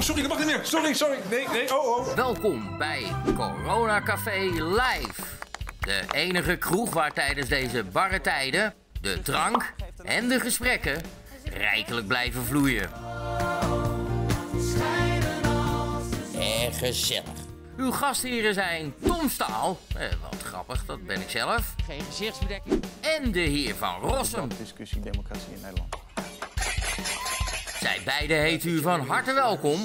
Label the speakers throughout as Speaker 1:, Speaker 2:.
Speaker 1: Oh, sorry, dat mag niet meer. Sorry, sorry. Nee, nee, oh, oh.
Speaker 2: Welkom bij Corona Café Live. De enige kroeg waar tijdens deze barre tijden de drank en de gesprekken rijkelijk blijven vloeien. En gezellig. Uw gastheren zijn Tom Staal, eh, wat grappig, dat ben ik zelf. Geen gezichtsbedekking. En de heer Van Rossum.
Speaker 3: discussie democratie in Nederland.
Speaker 2: Zij beiden heet u van harte welkom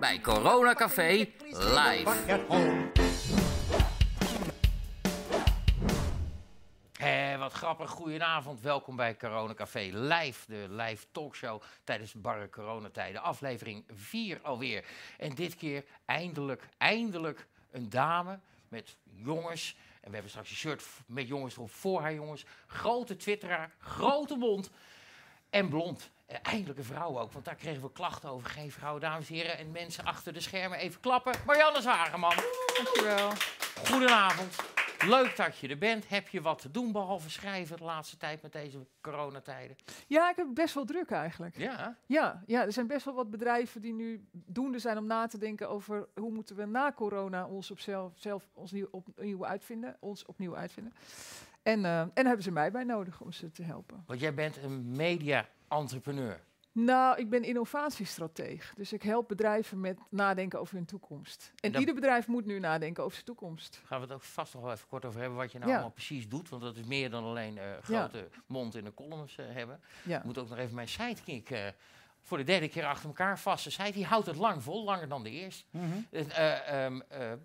Speaker 2: bij Corona Café Live. Eh, wat grappig, goedenavond. Welkom bij Corona Café Live, de live talkshow tijdens de barre coronatijden. Aflevering 4 alweer. En dit keer eindelijk, eindelijk een dame met jongens. En we hebben straks een shirt met jongens erop voor haar jongens. Grote twitteraar, grote mond en blond. En eindelijk een vrouw ook, want daar kregen we klachten over. Geen vrouw, dames en heren. En mensen achter de schermen even klappen. Marianne Zwageman.
Speaker 4: Dankjewel.
Speaker 2: Goedenavond. Leuk dat je er bent. Heb je wat te doen behalve schrijven de laatste tijd met deze coronatijden?
Speaker 4: Ja, ik heb best wel druk eigenlijk.
Speaker 2: Ja.
Speaker 4: Ja, ja, er zijn best wel wat bedrijven die nu doende zijn om na te denken over hoe moeten we na corona ons op zelf, zelf ons nieuw, opnieuw uitvinden, ons opnieuw uitvinden. En, eh, en hebben ze mij bij nodig om ze te helpen.
Speaker 2: Want jij bent een media-entrepreneur.
Speaker 4: Nou, ik ben innovatiestrateeg. Dus ik help bedrijven met nadenken over hun toekomst. En ieder bedrijf moet nu nadenken over zijn toekomst.
Speaker 2: Gaan we het ook vast nog wel even kort over hebben wat je nou
Speaker 4: Ja.
Speaker 2: allemaal precies doet. Want dat is meer dan alleen eh, grote mond in de columns eh, hebben.
Speaker 4: Ja.
Speaker 2: Ik moet ook nog even mijn sidekick eh, voor de derde keer achter elkaar vast. site. Die houdt het lang vol, langer dan de eerste. Eh, eh, eh,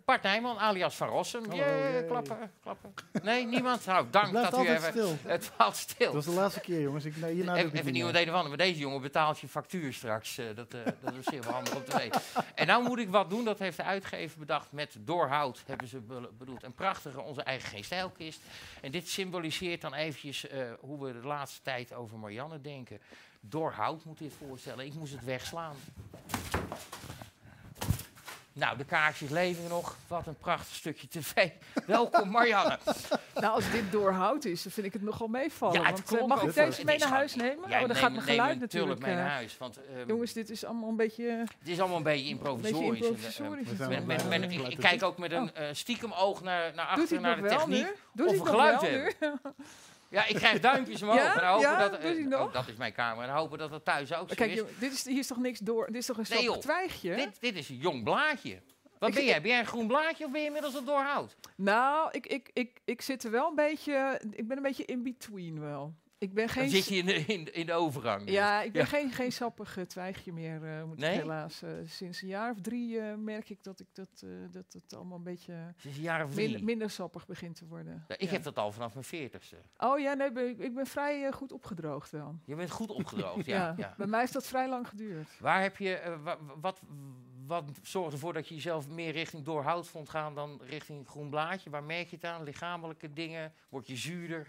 Speaker 2: Bart Nijman, alias Van Rossum.
Speaker 3: Hallo,
Speaker 2: Yeah,
Speaker 3: yay.
Speaker 2: klappen, klappen. Nee, niemand? Nou, dank dat u even...
Speaker 3: stil.
Speaker 2: Het valt stil.
Speaker 3: Dat was de laatste keer, jongens. Ik, nee, hierna
Speaker 2: Even, even met een of ander, maar deze jongen betaalt je factuur straks. eh, dat, eh, dat is wel handig om te weten. En nou moet ik wat doen, dat heeft de uitgever bedacht. Met doorhout hebben ze be- bedoeld. Een prachtige, onze eigen geen stijlkist. En dit symboliseert dan eventjes eh, hoe we de laatste tijd over Marianne denken. Doorhout moet dit voorstellen. Ik moest het wegslaan. Nou, de kaartjes leven nog. Wat een prachtig stukje tv. Welkom Marianne.
Speaker 4: Nou, als dit doorhout is, dan vind ik het nogal meevallen.
Speaker 2: Ja, het
Speaker 4: want, eh, mag ik deze mee naar huis nemen?
Speaker 2: Jij
Speaker 4: oh, dan gaat mijn geluid natuurlijk.
Speaker 2: mee naar
Speaker 4: eh,
Speaker 2: huis. Want, ehm,
Speaker 4: Jongens, dit is allemaal een beetje,
Speaker 2: het is allemaal een beetje
Speaker 4: een
Speaker 2: improvisorisch.
Speaker 4: beetje
Speaker 2: Met, met, met- ik, kijk ook met een eh, stiekem oog naar, naar
Speaker 4: Doet
Speaker 2: achter,
Speaker 4: hij
Speaker 2: naar
Speaker 4: het
Speaker 2: de techniek.
Speaker 4: nu? Doet
Speaker 2: of we
Speaker 4: het nog
Speaker 2: geluid
Speaker 4: wel
Speaker 2: hebben. Ja, ik krijg duimpjes omhoog.
Speaker 4: Ja?
Speaker 2: En hopen
Speaker 4: Ja?
Speaker 2: dat, eh, oh, dat is mijn camera. En hopen dat het thuis ook zo
Speaker 4: Kijk,
Speaker 2: is.
Speaker 4: dit is, hier is toch niks door. Dit is toch een
Speaker 2: Nee,
Speaker 4: soort
Speaker 2: joh.
Speaker 4: twijgje?
Speaker 2: Dit, dit is een jong blaadje. Wat
Speaker 4: Ik-
Speaker 2: ben jij? Ben jij een groen blaadje of ben je inmiddels al doorhout?
Speaker 4: Nou, ik, ik, ik, ik zit er wel een beetje. Ik ben een beetje in between wel. Ik ben
Speaker 2: Dan
Speaker 4: geen.
Speaker 2: zit je in de, in, in de overgang. dus.
Speaker 4: Ja, ik ben
Speaker 2: Ja.
Speaker 4: geen, geen sappig eh, twijgje meer, eh, moet
Speaker 2: Nee?
Speaker 4: ik helaas. eh, sinds een jaar of drie merk ik dat, ik dat, dat het allemaal een beetje
Speaker 2: Sinds een jaar of drie.
Speaker 4: minder, minder sappig begint te worden.
Speaker 2: Ja, ik
Speaker 4: Ja.
Speaker 2: heb dat al vanaf mijn veertigste.
Speaker 4: Oh ja, nee, ben- ik, ben vrij goed opgedroogd wel.
Speaker 2: Je bent goed opgedroogd, ja. ja.
Speaker 4: Bij mij is dat vrij lang geduurd.
Speaker 2: Waar heb je, wa- wat, wat zorgt ervoor dat je jezelf meer richting doorhout vond gaan dan richting groen blaadje? Waar merk je het aan? Lichamelijke dingen? Word je zuurder?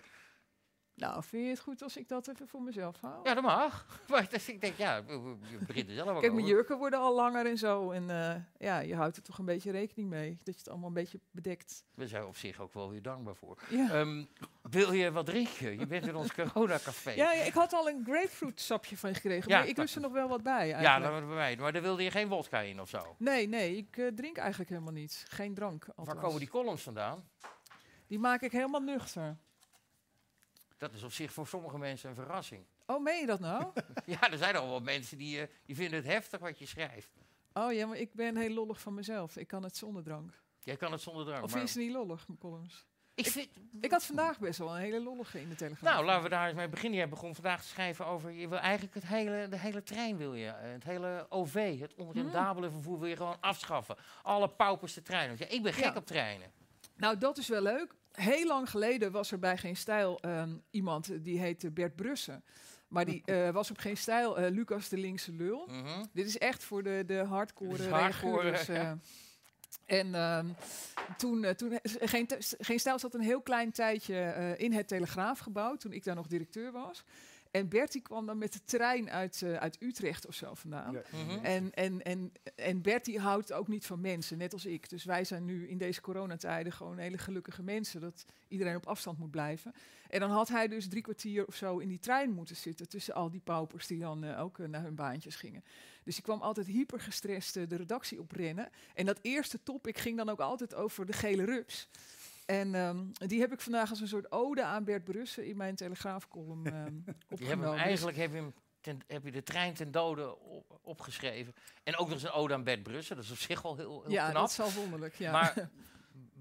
Speaker 4: Nou, vind je het goed als ik dat even voor mezelf hou?
Speaker 2: Ja, dat mag. Maar dus ik denk, ja, je begint er zelf ook
Speaker 4: Kijk, mijn
Speaker 2: over.
Speaker 4: jurken worden al langer en zo. En eh, ja, je houdt er toch een beetje rekening mee. Dat je het allemaal een beetje bedekt.
Speaker 2: We zijn op zich ook wel weer dankbaar voor.
Speaker 4: Ja.
Speaker 2: Ehm, wil je wat drinken? Je bent in ons coronacafé.
Speaker 4: Ja, ja, ik had al een grapefruit sapje van je gekregen,
Speaker 2: Ja,
Speaker 4: maar ik lust er nog wel wat bij
Speaker 2: Ja,
Speaker 4: eigenlijk.
Speaker 2: dat bij mij. Maar daar wilde je geen wodka in of zo.
Speaker 4: Nee, nee, ik eh, drink eigenlijk helemaal niet. Geen drank,
Speaker 2: Waar
Speaker 4: althans.
Speaker 2: komen die columns vandaan?
Speaker 4: Die maak ik helemaal nuchter.
Speaker 2: Dat is op zich voor sommige mensen een verrassing.
Speaker 4: Oh, meen je dat nou?
Speaker 2: Ja, er zijn al wel mensen die, eh, die vinden het heftig wat je schrijft.
Speaker 4: oh ja, maar ik ben heel lollig van mezelf. Ik kan het zonder drank.
Speaker 2: Jij kan het zonder drank.
Speaker 4: Of
Speaker 2: maar
Speaker 4: je ze niet lollig, mijn columns?
Speaker 2: ik vind,
Speaker 4: Ik had vandaag best wel een hele lollige in de telegraaf.
Speaker 2: Nou, laten we daar eens mee beginnen. Jij begon vandaag te schrijven over, je wil eigenlijk het hele, de hele trein wil je, eh, het hele OV, het onrendabele vervoer wil je gewoon afschaffen. Alle pauperste treinen. Ja, ik ben gek
Speaker 4: Ja.
Speaker 2: op treinen.
Speaker 4: Nou, dat is wel leuk. Heel lang geleden was er bij Geen Stijl ehm, iemand, die heette Bert Brussen. Maar die eh, was op Geen Stijl eh, Lucas de Linkse Lul.
Speaker 2: Mhm.
Speaker 4: Dit is echt voor de, de hardcore
Speaker 2: ja.
Speaker 4: eh. En ehm, toen, toen geen, geen Stijl zat een heel klein tijdje in het Telegraafgebouw, toen ik daar nog directeur was. En Bertie kwam dan met de trein uit, eh, uit Utrecht of zo vandaan.
Speaker 3: Ja.
Speaker 2: Mhm.
Speaker 4: En, en, en, en Bertie houdt ook niet van mensen, net als ik. Dus wij zijn nu in deze coronatijden gewoon hele gelukkige mensen. Dat iedereen op afstand moet blijven. En dan had hij dus drie kwartier of zo in die trein moeten zitten. Tussen al die paupers die dan eh, ook eh, naar hun baantjes gingen. Dus die kwam altijd hyper gestrest de redactie oprennen. En dat eerste topic ging dan ook altijd over de gele rups. En ehm, die heb ik vandaag als een soort ode aan Bert Brussen in mijn telegraafcolumn ehm
Speaker 2: hebt
Speaker 4: opgenomen.
Speaker 2: hem
Speaker 4: Dus-
Speaker 2: eigenlijk heb je, hem ten- heb je de trein ten dode op- opgeschreven. En ook nog eens een ode aan Bert Brussen. Dat is op zich wel heel, heel
Speaker 4: ja,
Speaker 2: knap.
Speaker 4: dat is al wonderlijk. Ja.
Speaker 2: Maar,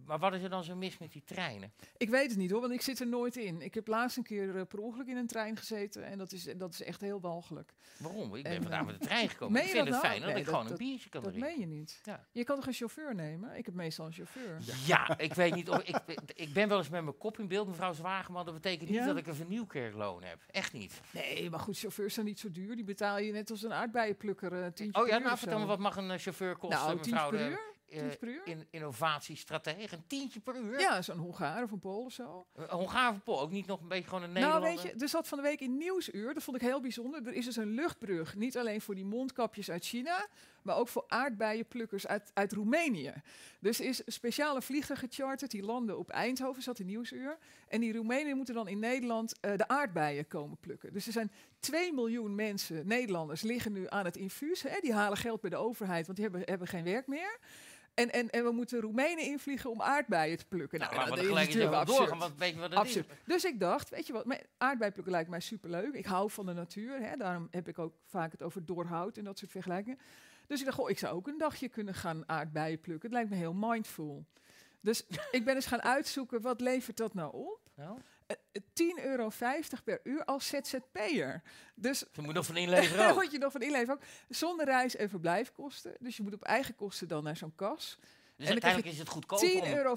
Speaker 2: maar wat is er dan zo mis met die treinen?
Speaker 4: Ik weet het niet hoor, want ik zit er nooit in. Ik heb laatst een keer eh, per ongeluk in een trein gezeten en dat is, dat is echt heel walgelijk.
Speaker 2: Waarom? Ik ben
Speaker 4: En,
Speaker 2: vandaag met de trein gekomen.
Speaker 4: meen
Speaker 2: Ik
Speaker 4: je
Speaker 2: vind
Speaker 4: dat
Speaker 2: het
Speaker 4: nou?
Speaker 2: fijn dat
Speaker 4: Nee,
Speaker 2: ik
Speaker 4: dat-
Speaker 2: gewoon een
Speaker 4: dat-
Speaker 2: biertje kan
Speaker 4: dat
Speaker 2: drinken.
Speaker 4: meen je niet.
Speaker 2: Ja.
Speaker 4: Je kan toch een chauffeur nemen? Ik heb meestal een chauffeur.
Speaker 2: Ja, ik weet niet of ik, ik ben wel eens met mijn kop in beeld, mevrouw Zwageman. Dat betekent niet
Speaker 4: Ja?
Speaker 2: dat ik een vernieuwkerkloon heb. Echt niet.
Speaker 4: Nee, maar goed, chauffeurs zijn niet zo duur. Die betaal je net als een aardbeienplukker tientje
Speaker 2: Oh ja,
Speaker 4: uur
Speaker 2: nou vertel me, wat mag een eh, chauffeur kosten,
Speaker 4: Nou,
Speaker 2: mevrouw
Speaker 4: per
Speaker 2: de eh, in, innovatiestratege? Een tientje per uur?
Speaker 4: Ja, zo'n Hongaar of een Pool of zo.
Speaker 2: Een Hongaar van Pol, ook niet nog een beetje gewoon een
Speaker 4: Nou,
Speaker 2: Nederlander?
Speaker 4: weet je, er zat van de week in Nieuwsuur, dat vond ik heel bijzonder. Er is dus een luchtbrug, niet alleen voor die mondkapjes uit China, maar ook voor aardbeienplukkers uit, uit Roemenië. Dus er is een speciale vliegtuig gecharterd, die landen op Eindhoven, zat in Nieuwsuur. En die Roemenen moeten dan in Nederland eh, de aardbeien komen plukken. Dus er zijn 2 miljoen mensen, Nederlanders, liggen nu aan het infuus. Hè? Die halen geld bij de overheid, want die hebben, hebben geen werk meer. En, en, en we moeten Roemenen invliegen om aardbeien te plukken.
Speaker 2: Nou,
Speaker 4: Nou,
Speaker 2: laten we
Speaker 4: dat is natuurlijk absurd.
Speaker 2: doorgaan. Weet je wat het is?
Speaker 4: Absoluut. Dus ik dacht, weet je wat, mijn aardbeiplukken lijkt mij superleuk. Ik hou van de natuur, hè, daarom heb ik ook vaak het over doorhout en dat soort vergelijkingen. Dus ik dacht, goh, ik zou ook een dagje kunnen gaan aardbeien plukken. Het lijkt me heel mindful. Dus ik ben eens gaan uitzoeken, wat levert dat nou op?
Speaker 2: Nou,
Speaker 4: 10,50 euro per uur als ZZP'er. Dus
Speaker 2: ze moet nog van inleveren
Speaker 4: daar
Speaker 2: ook.
Speaker 4: word je nog van inleveren ook. Zonder reis- en verblijfkosten. Dus je moet op eigen kosten dan naar zo'n kas.
Speaker 2: Dus
Speaker 4: krijg
Speaker 2: uiteindelijk is het goedkoper
Speaker 4: 10,50
Speaker 2: om
Speaker 4: euro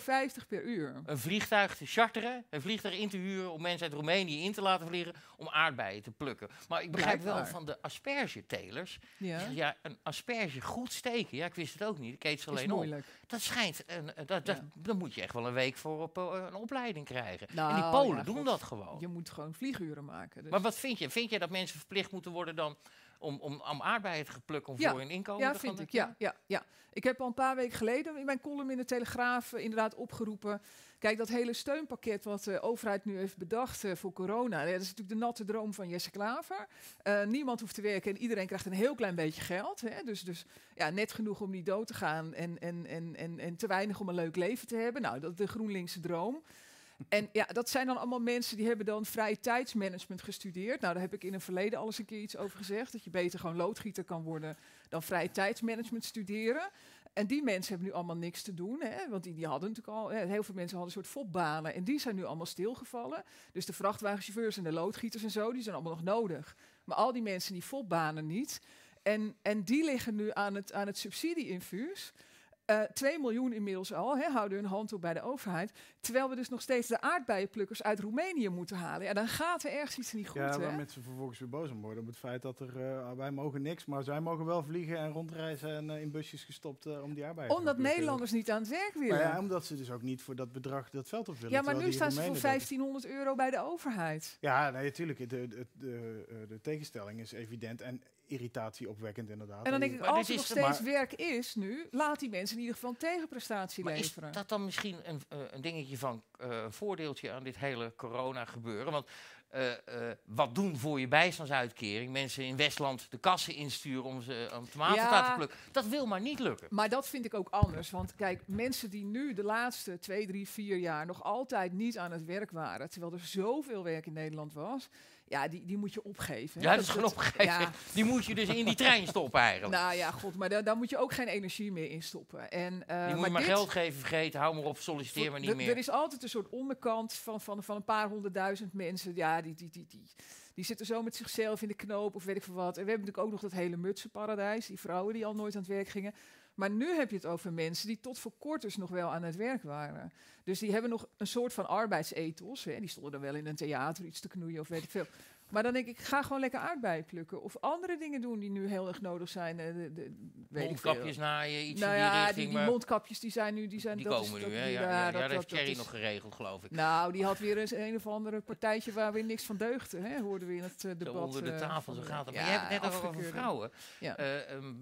Speaker 4: per uur.
Speaker 2: een vliegtuig te charteren, een vliegtuig in te huren om mensen uit Roemenië in te laten vliegen om aardbeien te plukken. Maar ik begrijp wel van de aspergetelers.
Speaker 4: Ja,
Speaker 2: Ja. een asperge goed steken. Ja, ik wist het ook niet. Ik eet ze
Speaker 4: is
Speaker 2: alleen op.
Speaker 4: moeilijk.
Speaker 2: Dat schijnt, een, een- dat, dat,
Speaker 4: Ja.
Speaker 2: dan moet je echt wel een week voor op eh, een opleiding krijgen. en die
Speaker 4: Nou,
Speaker 2: Polen
Speaker 4: ja,
Speaker 2: doen dat gewoon.
Speaker 4: Je moet gewoon vlieguren maken. Dus.
Speaker 2: Maar wat vind je? Vind je dat mensen verplicht moeten worden dan om, om, om aardbeien te plukken om
Speaker 4: Ja.
Speaker 2: voor hun inkomen
Speaker 4: ja,
Speaker 2: te
Speaker 4: vind ik. Ja, ja, ja. Ik heb al een paar weken geleden in mijn column in de Telegraaf eh, inderdaad opgeroepen. Kijk, dat hele steunpakket wat de overheid nu heeft bedacht eh, voor corona. dat is natuurlijk de natte droom van Jesse Klaver. Eh, niemand hoeft te werken en iedereen krijgt een heel klein beetje geld. Hè? Dus, dus ja, net genoeg om niet dood te gaan en, en, en, en, en te weinig om een leuk leven te hebben. Nou, dat is de GroenLinkse droom. En ja, dat zijn dan allemaal mensen die hebben dan vrije tijdsmanagement gestudeerd. Nou, daar heb ik in het verleden al eens een keer iets over gezegd. Dat je beter gewoon loodgieter kan worden dan vrije tijdsmanagement studeren. En die mensen hebben nu allemaal niks te doen. Hè? Want die, die hadden natuurlijk al, heel veel mensen hadden een soort fopbanen. En die zijn nu allemaal stilgevallen. Dus de vrachtwagenchauffeurs en de loodgieters en zo, die zijn allemaal nog nodig. Maar al die mensen die fopbanen niet. En, en die liggen nu aan het, aan het subsidieinfuus. Eh 2 miljoen inmiddels al, hè, houden hun hand op bij de overheid. Terwijl we dus nog steeds de aardbeienplukkers uit Roemenië moeten halen. Ja, dan gaat er ergens iets niet goed,
Speaker 3: ja,
Speaker 4: hè?
Speaker 3: waar mensen vervolgens weer boos om worden op het feit dat er, eh, wij mogen niks, maar zij mogen wel vliegen en rondreizen en eh, in busjes gestopt eh, om die arbeid te
Speaker 4: Omdat. Nederlanders niet aan het werk willen.
Speaker 3: Maar ja, omdat ze dus ook niet voor dat bedrag dat veld op willen.
Speaker 4: Ja, maar nu staan ze voor
Speaker 3: Roemenen dat-
Speaker 4: 1500 euro bij de overheid.
Speaker 3: Ja, nee, natuurlijk. De, de, de, eh, de tegenstelling is evident en irritatie opwekkend inderdaad.
Speaker 4: En dan denk ik, als er
Speaker 2: is
Speaker 4: nog steeds
Speaker 3: maar-
Speaker 4: werk is nu, laat die mensen in ieder geval een tegenprestatie
Speaker 2: Maar is
Speaker 4: leveren.
Speaker 2: dat dan misschien een, eh, een dingetje van eh, voordeeltje aan dit hele corona gebeuren? Want eh, eh, wat doen voor je bijstandsuitkering? Mensen in Westland de kassen insturen om ze om tomaten
Speaker 4: Ja.
Speaker 2: te plukken. Dat wil maar niet lukken.
Speaker 4: Maar dat vind ik ook anders. Want kijk, mensen die nu de laatste twee, drie, vier jaar nog altijd niet aan het werk waren, terwijl er zoveel werk in Nederland was, ja, die, die moet je opgeven. hè.
Speaker 2: Ja, dat is gewoon opgegeven.
Speaker 4: ja.
Speaker 2: Die moet je dus in die trein stoppen eigenlijk.
Speaker 4: Nou ja, god, maar daar, daar moet je ook geen energie meer in stoppen. En, eh,
Speaker 2: die moet je maar geld geven, vergeten, hou maar op, solliciteer maar niet
Speaker 4: er,
Speaker 2: meer.
Speaker 4: er is altijd een soort onderkant van, van, van een paar honderdduizend mensen. Ja, die, die, die, die, die zitten zo met zichzelf in de knoop of weet ik veel wat. En we hebben natuurlijk ook nog dat hele mutsenparadijs. Die vrouwen die al nooit aan het werk gingen. Maar nu heb je het over mensen die tot voor kort dus nog wel aan het werk waren. Dus die hebben nog een soort van arbeidsethos. Hè. Die stonden dan wel in een theater iets te knoeien of weet ik veel. Maar dan denk ik, ga gewoon lekker aardbeien plukken. Of andere dingen doen die nu heel erg nodig zijn. eh, de, de, weet.
Speaker 2: Mondkapjes naaien, iets
Speaker 4: Nou
Speaker 2: in die
Speaker 4: ja,
Speaker 2: richting.
Speaker 4: die, die
Speaker 2: maar
Speaker 4: mondkapjes die zijn nu... Die, zijn,
Speaker 2: die
Speaker 4: dat
Speaker 2: komen nu, hè? Ja,
Speaker 4: ja,
Speaker 2: ja, ja,
Speaker 4: dat-
Speaker 2: dat heeft Kerry
Speaker 4: is-
Speaker 2: nog geregeld, geloof ik.
Speaker 4: Nou, die had weer eens een of andere partijtje waar weer niks van deugde, hè, hoorden we in het eh,
Speaker 2: Zo
Speaker 4: debat.
Speaker 2: onder de
Speaker 4: eh,
Speaker 2: tafel, zo gaat het. Maar
Speaker 4: Ja,
Speaker 2: je hebt het net over vrouwen
Speaker 4: Ja.
Speaker 2: eh, ehm,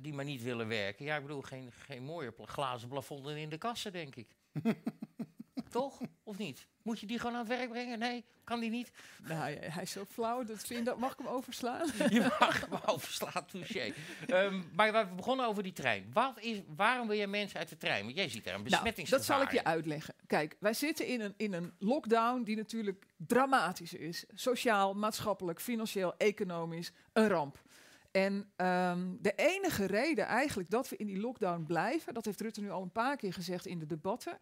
Speaker 2: die maar niet willen werken. Ja, ik bedoel, geen, geen mooie pla- glazen plafonden in de kassen, denk ik. Toch? Of niet? Moet je die gewoon aan het werk brengen? Nee, kan die niet?
Speaker 4: Nou, hij is zo flauw, dat vind dat mag ik hem overslaan?
Speaker 2: Je mag hem overslaan, touché. Ehm, maar we begonnen over die trein. Wat is, waarom wil jij mensen uit de trein? Want jij ziet daar een
Speaker 4: Nou,
Speaker 2: besmettingsgevaar
Speaker 4: dat zal ik je uitleggen. Kijk, wij zitten in een, in een lockdown die natuurlijk dramatisch is. Sociaal, maatschappelijk, financieel, economisch, een ramp. En ehm, de enige reden eigenlijk dat we in die lockdown blijven, dat heeft Rutte nu al een paar keer gezegd in de debatten,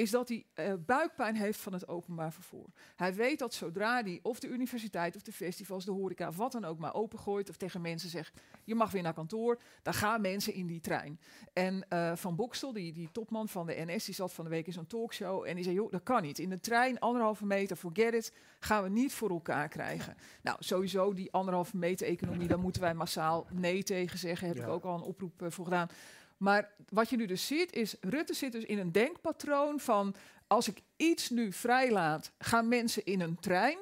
Speaker 4: is dat hij eh, buikpijn heeft van het openbaar vervoer. Hij weet dat zodra hij of de universiteit of de festivals, de horeca, of wat dan ook maar opengooit of tegen mensen zegt, je mag weer naar kantoor, dan gaan mensen in die trein. En eh, Van Bokstel, die, die topman van de NS, die zat van de week in zo'n talkshow en die zei, joh, dat kan niet. In de trein, anderhalve meter, forget it, gaan we niet voor elkaar krijgen. Nou, sowieso die anderhalve meter economie, daar moeten wij massaal nee tegen zeggen. Heb
Speaker 3: Ja.
Speaker 4: ik ook al een oproep eh, voor gedaan. Maar wat je nu dus ziet, is Rutte zit dus in een denkpatroon van... als ik iets nu vrijlaat, gaan mensen in een trein...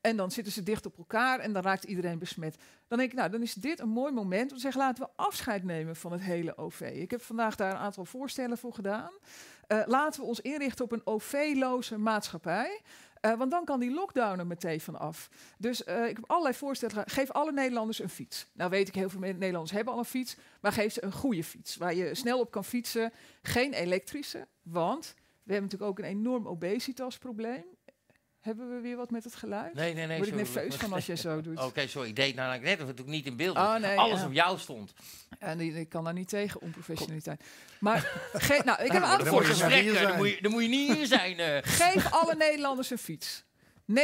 Speaker 4: en dan zitten ze dicht op elkaar en dan raakt iedereen besmet. Dan denk ik, nou, dan is dit een mooi moment om te zeggen... laten we afscheid nemen van het hele OV. Ik heb vandaag daar een aantal voorstellen voor gedaan. Eh, laten we ons inrichten op een OV-loze maatschappij... Eh, want dan kan die lockdown er meteen van af. Dus eh, ik heb allerlei voorstellen. Geef alle Nederlanders een fiets. Nou weet ik, heel veel Nederlanders hebben al een fiets. Maar geef ze een goede fiets. Waar je snel op kan fietsen. Geen elektrische. Want we hebben natuurlijk ook een enorm obesitasprobleem. Hebben we weer wat met het geluid?
Speaker 2: Nee, nee, nee.
Speaker 4: Word ik
Speaker 2: sorry.
Speaker 4: nerveus van als jij zo doet.
Speaker 2: Oké, sorry. Ik deed nou net of het ook niet in beeld
Speaker 4: Oh, nee,
Speaker 2: Alles
Speaker 4: ja.
Speaker 2: op jou stond.
Speaker 4: En ik, kan daar niet tegen, onprofessionaliteit. Maar ge- nou, ik heb een aantal
Speaker 2: Voor gesprekken, dan moet, je, dan moet je niet hier zijn. eh.
Speaker 4: Geef alle Nederlanders een fiets. 90%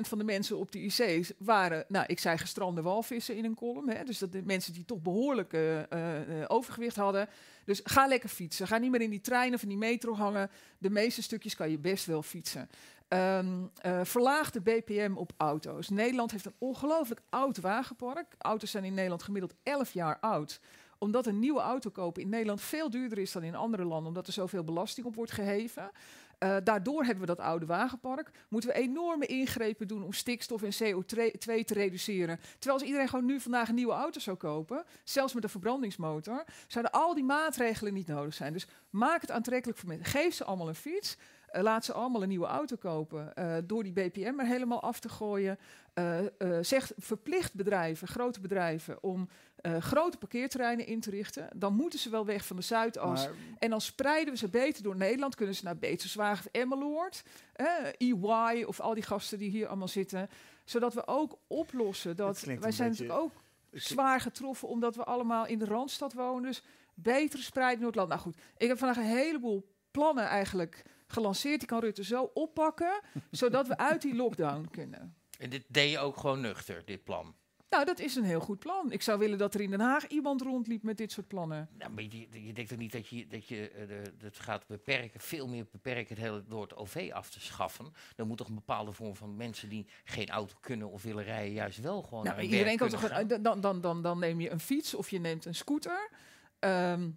Speaker 4: van de mensen op de IC's waren, nou, ik zei gestrande walvissen in een column. Hè, dus dat de mensen die toch behoorlijk eh, eh, eh, overgewicht hadden. Dus ga lekker fietsen. Ga niet meer in die trein of in die metro hangen. De meeste stukjes kan je best wel fietsen. Ehm, eh, verlaag de BPM op auto's. Nederland heeft een ongelooflijk oud wagenpark. Auto's zijn in Nederland gemiddeld 11 jaar oud omdat een nieuwe auto kopen in Nederland veel duurder is dan in andere landen, omdat er zoveel belasting op wordt geheven. Eh, daardoor hebben we dat oude wagenpark. Moeten we enorme ingrepen doen om stikstof en CO2 te reduceren. Terwijl als iedereen gewoon nu vandaag een nieuwe auto zou kopen, zelfs met een verbrandingsmotor, zouden al die maatregelen niet nodig zijn. Dus maak het aantrekkelijk voor mensen. Geef ze allemaal een fiets. Eh, laat ze allemaal een nieuwe auto kopen. eh, door die BPM er helemaal af te gooien. Eh, eh, zeg, verplicht bedrijven, grote bedrijven, om grote parkeerterreinen in te richten. Dan moeten ze wel weg van de Zuidas.
Speaker 3: Maar
Speaker 4: En dan spreiden we ze beter door Nederland. Kunnen ze naar Beterswagen of Emmeloord, EY of al die gasten die hier allemaal zitten. Zodat we ook oplossen dat wij zijn
Speaker 3: beetje-
Speaker 4: natuurlijk ook zwaar getroffen omdat we allemaal in de Randstad wonen. Dus betere spreiding door het land. Nou goed, ik heb vandaag een heleboel plannen eigenlijk gelanceerd. Die kan Rutte zo oppakken, zodat we uit die lockdown kunnen.
Speaker 2: En dit deed je ook gewoon nuchter, dit plan.
Speaker 4: Nou, dat is een heel goed plan. Ik zou willen dat er in Den Haag iemand rondliep met dit soort plannen.
Speaker 2: Nou, maar je, je denkt toch niet dat je, dat je het gaat beperken, veel meer beperken het hele, door het OV af te schaffen. Dan moet toch een bepaalde vorm van mensen die geen auto kunnen of willen rijden, juist wel gewoon
Speaker 4: Nou, iedereen kan toch, dan, dan, dan, dan neem je een fiets of je neemt een scooter. Ehm,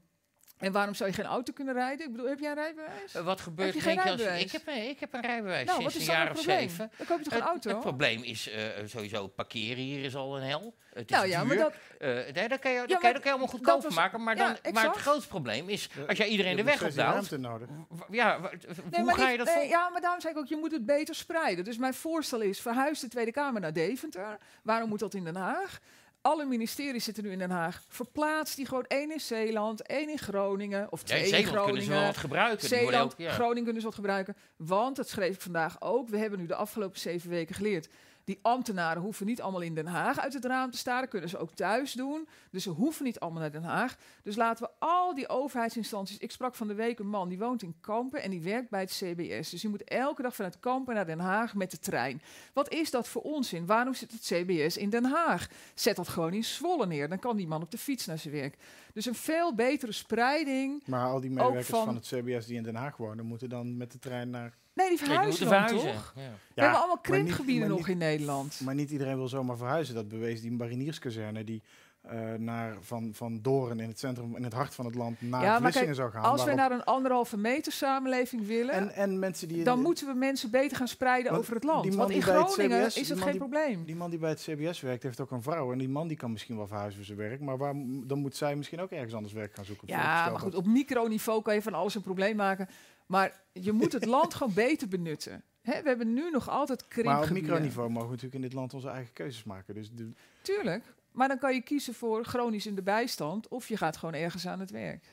Speaker 4: en waarom zou je geen auto kunnen rijden? Ik bedoel, heb jij een rijbewijs?
Speaker 2: Eh, wat gebeurt
Speaker 4: je
Speaker 2: er
Speaker 4: geen
Speaker 2: je als-? Ik heb, een- ik heb een rijbewijs
Speaker 4: nou, wat
Speaker 2: sinds
Speaker 4: is
Speaker 2: een
Speaker 4: dan
Speaker 2: jaar
Speaker 4: het
Speaker 2: of
Speaker 4: probleem?
Speaker 2: zeven.
Speaker 4: Dan koop je toch
Speaker 2: Het,
Speaker 4: een auto?
Speaker 2: het probleem is eh, sowieso parkeren hier is al een hel. Het is
Speaker 4: nou ja, maar
Speaker 2: duur.
Speaker 4: dat,
Speaker 2: Eh, nee, dat kan je, dat kan je,
Speaker 4: maar
Speaker 2: dat kan je allemaal
Speaker 4: dat
Speaker 2: goedkoper
Speaker 4: was-
Speaker 2: maken. Maar,
Speaker 4: ja,
Speaker 2: dan, maar het grootste probleem is,
Speaker 3: Ja,
Speaker 2: als jij iedereen
Speaker 3: je
Speaker 2: de weg opdaalt...
Speaker 3: ruimte nodig.
Speaker 2: w- Ja, w-
Speaker 4: Nee,
Speaker 2: hoe
Speaker 4: maar
Speaker 2: ga je dat
Speaker 4: nee,
Speaker 2: vol?
Speaker 4: Ja, maar daarom zei ik ook, je moet het beter spreiden. Dus mijn voorstel is, verhuis de Tweede Kamer naar Deventer. Waarom moet dat in Den Haag? Alle ministeries zitten nu in Den Haag. Verplaats die gewoon één in Zeeland, één in Groningen. Of twee
Speaker 2: in
Speaker 4: in
Speaker 2: Zeeland
Speaker 4: Groningen.
Speaker 2: kunnen ze wel wat gebruiken.
Speaker 4: Zeeland,
Speaker 2: ook- ja.
Speaker 4: Groningen kunnen ze wat gebruiken. Want, dat schreef ik vandaag ook, we hebben nu de afgelopen zeven weken geleerd. Die ambtenaren hoeven niet allemaal in Den Haag uit het raam te staren. Kunnen ze ook thuis doen. Dus ze hoeven niet allemaal naar Den Haag. Dus laten we al die overheidsinstanties... Ik sprak van de week een man die woont in Kampen en die werkt bij het CBS. Dus die moet elke dag vanuit Kampen naar Den Haag met de trein. Wat is dat voor onzin? Waarom zit het CBS in Den Haag? Zet dat gewoon in Zwolle neer. Dan kan die man op de fiets naar zijn werk. Dus een veel betere spreiding.
Speaker 3: Maar al die medewerkers
Speaker 4: van-
Speaker 3: van... het CBS die in Den Haag wonen, moeten dan met de trein naar
Speaker 4: Nee, die
Speaker 2: Nee, die
Speaker 4: verhuizen dan
Speaker 2: verhuizen.
Speaker 4: toch?
Speaker 2: Ja.
Speaker 4: We hebben allemaal krimpgebieden nog
Speaker 3: niet-
Speaker 4: in Nederland.
Speaker 3: Maar niet iedereen wil zomaar verhuizen. Dat bewees die marinierskazerne die eh, naar, van, van Doorn in het centrum, in het hart van het land, naar
Speaker 4: Ja, maar
Speaker 3: Vlissingen
Speaker 4: kijk,
Speaker 3: zou gaan.
Speaker 4: Als we naar een anderhalve meter samenleving willen,
Speaker 3: en, en mensen die...
Speaker 4: dan moeten we mensen beter gaan spreiden
Speaker 3: Want
Speaker 4: over het land. Want in
Speaker 3: het
Speaker 4: Groningen
Speaker 3: CBS
Speaker 4: is het geen
Speaker 3: die-
Speaker 4: probleem.
Speaker 3: Die man die bij het CBS werkt, heeft ook een vrouw. En die man die kan misschien wel verhuizen voor zijn werk. Maar waar, dan moet zij misschien ook ergens anders werk gaan zoeken.
Speaker 4: Ja, maar goed, op microniveau kan je van alles een probleem maken. Maar je moet het land gewoon beter benutten. Hè, we hebben nu nog altijd
Speaker 3: Maar op
Speaker 4: krimpgebieden.
Speaker 3: microniveau mogen we natuurlijk in dit land onze eigen keuzes maken. Dus de,
Speaker 4: Tuurlijk. Maar dan kan je kiezen voor chronisch in de bijstand... of je gaat gewoon ergens aan het werk.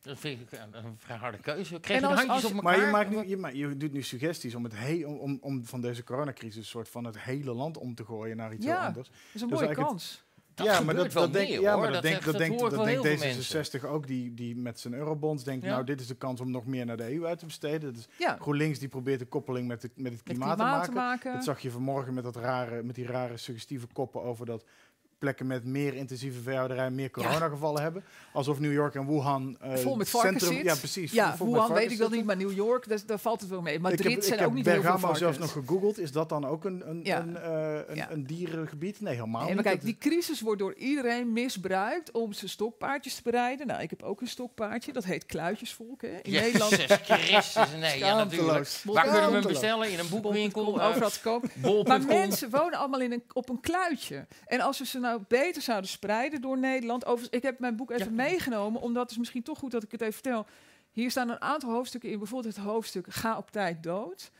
Speaker 2: Dat vind ik een, een vrij harde keuze. Kreeg
Speaker 4: En
Speaker 2: je handjes
Speaker 4: als-
Speaker 2: op elkaar?
Speaker 3: maar je, maakt nu, je, ma- je doet nu suggesties om, het he- om, om, om van deze coronacrisis een soort van het hele land om te gooien naar iets
Speaker 4: Ja.
Speaker 3: heel anders.
Speaker 4: Dat is een
Speaker 3: Dus
Speaker 4: mooie kans.
Speaker 2: Dat
Speaker 3: ja, maar dat,
Speaker 2: wel
Speaker 3: dat denk,
Speaker 2: meer,
Speaker 3: ja, maar dat, denk, dat, denkt, dat denkt
Speaker 2: heel veel
Speaker 3: D66 ook, die, die met zijn eurobonds denkt,
Speaker 2: Ja.
Speaker 3: nou dit is de kans om nog meer naar de EU uit te besteden. Dus
Speaker 4: Ja,
Speaker 3: GroenLinks die probeert de koppeling met, de, met het
Speaker 4: met
Speaker 3: klimaat, te
Speaker 4: te
Speaker 3: maken.
Speaker 4: maken.
Speaker 3: Dat zag je vanmorgen met, dat rare, met die rare suggestieve koppen over dat plekken met meer intensieve veehouderij meer coronagevallen hebben. Alsof New York en Wuhan eh,
Speaker 4: Vol met varkens
Speaker 3: centrum,
Speaker 4: zit.
Speaker 3: Ja, precies.
Speaker 4: Ja,
Speaker 3: vol
Speaker 4: Wuhan weet ik dat
Speaker 3: zitten.
Speaker 4: niet, maar New York, daar valt het wel mee.
Speaker 3: Ik
Speaker 4: Madrid
Speaker 3: heb, ik
Speaker 4: zijn
Speaker 3: heb
Speaker 4: ook niet heel veel
Speaker 3: Bergamo
Speaker 4: varkens.
Speaker 3: zelfs nog gegoogeld. Is dat dan ook een, een,
Speaker 4: Ja.
Speaker 3: een, eh, een,
Speaker 4: Ja.
Speaker 3: een dierengebied? Nee, helemaal
Speaker 4: Nee,
Speaker 3: niet.
Speaker 4: maar kijk, die crisis wordt door iedereen misbruikt om zijn stokpaardjes te bereiden. Nou, ik heb ook een stokpaardje, dat heet Kluitjesvolk. Hè. In Nederland
Speaker 2: Jezus Christus, nee, ja natuurlijk. Waar kunnen we hem bestellen? In een boekwinkel? Eh,
Speaker 4: overal te koop. Maar mensen wonen allemaal in een, op een kluitje. En als we ze nou beter zouden spreiden door Nederland. Over, ik heb mijn boek even
Speaker 2: Ja.
Speaker 4: meegenomen, omdat het is misschien toch goed dat ik het even vertel. Hier staan een aantal hoofdstukken in. Bijvoorbeeld het hoofdstuk Ga op tijd dood.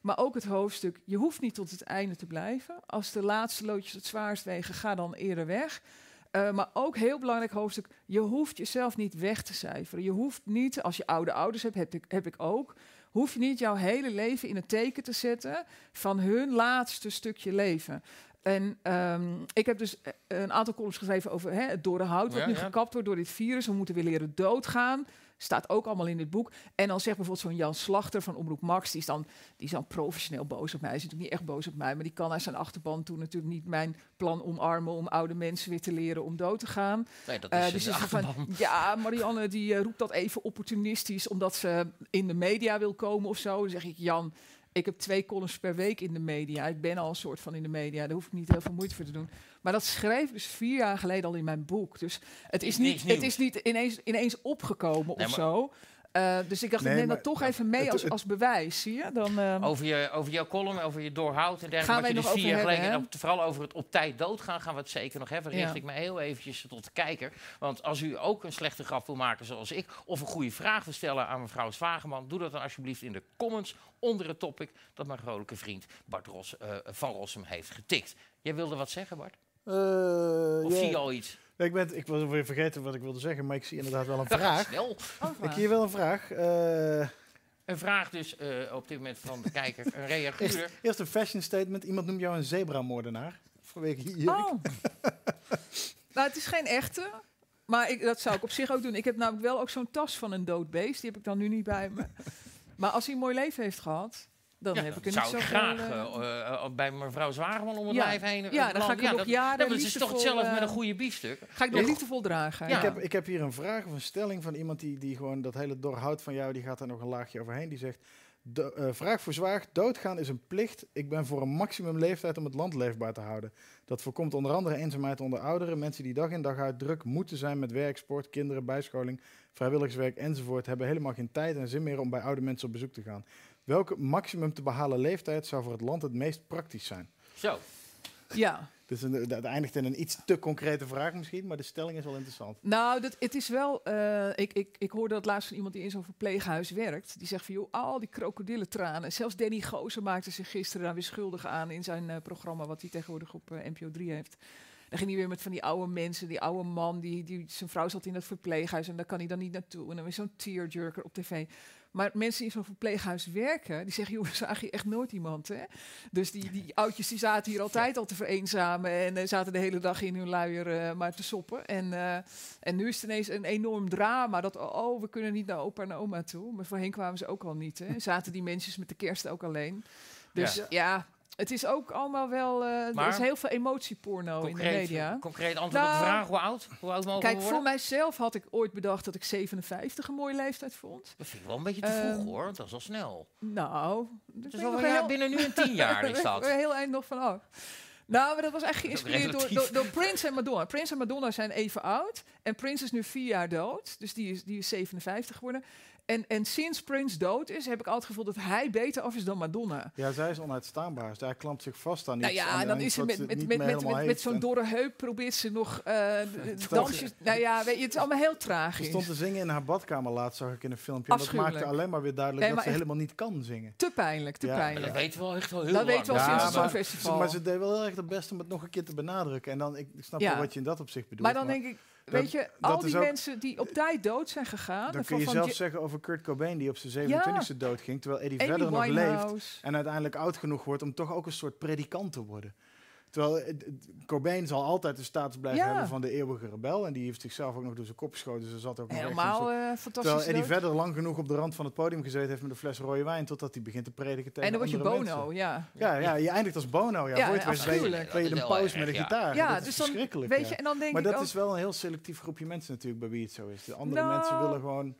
Speaker 4: Maar ook het hoofdstuk Je hoeft niet tot het einde te blijven. Als de laatste loodjes het zwaarst wegen, ga dan eerder weg. Eh, maar ook heel belangrijk hoofdstuk. Je hoeft jezelf niet weg te cijferen. Je hoeft niet, als je oude ouders hebt, heb ik, heb ik ook. Hoef je niet jouw hele leven in het teken te zetten van hun laatste stukje leven. En ehm, ik heb dus eh, een aantal columns geschreven over hè, het door de hout, wat
Speaker 2: Ja,
Speaker 4: nu
Speaker 2: ja.
Speaker 4: gekapt wordt door dit virus. We moeten weer leren doodgaan. Staat ook allemaal in dit boek. En dan zegt bijvoorbeeld zo'n Jan Slachter van Omroep Max, die is, dan, die is dan professioneel boos op mij. Hij is natuurlijk niet echt boos op mij, maar die kan uit zijn achterban toen natuurlijk niet mijn plan omarmen om oude mensen weer te leren om dood te gaan.
Speaker 2: Nee, dat
Speaker 4: Eh,
Speaker 2: is
Speaker 4: dus
Speaker 2: een
Speaker 4: is er van, ja, Marianne die eh, roept dat even opportunistisch omdat ze in de media wil komen of zo. Dan zeg ik, Jan, ik heb twee columns per week in de media. Ik ben al een soort van in de media. Daar hoef ik niet heel veel moeite voor te doen. Maar dat schreef ik dus vier jaar geleden al in mijn boek. Dus het is niet, het is niet ineens, ineens opgekomen
Speaker 2: Nee,
Speaker 4: of zo. Eh, dus ik dacht,
Speaker 3: Nee,
Speaker 4: ik neem
Speaker 3: maar-
Speaker 4: dat toch even mee
Speaker 3: het-
Speaker 4: als,
Speaker 3: het-
Speaker 4: als bewijs, zie je? Dan, eh,
Speaker 2: Over, je, over jouw column, over je doorhoud en dergelijke.
Speaker 4: Gaan wij
Speaker 2: dus
Speaker 4: nog
Speaker 2: vier
Speaker 4: over
Speaker 2: en op- vooral over het op tijd doodgaan, gaan we het zeker nog hebben. Richt
Speaker 4: Ja.
Speaker 2: ik me heel eventjes tot de kijker. Want als u ook een slechte grap wil maken zoals ik, of een goede vraag wil stellen aan mevrouw Zwageman, doe dat dan alsjeblieft in de comments onder het topic dat mijn vrolijke vriend Bart Ros, eh, van Rossum heeft getikt. Jij wilde wat zeggen, Bart?
Speaker 3: Eh,
Speaker 2: Of
Speaker 3: ja.
Speaker 2: zie je al iets?
Speaker 3: Ik, ben, ik was weer vergeten wat ik wilde zeggen, maar ik zie inderdaad wel een
Speaker 2: Vraag. Snel.
Speaker 4: oh,
Speaker 3: Ik zie wel een vraag. Eh,
Speaker 2: Een vraag dus eh, op dit moment van de kijker, een reaguur.
Speaker 3: eerst een fashion statement. Iemand noemt jou een zebramoordenaar. Vanwege hier.
Speaker 4: Oh. nou, het is geen echte. Maar ik, dat zou ik op zich ook doen. Ik heb namelijk wel ook zo'n tas van een dood beest. Die heb ik dan nu niet bij me. Maar als hij een mooi leven heeft gehad, dan
Speaker 2: Ja,
Speaker 4: heb ik niet
Speaker 2: zou graag
Speaker 4: eh,
Speaker 2: eh, eh, bij mevrouw Zwageman om het
Speaker 4: Ja.
Speaker 2: lijf heen.
Speaker 4: Ja, dan ga ik nog
Speaker 2: dat,
Speaker 4: jaren
Speaker 2: dat is toch hetzelfde met een goede biefstuk.
Speaker 4: ga ik nog
Speaker 2: Ja.
Speaker 4: liefdevol dragen.
Speaker 2: Ja.
Speaker 3: Ik, heb, ik heb hier een vraag of een stelling van iemand die, die gewoon dat hele doorhout van jou, die gaat er nog een laagje overheen. Die zegt, eh, vraag voor zwaar, doodgaan is een plicht. Ik ben voor een maximum leeftijd om het land leefbaar te houden. Dat voorkomt onder andere eenzaamheid onder ouderen. Mensen die dag in dag uit druk moeten zijn met werk, sport, kinderen, bijscholing, vrijwilligerswerk enzovoort, hebben helemaal geen tijd en zin meer om bij oude mensen op bezoek te gaan. Welke maximum te behalen leeftijd zou voor het land het meest praktisch zijn?
Speaker 2: Zo.
Speaker 4: Ja.
Speaker 3: Dus een, dat eindigt in een iets te concrete vraag misschien, maar de stelling is wel interessant.
Speaker 4: Nou, dat, het is wel... eh, ik, ik, ik hoorde dat laatst van iemand die in zo'n verpleeghuis werkt. Die zegt van, joh, al die krokodillentranen. Zelfs Danny Gozer maakte zich gisteren daar weer schuldig aan... in zijn eh, programma wat hij tegenwoordig op eh, NPO 3 heeft. Dan ging hij weer met van die oude mensen, die oude man... Die, die, zijn vrouw zat in het verpleeghuis en daar kan hij dan niet naartoe. En dan weer zo'n tearjerker op tv. Maar mensen die in zo'n verpleeghuis werken, die zeggen, joh, zag je echt nooit iemand, hè? Dus die, die oudjes die zaten hier altijd al te vereenzamen en eh, zaten de hele dag in hun luier eh, maar te soppen. En, eh, en nu is het ineens een enorm drama dat, oh, oh, we kunnen niet naar opa en oma toe. Maar voorheen kwamen ze ook al niet, hè? Zaten die mensen met de kerst ook alleen. Dus
Speaker 2: Ja.
Speaker 4: ja, het is ook allemaal wel... eh, er is heel veel emotieporno in de media.
Speaker 2: concreet antwoord op de
Speaker 4: Nou,
Speaker 2: vraag. Hoe oud? Hoe oud mogen
Speaker 4: Kijk, voor mijzelf had ik ooit bedacht dat ik 57 een mooie leeftijd vond.
Speaker 2: Dat vind ik wel een beetje te vroeg
Speaker 4: Ehm,
Speaker 2: hoor. Dat is al snel.
Speaker 4: Nou,
Speaker 2: Dus
Speaker 4: ben ik
Speaker 2: al
Speaker 4: heel-
Speaker 2: binnen nu en tien jaar is dat.
Speaker 4: heel eind nog van af. Nou, maar dat was echt
Speaker 2: Dat is
Speaker 4: geïnspireerd door, door, door Prince en Madonna. Prince en Madonna zijn even oud. En Prince is nu vier jaar dood. Dus die is, die is 57 geworden. En, en sinds Prince dood is, heb ik altijd het gevoel dat hij beter af is dan Madonna.
Speaker 3: Ja, zij is onuitstaanbaar. Dus hij klampt zich vast aan iets.
Speaker 4: Nou ja,
Speaker 3: aan-
Speaker 4: en dan is
Speaker 3: iets
Speaker 4: ze met,
Speaker 3: ze
Speaker 4: met, met, met, met, zo'n dorre heup probeert ze nog eh, dansjes. Nou ja, weet je, het is allemaal heel
Speaker 3: Ze
Speaker 4: tragisch.
Speaker 3: stond te zingen in haar badkamer laatst, zag ik in een filmpje. En dat maakte alleen maar weer duidelijk
Speaker 4: Nee,
Speaker 3: dat ze helemaal niet kan zingen.
Speaker 4: Te pijnlijk, te
Speaker 3: Ja,
Speaker 4: pijnlijk.
Speaker 2: dat weten we wel echt al heel
Speaker 4: Dat
Speaker 2: lang.
Speaker 4: weten we al sinds
Speaker 3: Ja,
Speaker 4: het
Speaker 3: maar-
Speaker 4: Songfestival.
Speaker 3: Maar ze deed wel heel erg het best om het nog een keer te benadrukken. En dan, ik snap
Speaker 4: Ja.
Speaker 3: wel wat je in dat opzicht bedoelt.
Speaker 4: Maar dan denk ik,
Speaker 3: dat-
Speaker 4: weet je,
Speaker 3: dat
Speaker 4: al die
Speaker 3: ook-
Speaker 4: mensen die op tijd dood zijn gegaan.
Speaker 3: dan kun je zelf zeggen over Kurt Cobain, die op zijn 27e dood ging. Terwijl Eddie
Speaker 4: Amy
Speaker 3: Vedder nog leeft. En uiteindelijk oud genoeg wordt om toch ook een soort predikant te worden. Terwijl eh, Cobain zal altijd de status blijven
Speaker 4: Ja.
Speaker 3: hebben van de eeuwige rebel. En die heeft zichzelf ook nog door zijn kop geschoten. Dus er zat ook nog
Speaker 4: Helemaal eh
Speaker 3: Terwijl
Speaker 4: fantastisch.
Speaker 3: Eddie
Speaker 4: dood.
Speaker 3: Vedder lang genoeg op de rand van het podium gezeten heeft met een fles rode wijn. Totdat hij begint te prediken tegen
Speaker 4: En dan word je Bono,
Speaker 3: mensen.
Speaker 4: ja.
Speaker 3: Ja, ja, je eindigt als Bono. Ja,
Speaker 4: Ja,
Speaker 3: Voor je weet ben je- een
Speaker 2: is
Speaker 3: paus met een
Speaker 2: ja.
Speaker 3: gitaar.
Speaker 4: Ja,
Speaker 3: dat is
Speaker 4: dus dan,
Speaker 3: verschrikkelijk.
Speaker 4: weet
Speaker 3: ja.
Speaker 4: je, en dan denk
Speaker 3: Maar
Speaker 4: ik
Speaker 3: dat
Speaker 4: ook,
Speaker 3: is wel een heel selectief groepje mensen natuurlijk bij wie het zo is. De andere
Speaker 4: Nou.
Speaker 3: mensen willen gewoon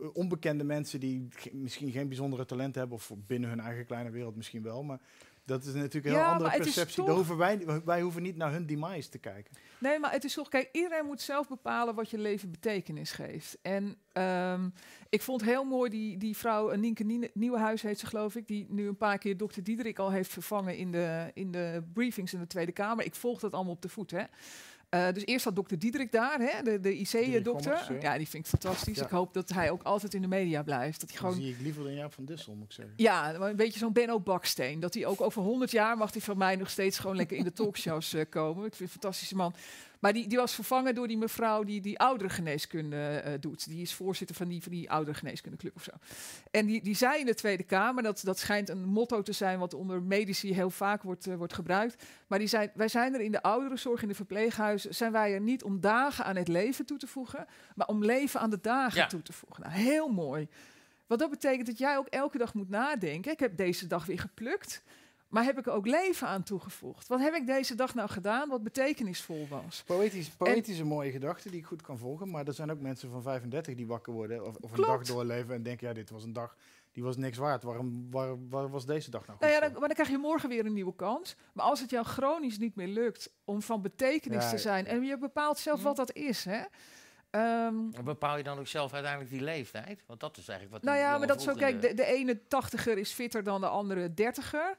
Speaker 3: eh, onbekende mensen die misschien geen bijzondere talenten hebben, of binnen hun eigen kleine wereld misschien wel, maar dat is natuurlijk een heel
Speaker 4: Ja,
Speaker 3: andere perceptie.
Speaker 4: toch-
Speaker 3: hoeven wij, wij hoeven niet naar hun demise te kijken.
Speaker 4: Nee, maar het is toch, kijk, iedereen moet zelf bepalen wat je leven betekenis geeft. En ehm, ik vond heel mooi die, die vrouw, Nienke Nie- Nieuwenhuis heet ze geloof ik, die nu een paar keer dokter Diederik al heeft vervangen in de, in de briefings in de Tweede Kamer. Ik volg dat allemaal op de voet, hè. Eh, dus eerst had dokter Diederik daar, hè, de, de IC-dokter.
Speaker 3: Ja.
Speaker 4: Die vind ik fantastisch.
Speaker 3: Ja.
Speaker 4: Ik hoop dat hij ook altijd in de media blijft. Dat hij
Speaker 3: Dat
Speaker 4: gewoon
Speaker 3: zie ik liever dan Jaap van Dissel, moet ik zeggen.
Speaker 4: ja, maar een beetje zo'n Benno Baksteen. Dat hij ook over 100 jaar mag hij van mij nog steeds gewoon lekker in de talkshows eh, komen. Ik vind een fantastische man. Maar die, die was vervangen door die mevrouw die die ouderengeneeskunde eh doet. Die is voorzitter van die, van die ouderengeneeskundeclub of zo. En die, die zei in de Tweede Kamer, dat, dat schijnt een motto te zijn wat onder medici heel vaak wordt, eh, wordt gebruikt. Maar die zei, wij zijn er in de ouderenzorg, in de verpleeghuizen, zijn wij er niet om dagen aan het leven toe te voegen, maar om leven aan de dagen
Speaker 2: Ja.
Speaker 4: toe te voegen. Nou, heel mooi. Want dat betekent dat jij ook elke dag moet nadenken. Ik heb deze dag weer geplukt. Maar heb ik er ook leven aan toegevoegd? Wat heb ik deze dag nou gedaan wat betekenisvol was?
Speaker 3: Poëtisch, poëtische mooie gedachten die ik goed kan volgen. Maar er zijn ook mensen van 35 die wakker worden of, of een dag doorleven en denken, ja, dit was een dag, die was niks waard. Waarom, waar, waar was deze dag nou goed
Speaker 4: Nou ja, dan, maar dan krijg je morgen weer een nieuwe kans. Maar als het jou chronisch niet meer lukt om van betekenis
Speaker 3: Ja,
Speaker 4: te zijn... en je bepaalt zelf wat dat is, hè? Ehm,
Speaker 2: En Bepaal je dan ook zelf uiteindelijk die leeftijd? Want dat is eigenlijk wat
Speaker 4: nou ja, maar dat is
Speaker 2: in
Speaker 4: Kijk, de, de ene tachtiger is fitter dan de andere dertiger.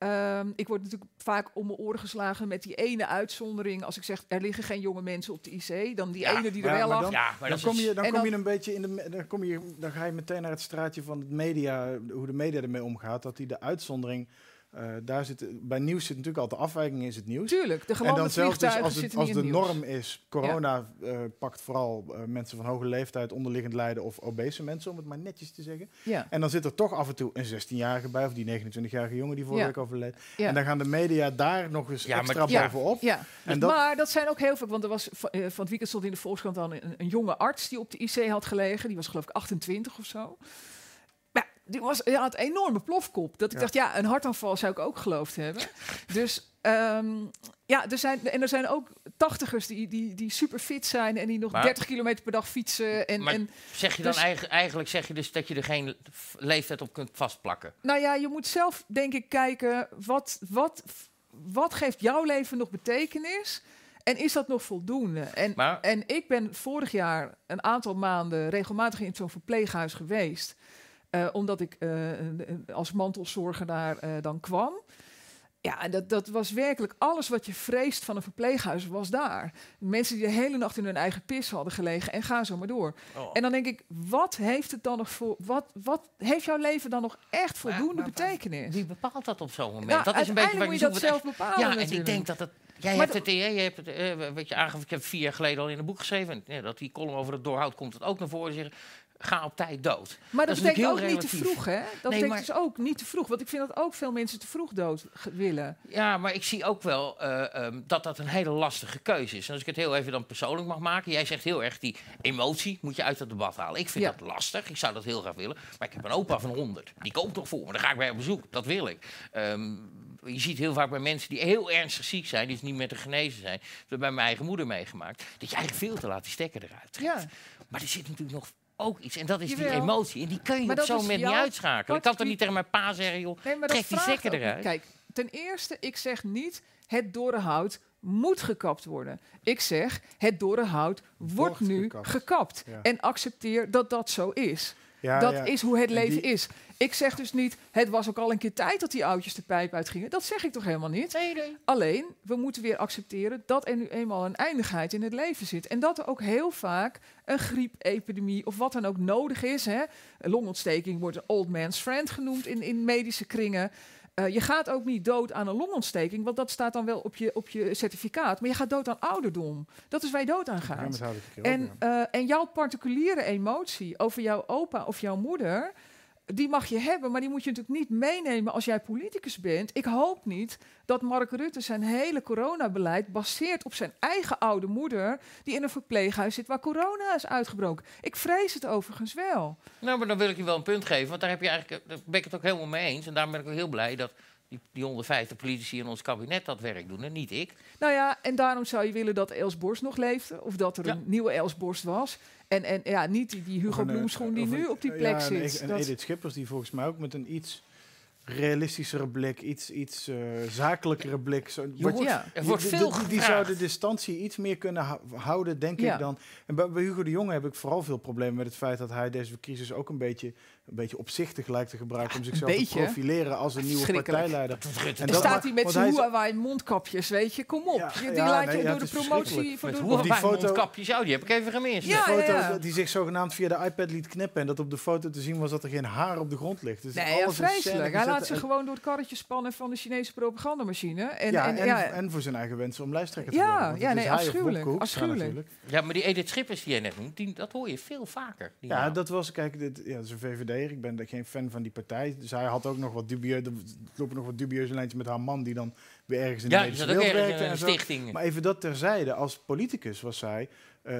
Speaker 4: Ehm, ik word natuurlijk vaak om mijn oren geslagen met die ene uitzondering. Als ik zeg, er liggen geen jonge mensen op de IC, dan die
Speaker 2: Ja,
Speaker 4: ene die er wel lag.
Speaker 3: dan-
Speaker 2: Ja, maar
Speaker 3: Dan,
Speaker 2: dat is
Speaker 3: kom je, dan kom
Speaker 4: dan-
Speaker 3: je een beetje in de. Dan, kom je, dan ga je meteen naar het straatje van het media, hoe de media ermee omgaat. Dat die de uitzondering. Eh, daar zit, bij nieuws zit natuurlijk altijd de afwijking, is het nieuws.
Speaker 4: Tuurlijk, de
Speaker 3: En
Speaker 4: gelande
Speaker 3: dan zelfs dus als, het, als de norm is, corona eh, pakt vooral eh, mensen van hoge leeftijd, onderliggend lijden of obese mensen, om het maar netjes te zeggen.
Speaker 4: Ja,
Speaker 3: En dan zit er toch af en toe een 16-jarige bij, of die 29-jarige jongen die vorige
Speaker 4: Ja.
Speaker 3: week overleed.
Speaker 4: ja.
Speaker 3: En dan gaan de media daar nog eens extra bovenop.
Speaker 4: ja.
Speaker 3: En dat,
Speaker 4: maar dat zijn ook heel veel, want er was va- van het weekend stond in de Volkskrant dan een, een jonge arts die op de IC had gelegen. Die was geloof ik 28 of zo. Die was, hij had een enorme plofkop. Dat ik
Speaker 3: Ja.
Speaker 4: dacht, ja, een hartaanval zou ik ook geloofd hebben. dus ehm, ja, er zijn, en er zijn ook tachtigers die, die, die super fit zijn en die nog
Speaker 2: Maar-
Speaker 4: 30 kilometer per dag fietsen. En,
Speaker 2: Maar
Speaker 4: en
Speaker 2: Zeg je dan
Speaker 4: Dus-
Speaker 2: eigen- eigenlijk zeg je dus dat je er geen leeftijd op kunt vastplakken?
Speaker 4: Nou ja, je moet zelf denk ik kijken, wat, wat, wat geeft jouw leven nog betekenis? En is dat nog voldoende? En,
Speaker 2: Maar-
Speaker 4: en ik ben vorig jaar een aantal maanden regelmatig in zo'n verpleeghuis geweest. Eh, omdat ik eh, een- als mantelzorger daar eh, dan kwam. Ja, dat, dat was werkelijk alles wat je vreest van een verpleeghuis was daar. Mensen die de hele nacht in hun eigen pis hadden gelegen en ga zo maar door.
Speaker 2: Oh.
Speaker 4: En dan denk ik, wat heeft het dan nog voor. Wat, wat heeft jouw leven dan nog echt voldoende
Speaker 2: maar- maar
Speaker 4: betekenis?
Speaker 2: Wie bepaalt dat op zo'n moment?
Speaker 4: Nou,
Speaker 2: dat is een beetje waar
Speaker 4: moet je dat zelf bepalen.
Speaker 2: Ja, en
Speaker 4: natuurlijk.
Speaker 2: ik denk dat het. Jij
Speaker 4: Maar
Speaker 2: hebt het, eh, je hebt het, eh, weet je, ik heb vier jaar geleden al in een boek geschreven. en, ja, dat die column over het doorhoud komt het ook naar voren. Zeggen, ga op tijd dood.
Speaker 4: Maar
Speaker 2: Dat
Speaker 4: dat, betekent ook niet te vroeg, hè? Dat
Speaker 2: Nee,
Speaker 4: betekent
Speaker 2: maar-
Speaker 4: dus ook niet te vroeg. Want ik vind dat ook veel mensen te vroeg dood willen.
Speaker 2: Ja, maar ik zie ook wel eh, ehm, dat dat een hele lastige keuze is. En als ik het heel even dan persoonlijk mag maken. Jij zegt heel erg, die emotie moet je uit het debat halen. Ik vind
Speaker 4: Ja.
Speaker 2: dat lastig. Ik zou dat heel graag willen. Maar ik heb een opa van 100. Die koopt toch voor me. Dan ga ik bij op bezoek. Dat wil ik. Ehm, je ziet heel vaak bij mensen die heel ernstig ziek zijn, die dus niet meer te genezen zijn. Ik heb dat bij mijn eigen moeder meegemaakt. Dat je eigenlijk veel te laat die stekker eruit trekt.
Speaker 4: Ja.
Speaker 2: Maar er zit natuurlijk nog ook iets. En dat is die emotie. En die kun je
Speaker 4: Maar
Speaker 2: op zo'n moment niet uitschakelen. Ik kan toch niet tegen mijn pa zeggen, joh,
Speaker 4: Nee, maar
Speaker 2: trek die
Speaker 4: niet.
Speaker 2: eruit.
Speaker 4: Kijk, ten eerste, ik zeg niet het dorre hout moet gekapt worden. Ik zeg het dorre hout wordt,
Speaker 3: Wordt
Speaker 4: nu
Speaker 3: gekapt.
Speaker 4: gekapt.
Speaker 3: Ja.
Speaker 4: En accepteer dat dat zo is.
Speaker 3: Ja,
Speaker 4: dat
Speaker 3: ja.
Speaker 4: is hoe het
Speaker 3: En
Speaker 4: leven
Speaker 3: die-
Speaker 4: is. Ik zeg dus niet, het was ook al een keer tijd dat die oudjes de pijp uitgingen. Dat zeg ik toch helemaal niet?
Speaker 2: Nee, nee.
Speaker 4: Alleen, we moeten weer accepteren dat er nu eenmaal een eindigheid in het leven zit. En dat er ook heel vaak een griepepidemie of wat dan ook nodig is. Hè. Een longontsteking wordt een old man's friend genoemd in, in medische kringen. Eh, je gaat ook niet dood aan een longontsteking, want dat staat dan wel op je, op je certificaat. Maar je gaat dood aan ouderdom. Dat is waar je dood aan gaat. En, eh, en jouw particuliere emotie over jouw opa of jouw moeder, die mag je hebben, maar die moet je natuurlijk niet meenemen als jij politicus bent. Ik hoop niet dat Mark Rutte zijn hele coronabeleid baseert op zijn eigen oude moeder, die in een verpleeghuis zit waar corona is uitgebroken. Ik vrees het overigens wel.
Speaker 2: Nou, maar dan wil ik je wel een punt geven, want daar, heb je eigenlijk, daar ben ik het ook helemaal mee eens. En daarom ben ik ook heel blij dat die, die 150 politici in ons kabinet dat werk doen en niet ik.
Speaker 4: Nou ja, en daarom zou je willen dat Els Borst nog leefde, of dat er
Speaker 2: Ja.
Speaker 4: een nieuwe Els Borst was. En, en ja, niet die, die Hugo
Speaker 3: een,
Speaker 4: Bloemschoen die nu op die plek zit.
Speaker 3: En
Speaker 4: Dat-
Speaker 3: Edith Schippers die volgens mij ook met een iets realistischere blik, iets, iets eh, zakelijkere blik. Zo,
Speaker 2: hoort-
Speaker 4: ja.
Speaker 2: Er wordt
Speaker 3: die,
Speaker 2: veel
Speaker 3: die, die
Speaker 2: gevraagd.
Speaker 3: zou de distantie iets meer kunnen hou- houden, denk
Speaker 4: Ja.
Speaker 3: ik dan. En bij, bij Hugo de Jonge heb ik vooral veel problemen met het feit dat hij deze crisis ook een beetje, een beetje opzichtig lijkt te gebruiken om zichzelf te profileren als een nieuwe partijleider. En
Speaker 4: Dan staat hij met zijn Huawei mondkapjes, weet je. Kom op.
Speaker 3: Ja,
Speaker 4: die
Speaker 3: ja,
Speaker 4: laat
Speaker 3: nee,
Speaker 4: je
Speaker 3: ja,
Speaker 4: door de promotie... Voor
Speaker 2: Met
Speaker 4: de,
Speaker 2: hoe
Speaker 3: Of die
Speaker 2: die
Speaker 3: foto-
Speaker 2: mondkapjes, oh, die heb ik even gemist.
Speaker 4: Ja,
Speaker 3: de foto
Speaker 4: ja.
Speaker 3: die zich zogenaamd via de iPad liet knippen en dat op de foto te zien was dat er geen haar op de grond ligt. Dus
Speaker 4: nee,
Speaker 3: alles
Speaker 4: vreselijk. Hij laat zich gewoon door het karretje spannen van de Chinese propagandamachine. En,
Speaker 3: ja,
Speaker 4: en,
Speaker 3: en,
Speaker 4: ja,
Speaker 3: en voor zijn eigen wensen om lijsttrekker te
Speaker 4: Ja,
Speaker 3: worden.
Speaker 4: Ja,
Speaker 3: het is
Speaker 4: nee, afschuwelijk, afschuwelijk.
Speaker 2: Ja, maar die Edith Schippers die jij net noemt, die, dat hoor je veel vaker. die
Speaker 3: Ja, dat was, kijk, dit, ja, dat is een VVD'er. Ik ben geen fan van die partij. Dus hij had ook nog wat dubieuze, er lopen nog wat dubieuze lijntjes met haar man die dan weer ergens in
Speaker 2: ja,
Speaker 3: de medische wereld werkte
Speaker 2: een
Speaker 3: zo.
Speaker 2: stichting.
Speaker 3: Maar even dat terzijde, als politicus was zij eh,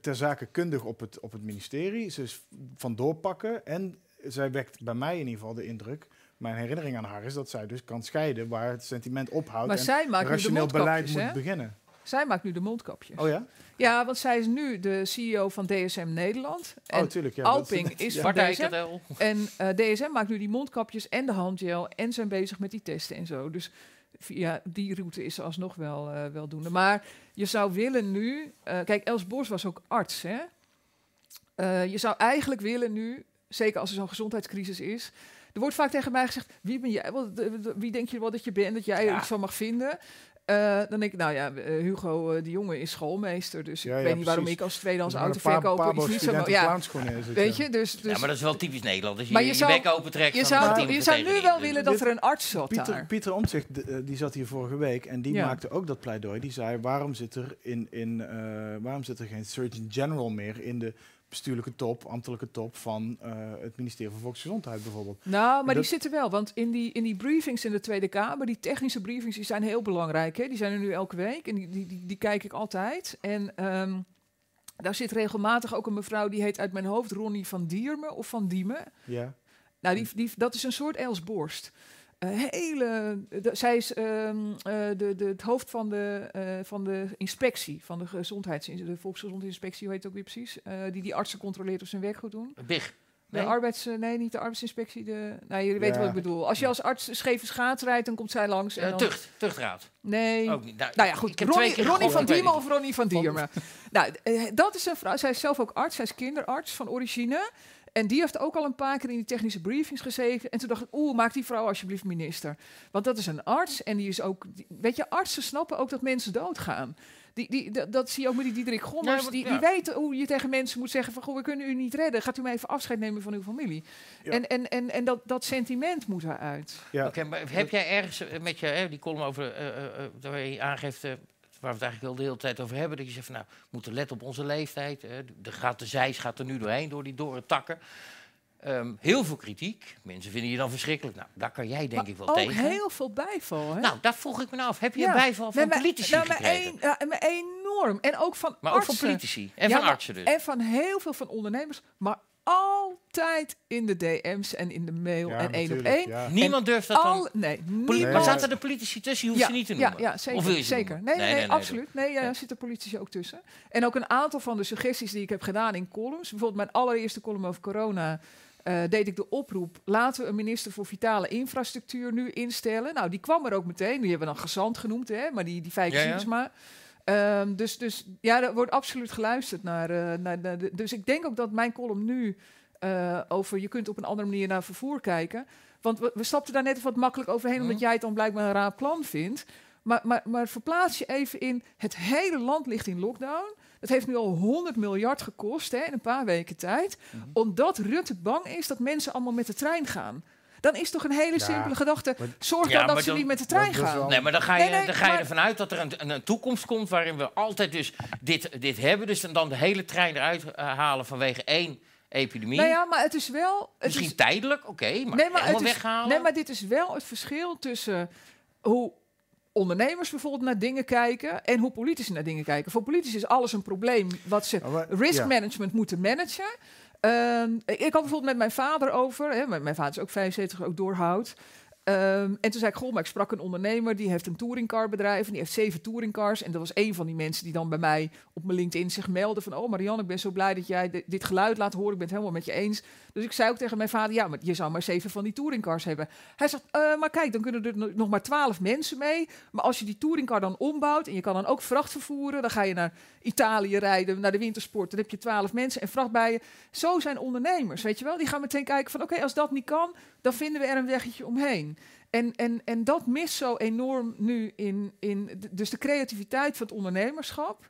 Speaker 3: ter zake kundig op het, op het ministerie. Ze is van doorpakken en zij wekt bij mij in ieder geval de indruk. Mijn herinnering aan haar is dat zij dus kan scheiden waar het sentiment ophoudt
Speaker 4: maar
Speaker 3: en
Speaker 4: zij
Speaker 3: rationeel beleid moet
Speaker 4: hè?
Speaker 3: beginnen.
Speaker 4: Zij maakt nu de mondkapjes.
Speaker 3: Oh ja?
Speaker 4: Ja, want zij is nu de CEO van DSM Nederland. En
Speaker 3: oh, tuurlijk. Ja, dat-
Speaker 4: Alping is
Speaker 3: ja.
Speaker 4: van DSM. En eh, DSM maakt nu die mondkapjes en de handgel en zijn bezig met die testen en zo. Dus via die route is ze alsnog wel, eh wel doende. Maar je zou willen nu... eh, kijk, Els Bos was ook arts, hè? Eh, je zou eigenlijk willen nu, zeker als er zo'n gezondheidscrisis is... Er wordt vaak tegen mij gezegd, wie ben jij? Wat, wie denk je wel dat je bent, dat jij er
Speaker 2: Ja.
Speaker 4: iets van mag vinden? Eh, dan denk ik, nou ja, eh, Hugo eh, de Jonge is schoolmeester. Dus
Speaker 3: Ja,
Speaker 4: ik
Speaker 3: ja,
Speaker 4: weet niet waarom ik als tweedehands autoverkoper iets niet zo... Ja,
Speaker 3: het,
Speaker 4: weet je, dus... dus
Speaker 2: Ja, maar dat is wel typisch Nederland. Als je
Speaker 4: Maar
Speaker 2: je,
Speaker 4: je
Speaker 2: je
Speaker 4: zou-
Speaker 2: bek opentrekt
Speaker 4: je
Speaker 2: van het
Speaker 4: zou, je zou nu wel
Speaker 2: Dus-
Speaker 4: willen dat er een arts zat
Speaker 3: Pieter,
Speaker 4: daar.
Speaker 3: Pieter Omtzigt, die zat hier vorige week en die
Speaker 4: Ja.
Speaker 3: maakte ook dat pleidooi. Die zei, waarom zit er, in, in, eh, waarom zit er geen Surgeon General meer in de bestuurlijke top, ambtelijke top van eh, het ministerie van Volksgezondheid bijvoorbeeld?
Speaker 4: Nou, maar die zitten wel. Want in die, in die briefings in de Tweede Kamer, die technische briefings, die zijn heel belangrijk. Hè? Die zijn er nu elke week en die, die, die, die kijk ik altijd. En ehm, daar zit regelmatig ook een mevrouw, die heet uit mijn hoofd Ronnie van Diermen of van Diemen.
Speaker 3: Ja.
Speaker 4: Nou, die, die, dat is een soort Els Borst. Eh, hele, de- zij is ehm, eh, de, de, het hoofd van de, eh, van de inspectie, van de gezondheids, de Volksgezondheidsinspectie, hoe heet het ook weer precies, eh, die die artsen controleert of ze hun werk goed doen.
Speaker 2: Big.
Speaker 4: De
Speaker 2: Nee?
Speaker 4: arbeids, eh, nee, niet de arbeidsinspectie. De, nou, jullie weten wat ik bedoel. Als je als arts scheve schaats rijdt, dan komt zij langs. En
Speaker 2: Eh,
Speaker 4: dan,
Speaker 2: tucht, tuchtraad.
Speaker 4: Nee.
Speaker 2: Ook niet. Nou,
Speaker 4: Nou ja,
Speaker 2: ik
Speaker 4: goed.
Speaker 2: heb twee
Speaker 4: Ronnie,
Speaker 2: keer
Speaker 4: Ronnie van Diemen of Ronnie van Diermen. nou, eh, dat is een vrouw. Zij is zelf ook arts. Zij is kinderarts van origine. En die heeft ook al een paar keer in die technische briefings gezeten. En toen dacht ik, oeh, maak die vrouw alsjeblieft minister. Want dat is een arts. En die is ook... die- weet je, artsen snappen ook dat mensen doodgaan. Die, die, dat, dat zie je ook met die Diederik Gommers.
Speaker 2: Ja, maar-
Speaker 4: die,
Speaker 2: ja.
Speaker 4: die weten hoe je tegen mensen moet zeggen van... Goh, we kunnen u niet redden. Gaat u maar even afscheid nemen van uw familie.
Speaker 3: Ja.
Speaker 4: En, en, en, en dat, dat sentiment moet eruit.
Speaker 3: Ja.
Speaker 2: Oké, maar heb jij ergens met je, hè, die column over, eh, eh, eh, waar je aangeeft, waar we het eigenlijk wel de hele tijd over hebben. Dat je zegt van nou, we moeten letten op onze leeftijd. Hè. De, gaat, de zeis gaat er nu doorheen, door die dorre takken. Ehm, heel veel kritiek. Mensen vinden je dan verschrikkelijk. Nou, daar kan jij denk
Speaker 4: Maar
Speaker 2: ik wel
Speaker 4: ook
Speaker 2: tegen.
Speaker 4: heel veel bijval. Hè?
Speaker 2: Nou, daar vroeg ik me nou af. Heb je
Speaker 4: Ja.
Speaker 2: een bijval van
Speaker 4: maar-
Speaker 2: politici
Speaker 4: nou, maar
Speaker 2: gekregen?
Speaker 4: een- ja, maar enorm. En ook van
Speaker 2: maar ook van politici en
Speaker 4: Ja,
Speaker 2: van
Speaker 4: maar-
Speaker 2: artsen dus.
Speaker 4: En van heel veel van ondernemers. Maar altijd in de DM's en in de mail
Speaker 3: Ja,
Speaker 4: en één op één.
Speaker 3: ja.
Speaker 2: Niemand durft dat dan...
Speaker 4: Al, nee,
Speaker 2: Poli-
Speaker 4: niemand.
Speaker 2: maar
Speaker 3: Nee.
Speaker 2: zaten er politici tussen? Je hoeft ze niet te noemen.
Speaker 4: Ja, ja zeker.
Speaker 2: Of wil je ze
Speaker 4: zeker. Nee, nee, nee,
Speaker 2: nee,
Speaker 4: absoluut. Nee, ja,
Speaker 2: Ja.
Speaker 4: er zitten politici ook tussen. En ook een aantal van de suggesties die ik heb gedaan in columns. Bijvoorbeeld mijn allereerste column over corona. eh, deed ik de oproep, laten we een minister voor vitale infrastructuur nu instellen. Nou, die kwam er ook meteen. Die hebben we dan gezant genoemd, hè, maar die, die Fijke
Speaker 2: Ja, ja.
Speaker 4: Ehm, dus, dus ja, er wordt absoluut geluisterd naar, eh, naar, naar de, Dus ik denk ook dat mijn column nu eh, over je kunt op een andere manier naar vervoer kijken. Want we, we stapten daar net even wat makkelijk overheen,
Speaker 2: Mhm.
Speaker 4: omdat jij het dan blijkbaar een raar plan vindt. Maar, maar, maar verplaats je even in, het hele land ligt in lockdown. Dat heeft nu al 100 miljard gekost hè, in een paar weken tijd.
Speaker 3: Mhm.
Speaker 4: Omdat Rutte bang is dat mensen allemaal met de trein gaan. Dan is toch een hele
Speaker 3: Ja,
Speaker 4: simpele gedachte, zorg
Speaker 2: Ja,
Speaker 4: dan dat ze
Speaker 2: dan-
Speaker 4: niet met de trein gaan.
Speaker 2: Nee, maar dan ga je,
Speaker 4: Nee, nee,
Speaker 2: dan ga je
Speaker 4: maar-
Speaker 2: ervan uit dat er een, een, toekomst komt waarin we altijd dus dit, dit hebben. Dus dan de hele trein eruit eh, halen vanwege één epidemie.
Speaker 4: Nou ja, maar het is wel... Het
Speaker 2: Misschien
Speaker 4: is,
Speaker 2: tijdelijk, oké, maar,
Speaker 4: nee, maar
Speaker 2: helemaal
Speaker 4: het is,
Speaker 2: weghalen.
Speaker 4: Nee, maar dit is wel het verschil tussen hoe ondernemers bijvoorbeeld naar dingen kijken en hoe politici naar dingen kijken. Voor politici is alles een probleem wat ze risk
Speaker 3: ja.
Speaker 4: management moeten managen. Ehm, ik had bijvoorbeeld met mijn vader over. Hè, mijn vader is ook 75, ook doorhout. Ehm, en toen zei ik, goh, maar ik sprak een ondernemer die heeft een touringcarbedrijf en die heeft zeven touringcars. En dat was een van die mensen die dan bij mij op mijn LinkedIn zich meldde van, oh Marianne, ik ben zo blij dat jij di- dit geluid laat horen. Ik ben het helemaal met je eens. Dus ik zei ook tegen mijn vader, ja, maar je zou maar zeven van die touringcars hebben. Hij zegt, eh, maar kijk, dan kunnen er no- nog maar twaalf mensen mee. Maar als je die touringcar dan ombouwt en je kan dan ook vracht vervoeren, dan ga je naar Italië rijden, naar de wintersport, dan heb je twaalf mensen en vrachtbijen. Zo zijn ondernemers, weet je wel. Die gaan meteen kijken van, oké, als dat niet kan, dan vinden we er een weggetje omheen. En, en, en dat mist zo enorm nu in, in... Dus de creativiteit van het ondernemerschap...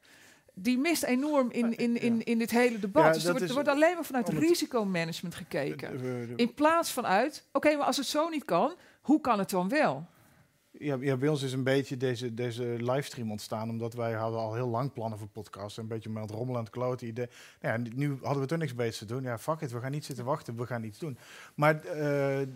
Speaker 4: die mist enorm in, in, in, in dit hele debat.
Speaker 3: Ja,
Speaker 4: dus er wordt, er wordt alleen maar vanuit risicomanagement gekeken.
Speaker 3: Eh, eh,
Speaker 4: In plaats van uit... Oké, maar als het zo niet kan, hoe kan het dan wel?
Speaker 3: Ja, ja, bij ons is een beetje deze, deze livestream ontstaan, omdat wij hadden al heel lang plannen voor podcasts. Een beetje met het rommelen en het kloten idee. Nou ja, nu hadden we toch niks beters te doen. Ja, fuck it, we gaan niet zitten wachten, we gaan iets doen. Maar eh,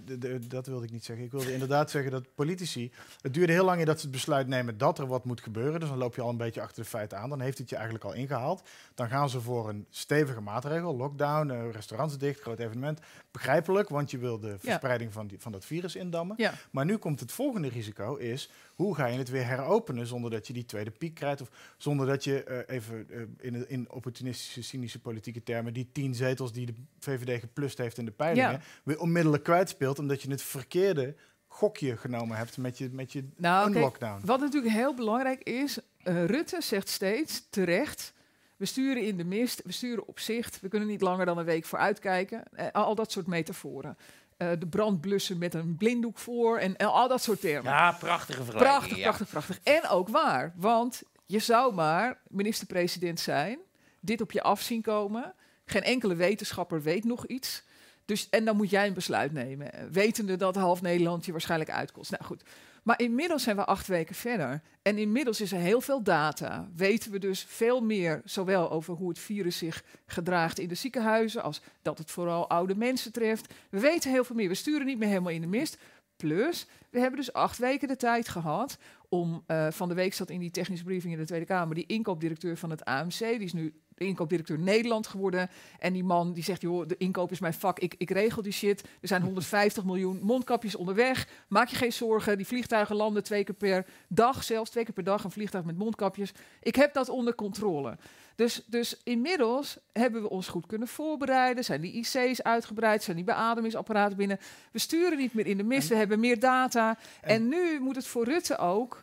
Speaker 3: dat wilde ik niet zeggen. Ik wilde inderdaad zeggen dat politici, het duurde heel lang in dat ze het besluit nemen dat er wat moet gebeuren. Dus dan loop je al een beetje achter de feiten aan. Dan heeft het je eigenlijk al ingehaald. Dan gaan ze voor een stevige maatregel, lockdown, eh, restaurants dicht, groot evenement. Begrijpelijk, want je wil de verspreiding van, die, van dat virus indammen.
Speaker 4: Ja.
Speaker 3: Maar nu komt het volgende risico is, hoe ga je het weer heropenen zonder dat je die tweede piek krijgt of zonder dat je eh, even eh, in, in opportunistische, cynische politieke termen die tien zetels die de VVD geplust heeft in de peilingen
Speaker 4: Ja.
Speaker 3: weer onmiddellijk kwijtspeelt omdat je het verkeerde gokje genomen hebt met je, met je
Speaker 4: Nou, kijk,
Speaker 3: unlockdown.
Speaker 4: Wat natuurlijk heel belangrijk is, eh, Rutte zegt steeds terecht. We sturen in de mist, we sturen op zicht, we kunnen niet langer dan een week vooruitkijken. Eh, al dat soort metaforen. Eh, de brand blussen met een blinddoek voor en, en al dat soort termen.
Speaker 2: Ja, prachtige vergelijking.
Speaker 4: prachtig,
Speaker 2: ja.
Speaker 4: prachtig, prachtig. En ook waar, want je zou maar minister-president zijn, dit op je af zien komen. Geen enkele wetenschapper weet nog iets. Dus, en dan moet jij een besluit nemen, eh, wetende dat half Nederland je waarschijnlijk uitkost. Nou goed, maar inmiddels zijn we acht weken verder. En inmiddels is er heel veel data. Weten we dus veel meer, zowel over hoe het virus zich gedraagt in de ziekenhuizen, als dat het vooral oude mensen treft. We weten heel veel meer. We sturen niet meer helemaal in de mist. Plus, we hebben dus acht weken de tijd gehad om, eh, van de week zat in die technische briefing in de Tweede Kamer, die inkoopdirecteur van het AMC, die is nu de inkoopdirecteur Nederland geworden. En die man die zegt, joh, de inkoop is mijn vak, ik, ik regel die shit. Er zijn 150 miljoen mondkapjes onderweg. Maak je geen zorgen, die vliegtuigen landen twee keer per dag, zelfs twee keer per dag een vliegtuig met mondkapjes. Ik heb dat onder controle. Dus, dus inmiddels hebben we ons goed kunnen voorbereiden. Zijn die IC's uitgebreid? Zijn die beademingsapparaten binnen? We sturen niet meer in de mist. We hebben meer data. En,
Speaker 3: en-
Speaker 4: nu moet het voor Rutte ook.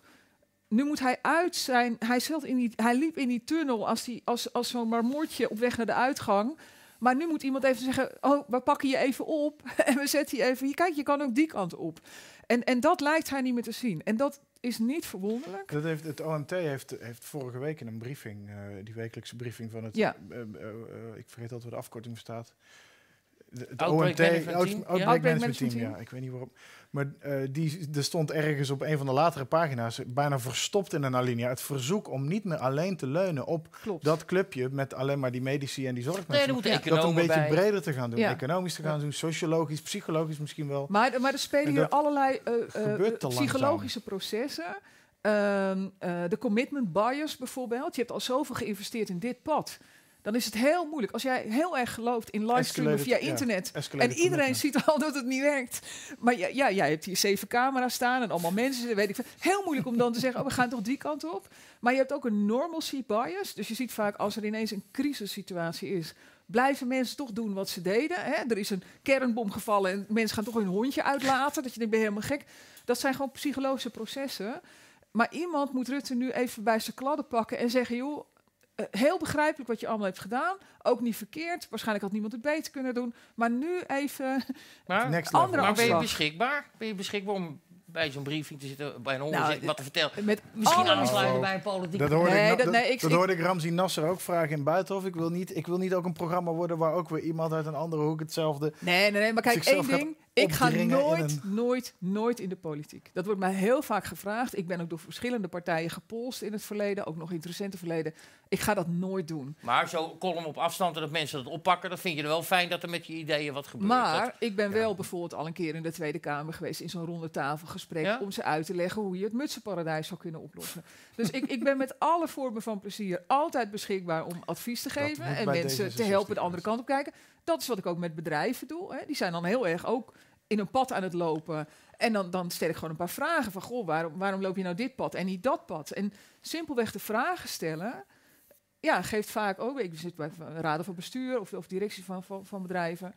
Speaker 4: Nu moet hij uit zijn. Hij, zat in die, hij liep in die tunnel als, die, als, als zo'n marmotje op weg naar de uitgang. Maar nu moet iemand even zeggen: Oh, we pakken je even op. en we zetten je even. Hier, kijk, je kan ook die kant op. En, en dat lijkt hij niet meer te zien. En dat is niet verwonderlijk.
Speaker 3: Dat heeft, het OMT heeft, heeft vorige week in een briefing, eh, die wekelijkse briefing van het,
Speaker 4: Ja.
Speaker 3: eh, eh, ik vergeet altijd wat de afkorting bestaat, de- het
Speaker 2: Outbreak
Speaker 3: OMT,
Speaker 2: Management
Speaker 3: Out-
Speaker 2: Team, ja.
Speaker 3: Outbreak
Speaker 4: Outbreak
Speaker 3: Management Team,
Speaker 4: Management
Speaker 3: ja, ik weet niet waarom. Maar eh, die, er stond ergens op een van de latere pagina's, bijna verstopt in een alinea, het verzoek om niet meer alleen te leunen op
Speaker 4: Klopt.
Speaker 3: dat clubje met alleen maar die medici en die
Speaker 2: Nee,
Speaker 3: zorgmensen.
Speaker 2: moeten
Speaker 4: Ja.
Speaker 3: dat een beetje
Speaker 2: bij.
Speaker 3: breder te gaan doen,
Speaker 4: Ja.
Speaker 3: economisch te gaan doen, sociologisch, psychologisch misschien wel.
Speaker 4: Maar, maar er spelen
Speaker 3: En
Speaker 4: hier
Speaker 3: dat
Speaker 4: allerlei eh, eh, psychologische processen. Ehm, eh, de commitment bias bijvoorbeeld. Je hebt al zoveel geïnvesteerd in dit pad. Dan is het heel moeilijk. Als jij heel erg gelooft in livestreamen via
Speaker 3: ja.
Speaker 4: internet. En iedereen ziet al dat het niet werkt. Maar ja, ja, jij hebt hier zeven camera's staan en allemaal mensen. Weet ik veel. Heel moeilijk om dan te zeggen, oh, we gaan toch die kant op. Maar je hebt ook een normalcy bias. Dus je ziet vaak als er ineens een crisissituatie is, blijven mensen toch doen wat ze deden. Hè? Er is een kernbom gevallen en mensen gaan toch hun hondje uitlaten. Dat je denkt, ben je helemaal gek. Dat zijn gewoon psychologische processen. Maar iemand moet Rutte nu even bij zijn kladden pakken en zeggen, joh, heel begrijpelijk wat je allemaal hebt gedaan. Ook niet verkeerd. Waarschijnlijk had niemand het beter kunnen doen. Maar nu even
Speaker 2: Maar,
Speaker 3: Next
Speaker 4: andere
Speaker 2: maar ben je beschikbaar? Ben je beschikbaar om bij zo'n briefing te zitten, bij een
Speaker 4: Nou,
Speaker 2: onderzoek, wat te vertellen?
Speaker 4: met
Speaker 2: Misschien aansluiten
Speaker 3: Oh.
Speaker 2: bij een politiek
Speaker 3: Dat hoorde,
Speaker 4: Nee,
Speaker 3: ik,
Speaker 4: dat- nee, ik-
Speaker 3: dat
Speaker 4: ik-
Speaker 3: hoorde ik Ramzi Nasser ook vragen in Buitenhof. Ik wil, niet, ik wil niet ook een programma worden waar ook weer iemand uit een andere hoek hetzelfde...
Speaker 4: Nee, nee, nee, maar kijk, één ding. Ik ga nooit,
Speaker 3: een-
Speaker 4: nooit, nooit in de politiek. Dat wordt mij heel vaak gevraagd. Ik ben ook door verschillende partijen gepolst in het verleden, ook nog in het recente verleden. Ik ga dat nooit doen.
Speaker 2: Maar zo column op afstand en dat mensen dat oppakken, dan vind je er wel fijn dat er met je ideeën wat gebeurt.
Speaker 4: Maar
Speaker 2: Dat-
Speaker 4: ik ben wel bijvoorbeeld al een keer in de Tweede Kamer geweest in zo'n ronde tafelgesprek
Speaker 2: Ja?
Speaker 4: om ze uit te leggen hoe je het mutsenparadijs zou kunnen oplossen. Dus ik, ik ben met alle vormen van plezier altijd beschikbaar om advies te geven en mensen te
Speaker 3: D66
Speaker 4: helpen de andere kant op kijken. Dat is wat ik ook met bedrijven doe. Hè. Die zijn dan heel erg ook in een pad aan het lopen. En dan, dan stel ik gewoon een paar vragen van, goh, waarom, waarom loop je nou dit pad en niet dat pad? En simpelweg de vragen stellen, ja, geeft vaak ook, ik zit bij raden van bestuur of, of directie van, van, bedrijven,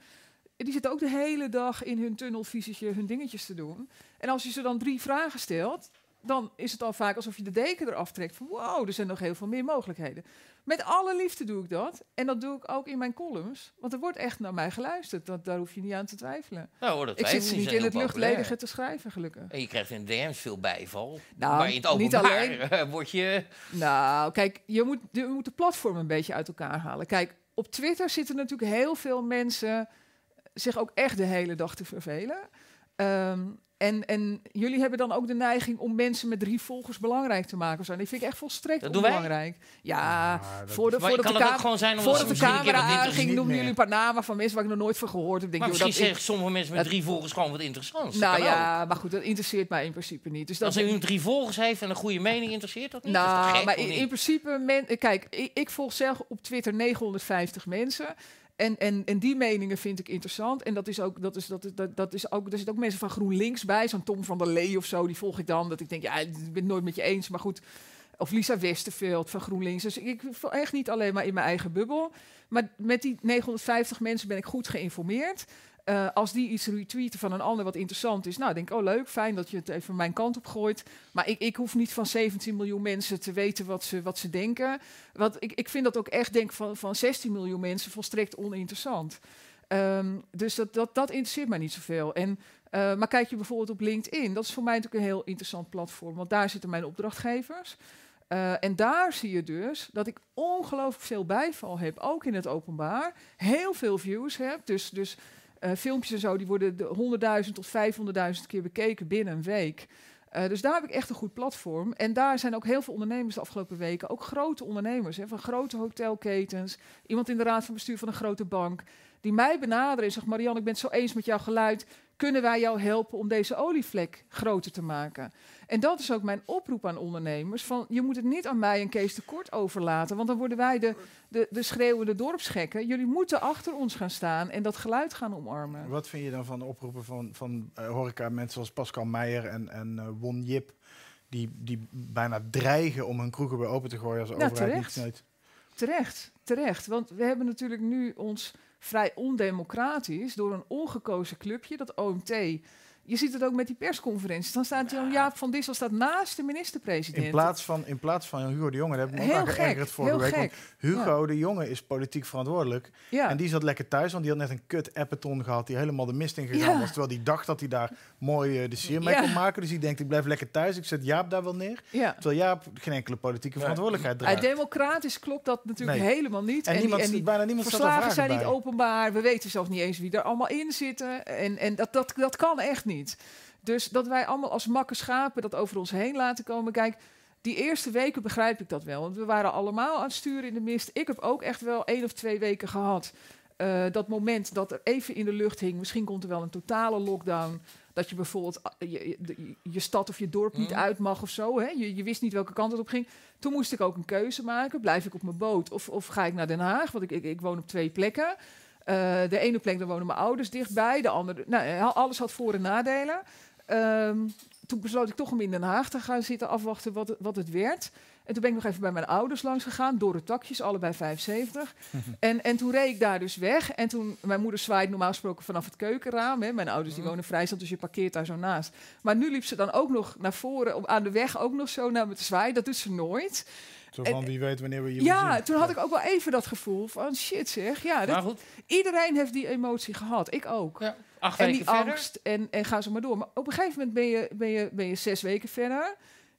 Speaker 4: die zitten ook de hele dag in hun tunnelvisietje hun dingetjes te doen. En als je ze dan drie vragen stelt, dan is het al vaak alsof je de deken eraf trekt van wow, er zijn nog heel veel meer mogelijkheden. Met alle liefde doe ik dat. En dat doe ik ook in mijn columns. Want er wordt echt naar mij geluisterd. Dat, daar hoef je niet aan te twijfelen.
Speaker 2: Nou, hoor, dat
Speaker 4: Ik zit
Speaker 2: niet,
Speaker 4: in het luchtledige te schrijven, gelukkig.
Speaker 2: En je krijgt in DM's veel bijval.
Speaker 4: Nou,
Speaker 2: maar in het
Speaker 4: niet alleen.
Speaker 2: eh, word je...
Speaker 4: Nou, kijk, je moet, je moet de platform een beetje uit elkaar halen. Kijk, op Twitter zitten natuurlijk heel veel mensen zich ook echt de hele dag te vervelen. Ehm, en, en jullie hebben dan ook de neiging om mensen met drie volgers belangrijk te maken. of Zo. Die vind ik echt volstrekt
Speaker 2: Dat doen
Speaker 4: onbelangrijk. Ja,
Speaker 3: dat-
Speaker 4: voor de,
Speaker 2: Maar
Speaker 4: voordat
Speaker 2: kan
Speaker 4: de, kamer,
Speaker 2: gewoon zijn
Speaker 4: voordat de camera aanging, noemden jullie een paar namen van mensen waar ik nog nooit van gehoord heb. Ik
Speaker 2: Maar
Speaker 4: Denk, joh,
Speaker 2: misschien
Speaker 4: dat
Speaker 2: zeggen sommige mensen met drie volgers gewoon wat interessants.
Speaker 4: nou
Speaker 2: Dat ook.
Speaker 4: ja, maar goed, dat interesseert mij in principe niet. Dus dat,
Speaker 2: Als iemand drie volgers heeft en een goede mening, interesseert dat niet? Dat is toch
Speaker 4: Nou,
Speaker 2: gek,
Speaker 4: maar in,
Speaker 2: niet?
Speaker 4: in principe, men, kijk, ik, ik volg zelf op Twitter 950 mensen. En, en, en die meningen vind ik interessant. En dat is ook, dat is, dat dat, is ook, er zitten ook mensen van GroenLinks bij, zo'n Tom van der Lee of zo, die volg ik dan. Dat ik denk, ja, ik ben het nooit met je eens, maar goed. Of Lisa Westerveld van GroenLinks. Dus ik volg echt niet alleen maar in mijn eigen bubbel. Maar met die 950 mensen ben ik goed geïnformeerd. Eh, als die iets retweeten van een ander wat interessant is, nou denk ik, oh leuk, fijn dat je het even mijn kant op gooit. Maar ik, ik hoef niet van 17 miljoen mensen te weten wat ze, wat ze denken. Want ik, ik vind dat ook echt, denk van, van 16 miljoen mensen volstrekt oninteressant. Ehm, dus dat, dat, dat interesseert mij niet zoveel. En, eh, maar kijk je bijvoorbeeld op LinkedIn, dat is voor mij natuurlijk een heel interessant platform, want daar zitten mijn opdrachtgevers. Eh, en daar zie je dus dat ik ongelooflijk veel bijval heb, ook in het openbaar. Heel veel views heb, dus, dus eh, filmpjes en zo, die worden de 100.000 tot 500.000 keer bekeken binnen een week. Eh, dus daar heb ik echt een goed platform. En daar zijn ook heel veel ondernemers de afgelopen weken, ook grote ondernemers, hè, van grote hotelketens, iemand in de raad van bestuur van een grote bank, die mij benaderen en zeggen, Marianne, ik ben zo eens met jouw geluid, kunnen wij jou helpen om deze olievlek groter te maken? En dat is ook mijn oproep aan ondernemers, van je moet het niet aan mij en Kees tekort overlaten, want dan worden wij de, de, de schreeuwende dorpsgekken. Jullie moeten achter ons gaan staan en dat geluid gaan omarmen.
Speaker 3: Wat vind je dan van de oproepen van, van eh, horeca mensen zoals Pascal Meijer en, en eh, Won Jip, die, die bijna dreigen om hun kroegen weer open te gooien als de
Speaker 4: Nou,
Speaker 3: overheid
Speaker 4: terecht.
Speaker 3: niet sneuit?
Speaker 4: Terecht, terecht. Want we hebben natuurlijk nu ons vrij ondemocratisch door een ongekozen clubje, dat OMT, je ziet het ook met die persconferenties. Dan staat Jan Jaap van Dissel staat naast de minister-president.
Speaker 3: In plaats van, in plaats van Hugo de Jonge, daar heb ik me ook
Speaker 4: Heel
Speaker 3: aan
Speaker 4: gek,
Speaker 3: geërgerd vorige week. Want Hugo de Jonge is politiek verantwoordelijk.
Speaker 4: ja.
Speaker 3: En die zat lekker thuis, want die had net een kut appeton gehad die helemaal de mist in gegaan
Speaker 4: Ja.
Speaker 3: was. Terwijl die dacht dat hij daar mooi eh, de sier mee
Speaker 4: Ja.
Speaker 3: kon maken. Dus die denkt, ik blijf lekker thuis. Ik zet Jaap daar wel neer.
Speaker 4: ja.
Speaker 3: Terwijl Jaap geen enkele politieke verantwoordelijkheid draagt.
Speaker 4: Democratisch klopt dat natuurlijk
Speaker 3: Nee.
Speaker 4: helemaal niet.
Speaker 3: en,
Speaker 4: die-
Speaker 3: niemand,
Speaker 4: en die
Speaker 3: bijna niemand
Speaker 4: verslagen
Speaker 3: vragen
Speaker 4: zijn niet openbaar. We weten zelfs niet eens wie er allemaal in zitten. En, en dat, dat, dat kan echt niet. Dus dat wij allemaal als makke schapen dat over ons heen laten komen. Kijk, die eerste weken begrijp ik dat wel. Want we waren allemaal aan het sturen in de mist. Ik heb ook echt wel één of twee weken gehad. eh, dat moment dat er even in de lucht hing. Misschien komt er wel een totale lockdown. Dat je bijvoorbeeld ah, je, je, de- je stad of je dorp niet
Speaker 2: Mhm.
Speaker 4: uit mag of zo. Hè? Je, je wist niet welke kant het op ging. Toen moest ik ook een keuze maken. Blijf ik op mijn boot of, of ga ik naar Den Haag? Want ik, ik, ik woon op twee plekken. Eh, de ene plek, daar wonen mijn ouders dichtbij. De andere, nou, alles had voor- en nadelen. Ehm, toen besloot ik toch om in Den Haag te gaan zitten afwachten wat, het- wat het werd. En toen ben ik nog even bij mijn ouders langs gegaan, door de takjes, allebei 75. en, en toen reed ik daar dus weg. En toen, mijn moeder zwaait normaal gesproken vanaf het keukenraam. Hè. Mijn ouders die
Speaker 2: Mhm.
Speaker 4: wonen vrijstand, dus je parkeert daar zo naast. Maar nu liep ze dan ook nog naar voren, op, aan de weg ook nog zo naar me te zwaaien. Dat doet ze nooit.
Speaker 3: Zo van, wie weet wanneer we je
Speaker 4: Ja,
Speaker 3: zien.
Speaker 4: toen had ik ook wel even dat gevoel van shit zeg. Ja, dat-
Speaker 2: goed,
Speaker 4: iedereen heeft die emotie gehad. Ik ook.
Speaker 2: ja, acht
Speaker 4: En
Speaker 2: weken
Speaker 4: die
Speaker 2: verder.
Speaker 4: angst en, en ga zo maar door. Maar op een gegeven moment ben je, ben, je, ben je zes weken verder.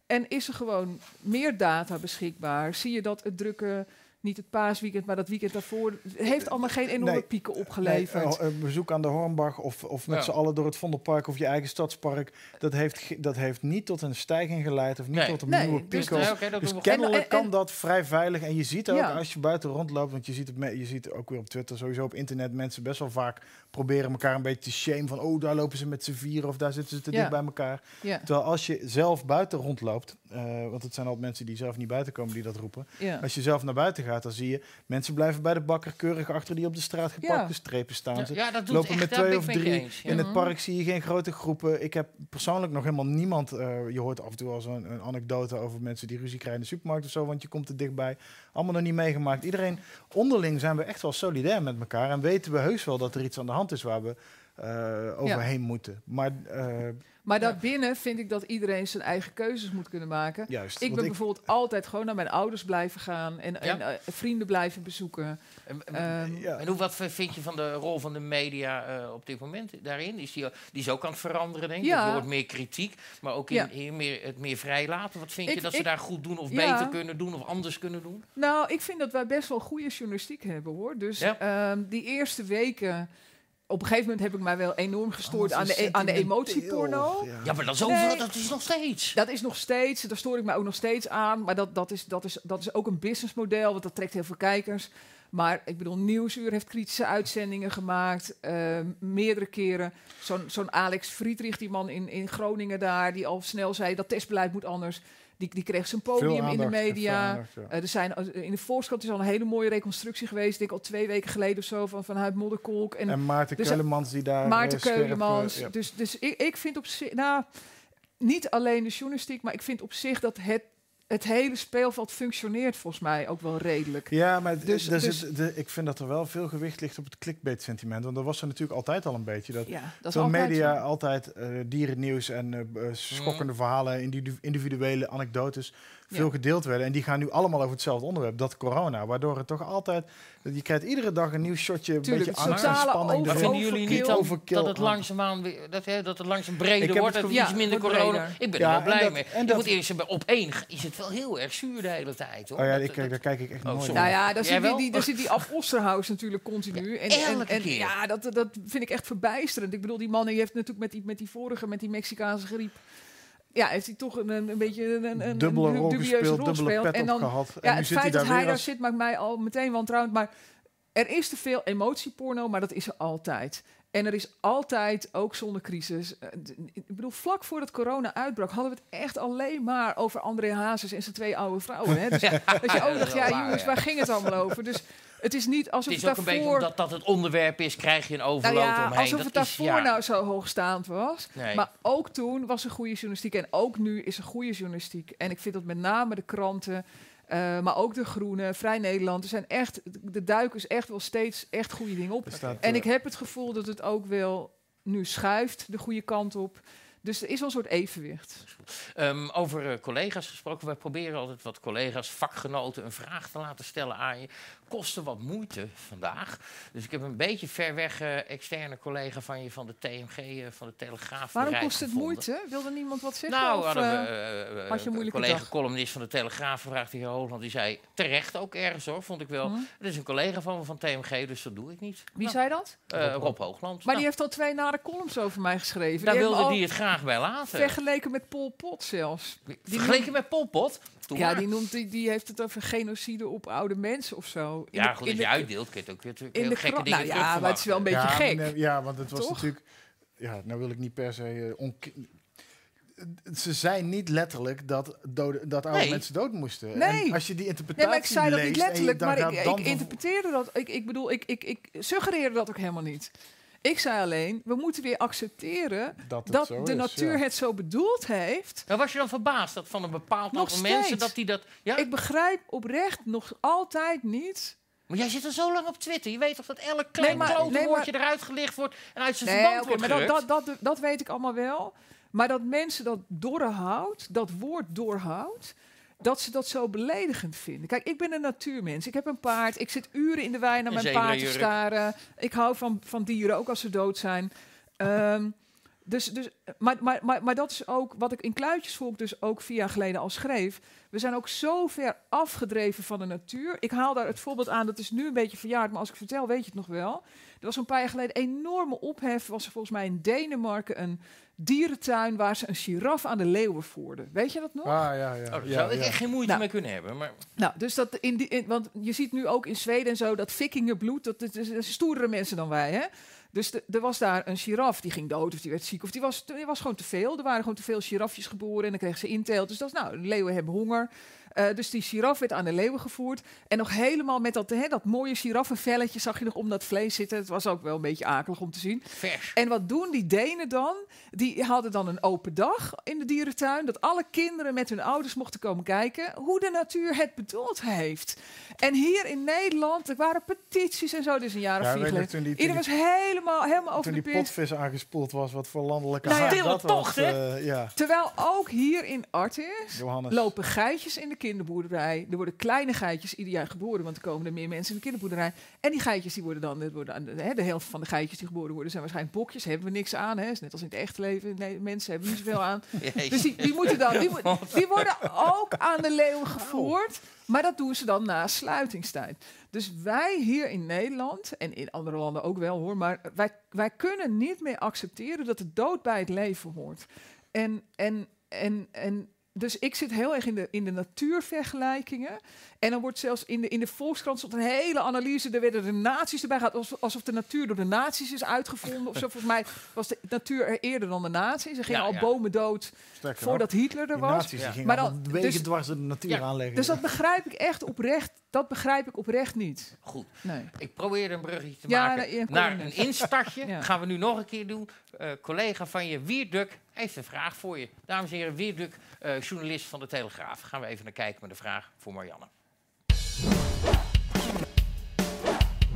Speaker 4: En is er gewoon meer data beschikbaar. Zie je dat het drukke, niet het paasweekend, maar dat weekend daarvoor... het heeft allemaal geen enorme
Speaker 3: Nee.
Speaker 4: pieken opgeleverd.
Speaker 3: eh, een bezoek aan de Hornbach of, of met
Speaker 2: Ja.
Speaker 3: z'n allen door het Vondelpark of je eigen stadspark. Dat heeft, dat heeft niet tot een stijging geleid of niet
Speaker 2: Nee.
Speaker 3: tot een
Speaker 4: Nee,
Speaker 3: nieuwe
Speaker 4: dus-
Speaker 3: piek. Dus
Speaker 2: doen we
Speaker 3: kennelijk
Speaker 4: En- en-
Speaker 3: kan dat vrij veilig. En je ziet ook
Speaker 4: Ja.
Speaker 3: als je buiten rondloopt, want je ziet, het me- je ziet ook weer op Twitter, sowieso op internet, mensen best wel vaak proberen elkaar een beetje te shame van, oh, daar lopen ze met z'n vieren of daar zitten ze te
Speaker 4: Ja.
Speaker 3: dicht bij elkaar.
Speaker 4: ja,
Speaker 3: Terwijl als je zelf buiten rondloopt, eh, want het zijn altijd mensen die zelf niet buiten komen die dat roepen.
Speaker 4: ja.
Speaker 3: Als je zelf naar buiten gaat, dan zie je mensen blijven bij de bakker keurig achter die op de straat gepakte
Speaker 4: Ja.
Speaker 3: strepen staan. Ze
Speaker 2: ja, dat doet
Speaker 3: lopen
Speaker 2: echt,
Speaker 3: met twee
Speaker 2: ben
Speaker 3: of drie.
Speaker 2: eens.
Speaker 3: In het
Speaker 4: Mhm.
Speaker 3: park zie je geen grote groepen. Ik heb persoonlijk nog helemaal niemand. eh, je hoort af en toe al zo'n een anekdote over mensen die ruzie krijgen in de supermarkt of zo, want je komt er dichtbij. Allemaal nog niet meegemaakt. Iedereen onderling zijn we echt wel solidair met elkaar en weten we heus wel dat er iets aan de hand is waar we eh, overheen moeten. Maar eh,
Speaker 4: Maar daarbinnen vind ik dat iedereen zijn eigen keuzes moet kunnen maken.
Speaker 3: juist.
Speaker 4: Ik ben bijvoorbeeld altijd gewoon naar mijn ouders blijven gaan en, en eh, vrienden blijven bezoeken.
Speaker 2: En, en-
Speaker 4: Ehm,
Speaker 3: ja.
Speaker 2: en hoe, wat vind je van de rol van de media eh, op dit moment daarin? Is die, die is ook aan het veranderen, denk ik.
Speaker 4: Ja.
Speaker 2: Er wordt meer kritiek, maar ook in,
Speaker 4: Ja.
Speaker 2: in meer, het meer vrijlaten. Wat vind je
Speaker 4: Ik-
Speaker 2: dat ze daar goed doen of
Speaker 4: Ja.
Speaker 2: beter kunnen doen of anders kunnen doen?
Speaker 4: Nou, ik vind dat wij best wel goede journalistiek hebben hoor. Dus
Speaker 2: Ja.
Speaker 4: ehm, die eerste weken. Op een gegeven moment heb ik mij wel enorm gestoord
Speaker 3: Allemaal
Speaker 4: aan,
Speaker 3: zo
Speaker 4: de, aan de emotieporno.
Speaker 3: Ja.
Speaker 2: Ja, maar dat is,
Speaker 4: Nee.
Speaker 2: dat is nog steeds.
Speaker 4: Dat is nog steeds, daar stoor ik mij ook nog steeds aan. Maar dat, dat, is, dat, is, dat is ook een businessmodel, want dat trekt heel veel kijkers. Maar ik bedoel, Nieuwsuur heeft kritische uitzendingen gemaakt. ehm, meerdere keren. Zo'n zo'n Alex Friedrich, die man in, in Groningen daar, die al snel zei dat testbeleid moet anders. Die, die kreeg zijn podium in de media.
Speaker 3: aandacht, ja.
Speaker 4: Eh, er zijn, eh, in de Volkskrant is al een hele mooie reconstructie geweest. Ik denk al twee weken geleden of zo van vanuit Modderkolk. En,
Speaker 3: En Maarten
Speaker 4: dus-
Speaker 3: Keulemans die daar
Speaker 4: Maarten
Speaker 3: eh, scherp, eh,
Speaker 4: Keulemans.
Speaker 3: ja.
Speaker 4: Dus, dus ik, ik vind op zich, nou, niet alleen de journalistiek, maar ik vind op zich dat het, het hele speelveld functioneert volgens mij ook wel redelijk.
Speaker 3: Ja, maar
Speaker 4: Dus- dus-
Speaker 3: de, ik vind dat er wel veel gewicht ligt op het clickbait-sentiment. Want dat was er natuurlijk altijd al een beetje. Dat
Speaker 4: Ja, dat is
Speaker 3: veel
Speaker 4: altijd
Speaker 3: media
Speaker 4: zo.
Speaker 3: altijd eh, dierennieuws en eh, eh, schokkende verhalen, individu- individuele anekdotes veel
Speaker 4: Ja.
Speaker 3: gedeeld werden. En die gaan nu allemaal over hetzelfde onderwerp, dat corona. Waardoor het toch altijd, je krijgt iedere dag een nieuw shotje, een
Speaker 4: Tuurlijk,
Speaker 3: beetje angst en spanning.
Speaker 4: over-
Speaker 2: vinden jullie niet
Speaker 4: overkill.
Speaker 2: dan
Speaker 3: Overkill.
Speaker 2: dat het langzaamaan weer, dat, hè, dat het langzaam breder wordt,
Speaker 3: het
Speaker 2: het iets
Speaker 4: Ja,
Speaker 2: minder corona.
Speaker 4: breder.
Speaker 2: Ik ben
Speaker 3: Ja,
Speaker 2: er wel
Speaker 3: en
Speaker 2: blij
Speaker 3: dat-
Speaker 2: mee.
Speaker 3: en
Speaker 2: Je
Speaker 3: dat-
Speaker 2: moet eerst op één is het wel heel erg zuur de hele tijd. Hoor.
Speaker 3: Oh ja,
Speaker 2: Dat-
Speaker 3: ik,
Speaker 2: dat-
Speaker 3: daar kijk ik echt
Speaker 2: Oh,
Speaker 3: nooit.
Speaker 4: Nou
Speaker 3: naar.
Speaker 4: ja, daar zit, die, die, daar zit die Ab Osterhaus natuurlijk continu. En, en,
Speaker 2: elke
Speaker 4: en
Speaker 2: keer.
Speaker 4: ja, dat, dat vind ik echt verbijsterend. Ik bedoel, die man die heeft natuurlijk met die, met die vorige, met die Mexicaanse griep... Ja, heeft hij toch een, een, een beetje een, een, een
Speaker 3: Dubbele
Speaker 4: een
Speaker 3: rol
Speaker 4: dubieuze
Speaker 3: gespeeld,
Speaker 4: rol
Speaker 3: dubbele
Speaker 4: gespeeld.
Speaker 3: pet
Speaker 4: En dan,
Speaker 3: opgehad. En
Speaker 4: Ja,
Speaker 3: nu
Speaker 4: het
Speaker 3: zit hij
Speaker 4: feit
Speaker 3: daar
Speaker 4: dat hij daar
Speaker 3: als-
Speaker 4: zit maakt mij al meteen wantrouwend. Maar er is te veel emotieporno, maar dat is er altijd. En er is altijd, ook zonder crisis... eh, Ik bedoel, vlak voordat corona uitbrak... hadden we het echt alleen maar over André Hazes en zijn twee oude vrouwen. Hè? Dus dat je ook dacht, ja jongens,
Speaker 2: ja.
Speaker 4: waar ging het allemaal over? Dus het is niet alsof
Speaker 2: Het
Speaker 4: het,
Speaker 2: is ook een beetje
Speaker 4: daarvoor...
Speaker 2: omdat dat het onderwerp is, krijg je een
Speaker 4: nou
Speaker 2: overload
Speaker 4: ja,
Speaker 2: omheen.
Speaker 4: alsof
Speaker 2: dat
Speaker 4: het
Speaker 2: is,
Speaker 4: daarvoor
Speaker 2: ja,
Speaker 4: nou zo hoogstaand was.
Speaker 2: nee.
Speaker 4: Maar ook toen was er goede journalistiek. En ook nu is er goede journalistiek. En ik vind dat met name de kranten, eh, maar ook de Groene, Vrij Nederland. Er zijn echt, de duikers echt wel steeds echt goede dingen op.
Speaker 3: Staat,
Speaker 4: En
Speaker 3: eh,
Speaker 4: ik heb het gevoel dat het ook wel nu schuift de goede kant op. Dus er is wel een soort evenwicht.
Speaker 2: Ehm, over eh, collega's gesproken. We proberen altijd wat collega's, vakgenoten, een vraag te laten stellen aan je. Kostte wat moeite vandaag. Dus ik heb een beetje ver weg eh, externe collega van je van de TMG, eh, van de Telegraaf.
Speaker 4: Waarom kost het
Speaker 2: gevonden.
Speaker 4: moeite? Wilde niemand wat zeggen?
Speaker 2: Nou,
Speaker 4: of,
Speaker 2: hadden we
Speaker 4: eh, had je een
Speaker 2: collega
Speaker 4: dag?
Speaker 2: columnist van de Telegraaf gevraagd, de heer Hoogland. Die zei terecht ook ergens hoor, vond ik wel.
Speaker 4: hm?
Speaker 2: Het is een collega van me van TMG, dus dat doe ik niet.
Speaker 4: Wie
Speaker 2: Nou,
Speaker 4: zei dat?
Speaker 2: eh, Rob Hoogland.
Speaker 4: Maar
Speaker 2: Nou,
Speaker 4: die heeft al twee nare columns over mij geschreven.
Speaker 2: daar
Speaker 4: Die
Speaker 2: wilde die het graag bij laten.
Speaker 4: Vergeleken met Pol Pot zelfs.
Speaker 2: Vergeleken met Pol Pot?
Speaker 4: Ja,
Speaker 2: maar.
Speaker 4: die, noemt, die, die heeft het over genocide op oude mensen of zo. In
Speaker 2: ja,
Speaker 4: de-
Speaker 2: goed, als
Speaker 4: de-
Speaker 2: je uitdeelt, kun je het ook weer je
Speaker 4: in de
Speaker 2: gekke dingen
Speaker 4: Nou ja, maar het is wel een beetje
Speaker 3: ja,
Speaker 4: gek.
Speaker 3: nee, ja, want het was
Speaker 4: Toch?
Speaker 3: natuurlijk... Ja, nou wil ik niet per se... eh, ze zijn niet letterlijk dat, dode, dat oude
Speaker 2: Nee.
Speaker 3: mensen dood moesten.
Speaker 4: Nee.
Speaker 3: En als je die interpretatie
Speaker 4: Nee, maar ik zei dat niet letterlijk,
Speaker 3: dan
Speaker 4: maar ik, ik interpreteerde dat. Ik, ik bedoel, ik, ik, ik suggereerde dat ook helemaal niet. Ik zei alleen, we moeten weer accepteren
Speaker 3: dat,
Speaker 4: de
Speaker 3: is,
Speaker 4: natuur
Speaker 3: ja.
Speaker 4: het zo bedoeld heeft.
Speaker 2: Nou, was je dan verbaasd dat van een bepaald
Speaker 4: Nog
Speaker 2: aantal mensen dat die dat. Ja?
Speaker 4: Ik begrijp oprecht nog altijd niet.
Speaker 2: Maar jij zit er zo lang op Twitter. Je weet toch dat elk klein
Speaker 4: maar- nee, maar-
Speaker 2: woordje eruit gelicht wordt en uit zijn
Speaker 4: Nee,
Speaker 2: verband wordt
Speaker 4: maar dat, dat, dat, dat weet ik allemaal wel. Maar dat mensen dat doorhout, dat woord doorhout, dat ze dat zo beledigend vinden. Kijk, ik ben een natuurmens. Ik heb een paard. Ik zit uren in de wei naar mijn paard te staren. Ik hou van, van dieren, ook als ze dood zijn. Ehm, dus, dus, maar, maar, maar, maar dat is ook wat ik in Kluitjesvolk dus ook vier jaar geleden al schreef. We zijn ook zo ver afgedreven van de natuur. Ik haal daar het voorbeeld aan, dat is nu een beetje verjaard, maar als ik vertel weet je het nog wel. Er was een paar jaar geleden enorme ophef. Was er volgens mij in Denemarken een dierentuin waar ze een giraf aan de leeuwen voerden. Weet je dat nog?
Speaker 3: Ah, ja, ja.
Speaker 2: Oh, daar
Speaker 3: ja,
Speaker 2: zou ik
Speaker 3: ja.
Speaker 2: echt geen moeite
Speaker 4: Nou.
Speaker 2: mee kunnen hebben. Maar
Speaker 4: Nou, dus dat in die, in, want je ziet nu ook in Zweden en zo dat vikingenbloed, dat, dat, dat, dat stoerdere mensen dan wij, hè? Dus er was daar een giraf, die ging dood of die werd ziek of die was, die was gewoon te veel. Er waren gewoon te veel girafjes geboren en dan kregen ze inteelt. Dus dat was, nou, leeuwen hebben honger. Eh, dus die giraf werd aan de leeuwen gevoerd. En nog helemaal met dat, hè, dat mooie giraffenvelletje zag je nog om dat vlees zitten. Het was ook wel een beetje akelig om te zien.
Speaker 2: vers.
Speaker 4: En wat doen die Denen dan? Die hadden dan een open dag in de dierentuin. Dat alle kinderen met hun ouders mochten komen kijken hoe de natuur het bedoeld heeft. En hier in Nederland, er waren petities en zo, dus een jaar of vier geleden.
Speaker 3: toen die, toen
Speaker 4: Iedereen
Speaker 3: die,
Speaker 4: was helemaal, helemaal over
Speaker 3: toen
Speaker 4: de
Speaker 3: die
Speaker 4: pis.
Speaker 3: potvis aangespoeld was, wat voor landelijke
Speaker 4: Nou ja,
Speaker 3: dat
Speaker 2: tocht,
Speaker 3: was. eh, ja,
Speaker 4: Terwijl ook hier in Artis
Speaker 3: Johannes.
Speaker 4: lopen geitjes in de kinderboerderij. Er worden kleine geitjes ieder jaar geboren, want er komen er meer mensen in de kinderboerderij. En die geitjes die worden dan, worden hè, de helft van de geitjes die geboren worden zijn waarschijnlijk bokjes. Hebben we niks aan, hè? Is net als in het echte leven. Nee, mensen hebben niet zoveel aan. Dus die, die moeten dan, die, die worden ook aan de leeuwen gevoerd. Maar dat doen ze dan na sluitingstijd. Dus wij hier in Nederland, en in andere landen ook wel hoor, maar wij, wij kunnen niet meer accepteren dat de dood bij het leven hoort. En, en, en, en dus ik zit heel erg in de, in de natuurvergelijkingen. En dan wordt zelfs in de, in de Volkskrant stond een hele analyse. Er werden de naties erbij gehad. Alsof, alsof de natuur door de naties is uitgevonden. Of zo. Volgens mij was de natuur er eerder dan de naties. Er gingen
Speaker 2: Ja,
Speaker 4: al
Speaker 2: ja.
Speaker 4: bomen dood
Speaker 3: Sterker
Speaker 4: voordat Hitler er was.
Speaker 3: nazi's
Speaker 2: Ja.
Speaker 4: Maar dan- dus-
Speaker 3: dwars de natuur
Speaker 2: Ja,
Speaker 3: aanleggen.
Speaker 4: Dus dat begrijp ik echt oprecht. Dat begrijp ik oprecht niet.
Speaker 2: Goed.
Speaker 4: Nee.
Speaker 2: Ik probeer een bruggetje te
Speaker 4: Ja,
Speaker 2: maken
Speaker 4: nee,
Speaker 2: naar een instartje.
Speaker 4: Ja.
Speaker 2: Gaan we nu nog een keer doen. Eh, collega van je, Wierduk, heeft een vraag voor je. Dames en heren, Wierduk, eh, journalist van de Telegraaf. Gaan we even naar kijken met een vraag voor Marianne.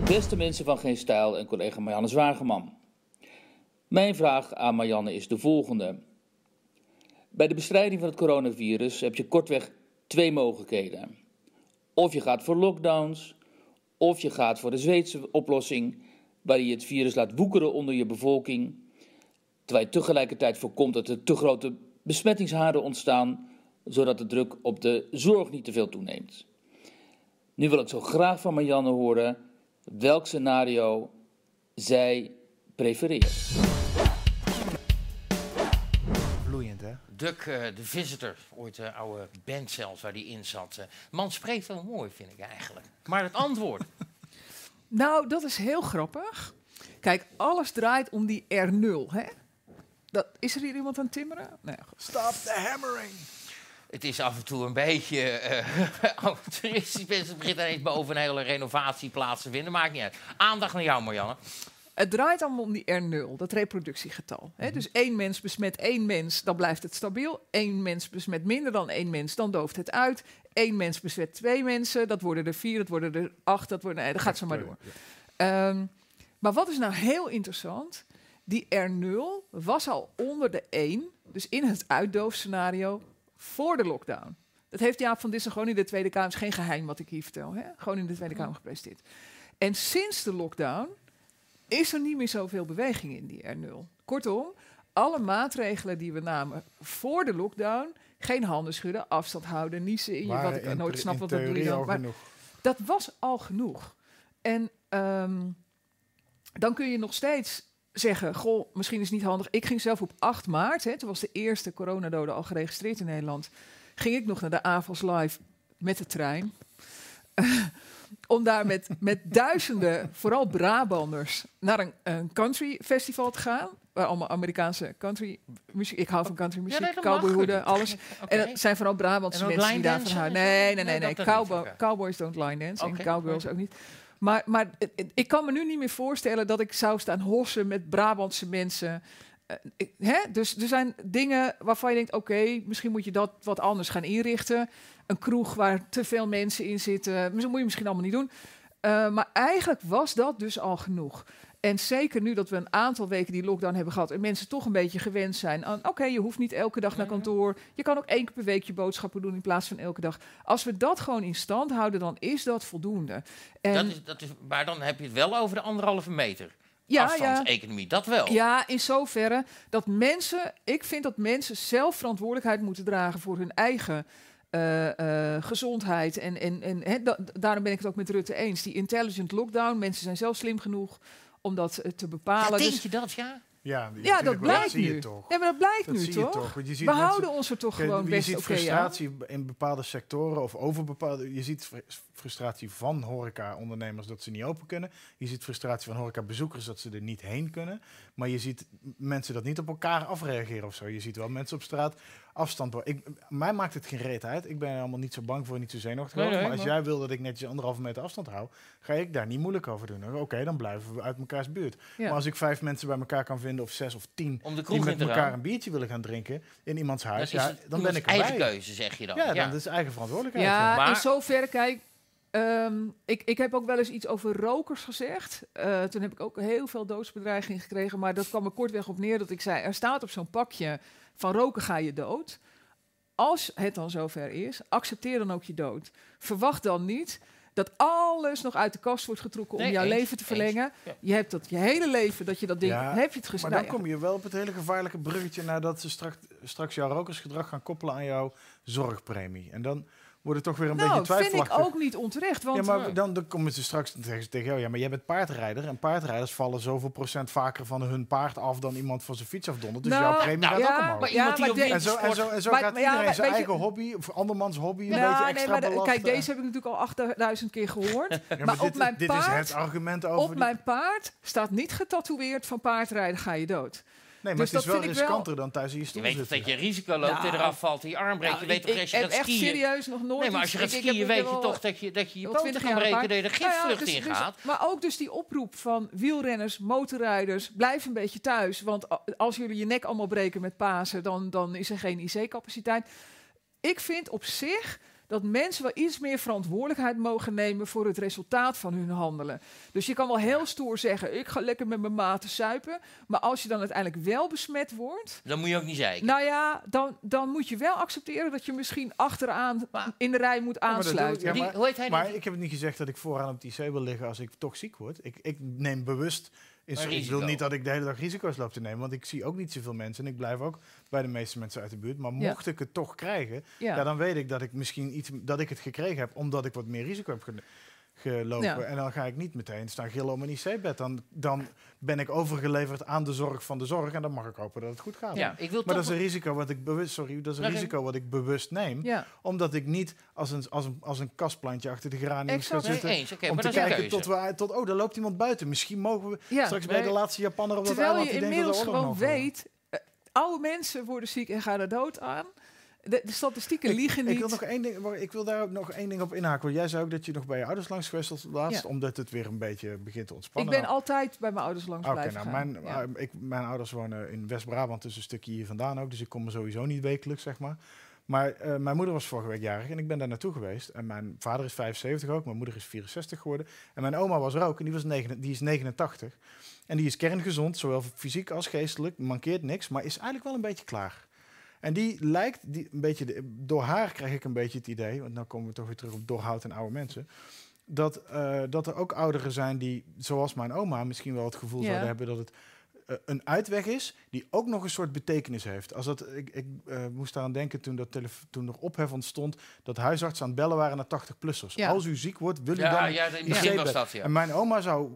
Speaker 5: Beste mensen van Geen Stijl en collega Marianne Zwageman. Mijn vraag aan Marianne is de volgende. Bij de bestrijding van het coronavirus heb je kortweg twee mogelijkheden. Of je gaat voor lockdowns, of je gaat voor de Zweedse oplossing, waarin je het virus laat woekeren onder je bevolking, terwijl je tegelijkertijd voorkomt dat er te grote besmettingshaarden ontstaan, zodat de druk op de zorg niet te veel toeneemt. Nu wil ik zo graag van Marianne horen welk scenario zij prefereert.
Speaker 2: Duk, eh, de Visitor, ooit een oude band zelfs waar die in zat. Eh, man spreekt wel mooi, vind ik eigenlijk. Maar het antwoord,
Speaker 4: Nou, dat is heel grappig. Kijk, alles draait om die R0. Hè? Dat, is er hier iemand aan het timmeren? Nee, goed.
Speaker 3: Stop the hammering!
Speaker 2: het is af en toe een beetje eh amateuristisch. Mensen beginnen ineens boven een hele renovatieplaats te vinden. Maakt niet uit. Aandacht naar jou, Marianne.
Speaker 4: Het draait allemaal om die R0, dat reproductiegetal. Hè? Dus één mens besmet één mens, dan blijft het stabiel. Eén mens besmet minder dan één mens, dan dooft het uit. Eén mens besmet twee mensen, dat worden er vier, dat worden er acht, dat worden, nee, dat gaat zo maar door. Ehm, maar wat is nou heel interessant? Die R0 was al onder de 1, dus in het uitdoofscenario, voor de lockdown. Dat heeft Jaap van Dissen gewoon in de Tweede Kamer, is geen geheim wat ik hier vertel, hè? gewoon in de Tweede Kamer gepresenteerd. En sinds de lockdown is er niet meer zoveel beweging in die R0. Kortom, alle maatregelen die we namen voor de lockdown, geen handen schudden, afstand houden, niezen in je, wat ik nooit snap, wat dat doe Maar
Speaker 3: genoeg.
Speaker 4: dat was al genoeg. En ehm, dan kun je nog steeds zeggen, goh, misschien is het niet handig. Ik ging zelf op 8 maart, hè, toen was de eerste coronadode al geregistreerd in Nederland, ging ik nog naar de AVOS Live met de trein. om daar met, met duizenden, vooral Brabanders, naar een, een country festival te gaan. Waar allemaal Amerikaanse country muziek. Ik hou van country muziek,
Speaker 2: nee, mag.
Speaker 4: cowboyhoeden, alles. En dat zijn vooral Brabantse mensen die daarvan houden. Nee, nee, nee.
Speaker 2: Nee,
Speaker 4: nee. Cowboy-. Cowboys don't line dance. En cowgirls ook niet. Maar, maar ik kan me nu niet meer voorstellen dat ik zou staan hossen met Brabantse mensen. Eh, ik- hè? Dus er zijn dingen waarvan je denkt: oké, misschien moet je dat wat anders gaan inrichten. Een kroeg waar te veel mensen in zitten. Dat moet je misschien allemaal niet doen. Eh, maar eigenlijk was dat dus al genoeg. En zeker nu dat we een aantal weken die lockdown hebben gehad en mensen toch een beetje gewend zijn aan, oké, je hoeft niet elke dag naar kantoor. Je kan ook één keer per week je boodschappen doen in plaats van elke dag. Als we dat gewoon in stand houden, dan is dat voldoende. En
Speaker 2: Dat is, dat is, maar dan heb je het wel over de anderhalve meter.
Speaker 4: Ja, ja,
Speaker 2: dat wel.
Speaker 4: ja, in zoverre dat mensen, ik vind dat mensen zelf verantwoordelijkheid moeten dragen voor hun eigen eh, eh, gezondheid. En, en, en da- daarom ben ik het ook met Rutte eens. Die intelligent lockdown, mensen zijn zelf slim genoeg om dat eh, te
Speaker 2: Ja,
Speaker 4: bepalen.
Speaker 2: denk
Speaker 4: Dus-
Speaker 2: je dat, ja?
Speaker 3: Ja,
Speaker 4: ja, dat blijkt
Speaker 3: zie je toch.
Speaker 4: Ja, maar dat blijkt
Speaker 3: Dat
Speaker 4: nu
Speaker 3: zie je
Speaker 4: toch?
Speaker 3: toch. Want je ziet
Speaker 4: We
Speaker 3: mensen-
Speaker 4: houden ons er toch gewoon
Speaker 3: je
Speaker 4: best
Speaker 3: ziet
Speaker 4: oké aan.
Speaker 3: frustratie in bepaalde sectoren of over bepaalde. Je ziet fr- frustratie van horeca-ondernemers dat ze niet open kunnen. Je ziet frustratie van horeca-bezoekers dat ze er niet heen kunnen. Maar je ziet mensen dat niet op elkaar afreageren of zo. Je ziet wel mensen op straat afstand. Ik, mij maakt het geen reet uit. Ik ben er allemaal niet zo bang voor, niet zo zenuwachtig
Speaker 2: Nee,
Speaker 3: over.
Speaker 2: nee,
Speaker 3: maar als
Speaker 2: maar-
Speaker 3: jij wil dat ik netjes anderhalve meter afstand hou, ga ik daar niet moeilijk over doen. Oké, dan blijven we uit mekaars buurt.
Speaker 4: Ja.
Speaker 3: Maar als ik vijf mensen bij elkaar kan vinden, of zes of tien,
Speaker 2: Om de
Speaker 3: die met elkaar een biertje willen gaan drinken in iemands
Speaker 2: Dat
Speaker 3: huis,
Speaker 2: is
Speaker 3: ja,
Speaker 2: het
Speaker 3: dan ben ik erbij.
Speaker 2: eigen keuze, zeg je dan.
Speaker 3: Ja, dan is eigen verantwoordelijkheid.
Speaker 4: Ja,
Speaker 2: Maar-
Speaker 4: in zoverre, kijk, ehm, ik, ik heb ook wel eens iets over rokers gezegd. Eh, toen heb ik ook heel veel doodsbedreigingen gekregen, maar dat kwam er kortweg op neer dat ik zei, er staat op zo'n pakje van roken ga je dood. Als het dan zover is, accepteer dan ook je dood. Verwacht dan niet dat alles nog uit de kast wordt getrokken
Speaker 2: Nee,
Speaker 4: om jouw
Speaker 2: eens,
Speaker 4: leven te verlengen.
Speaker 2: Ja.
Speaker 4: Je hebt dat je hele leven dat je dat ding,
Speaker 3: Ja,
Speaker 4: heb je het.
Speaker 3: Maar dan kom je wel op het hele gevaarlijke bruggetje nadat ze straks, straks jouw rokersgedrag gaan koppelen aan jouw zorgpremie. En dan wordt het toch weer een
Speaker 4: nou,
Speaker 3: beetje
Speaker 4: vind ik
Speaker 3: twijfelachtig.
Speaker 4: ook niet onterecht, want
Speaker 3: ja, maar
Speaker 2: Ja.
Speaker 3: dan, dan komen ze straks tegen, tegen jou. Ja, maar jij bent paardrijder. En paardrijders vallen zoveel procent vaker van hun paard af dan iemand van zijn fiets afdondert. Dus
Speaker 4: Nou,
Speaker 3: jouw premie
Speaker 2: nou,
Speaker 3: gaat
Speaker 4: ja,
Speaker 3: ook omhoog.
Speaker 2: Maar
Speaker 4: Ja,
Speaker 2: iemand die
Speaker 4: maar
Speaker 3: en zo, en zo, en zo
Speaker 4: Maar-
Speaker 3: gaat
Speaker 4: maar ja,
Speaker 3: iedereen
Speaker 4: maar
Speaker 3: zijn
Speaker 4: je-
Speaker 3: eigen hobby, of andermans hobby, een
Speaker 4: Ja,
Speaker 3: beetje
Speaker 4: nee,
Speaker 3: extra
Speaker 4: maar de-
Speaker 3: belasten.
Speaker 4: kijk, deze heb ik natuurlijk al 8000 keer gehoord.
Speaker 3: Ja, maar
Speaker 4: maar
Speaker 3: dit,
Speaker 4: op mijn
Speaker 3: dit is
Speaker 4: paard-
Speaker 3: het argument over
Speaker 4: Op
Speaker 3: die-
Speaker 4: mijn paard staat niet getatoeëerd van paardrijden ga je dood.
Speaker 3: Nee, maar
Speaker 4: dus
Speaker 3: het is
Speaker 4: dat
Speaker 3: wel
Speaker 4: vind ik wel-
Speaker 3: riskanter dan thuis in je
Speaker 2: Je
Speaker 3: stoel
Speaker 2: weet toch
Speaker 3: zitten.
Speaker 2: dat je risico loopt,
Speaker 4: Nou,
Speaker 2: je eraf valt, je arm breekt.
Speaker 4: Nou,
Speaker 2: je weet toch als je gaat skiën...
Speaker 4: serieus nog nooit
Speaker 2: Nee, maar als je gaat skiën, weet je toch dat je, dat je je poten
Speaker 4: 20
Speaker 2: kan breken, dat je er
Speaker 4: Nou ja,
Speaker 2: giftvlucht
Speaker 4: dus-
Speaker 2: in
Speaker 4: dus-
Speaker 2: gaat.
Speaker 4: maar ook dus die oproep van wielrenners, motorrijders, blijf een beetje thuis. Want als jullie je nek allemaal breken met Pasen, dan, dan is er geen IC-capaciteit. Ik vind op zich dat mensen wel iets meer verantwoordelijkheid mogen nemen voor het resultaat van hun handelen. Dus je kan wel heel stoer zeggen, ik ga lekker met mijn maten suipen. Maar als je dan uiteindelijk wel besmet wordt,
Speaker 2: Dan moet je ook niet zeiken.
Speaker 4: nou ja, dan, dan moet je wel accepteren dat je misschien achteraan
Speaker 2: Maar-
Speaker 4: in de rij moet aansluiten.
Speaker 3: ja,
Speaker 2: Die-
Speaker 3: maar-
Speaker 2: hoe heet hij?
Speaker 3: Maar
Speaker 2: die-
Speaker 3: ik heb niet gezegd dat ik vooraan op het IC wil liggen als ik toch ziek word. Ik, ik neem bewust. Ik wil niet dat ik de hele dag risico's loop te nemen, want ik zie ook niet zoveel mensen en ik blijf ook bij de meeste mensen uit de buurt. Maar
Speaker 4: Ja.
Speaker 3: mocht ik het toch krijgen,
Speaker 4: Ja.
Speaker 3: ja. dan weet ik dat ik misschien iets dat ik het gekregen heb omdat ik wat meer risico heb ge- gelopen.
Speaker 4: Ja.
Speaker 3: En dan ga ik niet meteen staan gillen om een IC-bed. Dan, dan ben ik overgeleverd aan de zorg van de zorg en dan mag ik hopen dat het goed gaat.
Speaker 2: Ja, ik wil
Speaker 3: Maar dat is een risico wat ik bewust, sorry, dat is een risico wat ik bewust neem
Speaker 4: ja.
Speaker 3: omdat ik niet als een, als een, als een kastplantje achter de geraniums ga zitten.
Speaker 2: eens, oké,
Speaker 3: om
Speaker 2: maar
Speaker 3: te kijken tot, we, tot, oh, daar loopt iemand buiten. Misschien mogen we
Speaker 4: Ja,
Speaker 3: straks bij de laatste Japanner op dat
Speaker 4: Terwijl je
Speaker 3: die denkt dat
Speaker 4: inmiddels gewoon weet, eh, oude mensen worden ziek en gaan er dood aan. De, de statistieken
Speaker 3: Ik,
Speaker 4: liegen
Speaker 3: ik
Speaker 4: niet.
Speaker 3: wil, nog één ding, ik wil daar ook nog één ding op inhaken. Jij zei ook dat je nog bij je ouders langs geweest was laatst,
Speaker 4: Ja.
Speaker 3: omdat het weer een beetje begint te
Speaker 4: ik
Speaker 3: ontspannen.
Speaker 4: ben
Speaker 3: Nou,
Speaker 4: altijd bij mijn ouders langs
Speaker 3: Oké,
Speaker 4: blijven
Speaker 3: nou,
Speaker 4: gaan.
Speaker 3: mijn,
Speaker 4: Ja.
Speaker 3: eh, ik, mijn ouders wonen in West-Brabant, dus een stukje hier vandaan ook. Dus ik kom er sowieso niet wekelijks, zeg maar. Maar eh, mijn moeder was vorige week jarig en ik ben daar naartoe geweest. En mijn vader is 75 ook, mijn moeder is 64 geworden. En mijn oma was er ook en die, was negen, die is 89. En die is kerngezond, zowel fysiek als geestelijk. Mankeert niks, maar is eigenlijk wel een beetje klaar. En die lijkt, die, een beetje de- door haar krijg ik een beetje het idee, want dan komen we toch weer terug op doorhoud en oude mensen. Dat, eh, dat er ook ouderen zijn die, zoals mijn oma, misschien wel het gevoel
Speaker 4: Ja.
Speaker 3: zouden hebben dat het een uitweg is die ook nog een soort betekenis heeft. Als dat, ik ik eh, moest eraan denken toen, dat toen er ophef ontstond dat huisartsen aan het bellen waren naar 80-plussers.
Speaker 4: Ja.
Speaker 3: Als u ziek wordt, wil u
Speaker 2: Ja,
Speaker 3: dan
Speaker 2: ja, in het
Speaker 3: een
Speaker 2: begin was
Speaker 3: IC-bed?
Speaker 2: dat, ja.
Speaker 3: En mijn oma zou,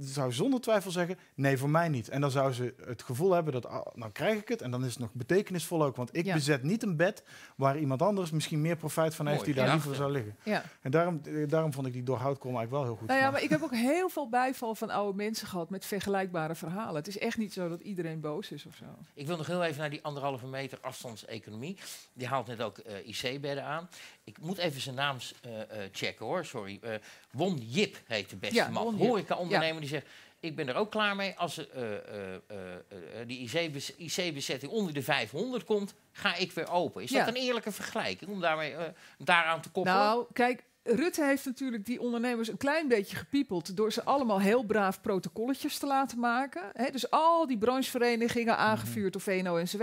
Speaker 3: zou zonder twijfel zeggen, nee, voor mij niet. En dan zou ze het gevoel hebben dat, ah, nou krijg ik het. En dan is het nog betekenisvol ook. Want ik
Speaker 4: Ja.
Speaker 3: bezet niet een bed waar iemand anders misschien meer profijt van heeft
Speaker 2: Mooi,
Speaker 3: die daar liever zou liggen.
Speaker 4: Ja.
Speaker 3: En daarom, eh, daarom vond ik die doorhoudkolom eigenlijk wel heel goed
Speaker 4: Nou ja, maar ik heb ook heel veel bijval van oude mensen gehad met vergelijkbare verhalen. Het is echt niet zo dat iedereen boos is of zo.
Speaker 2: Ik wil nog heel even naar die anderhalve meter afstandseconomie. Die haalt net ook eh, IC-bedden aan. Ik moet even zijn naam eh, eh, checken hoor, sorry. Won Jip heet de beste
Speaker 4: Ja,
Speaker 2: man.
Speaker 4: Won Jip.
Speaker 2: Horeca-ondernemer die zegt... Ik ben er ook klaar mee. Als die IC-bezetting onder de 500 komt, ga ik weer open. Is
Speaker 4: Ja.
Speaker 2: dat een eerlijke vergelijking om daarmee, daaraan te koppelen?
Speaker 4: Nou, kijk, Rutte heeft natuurlijk die ondernemers een klein beetje gepiepeld door ze allemaal heel braaf protocolletjes te laten maken. Dus al die brancheverenigingen, aangevuurd door VNO-NCW,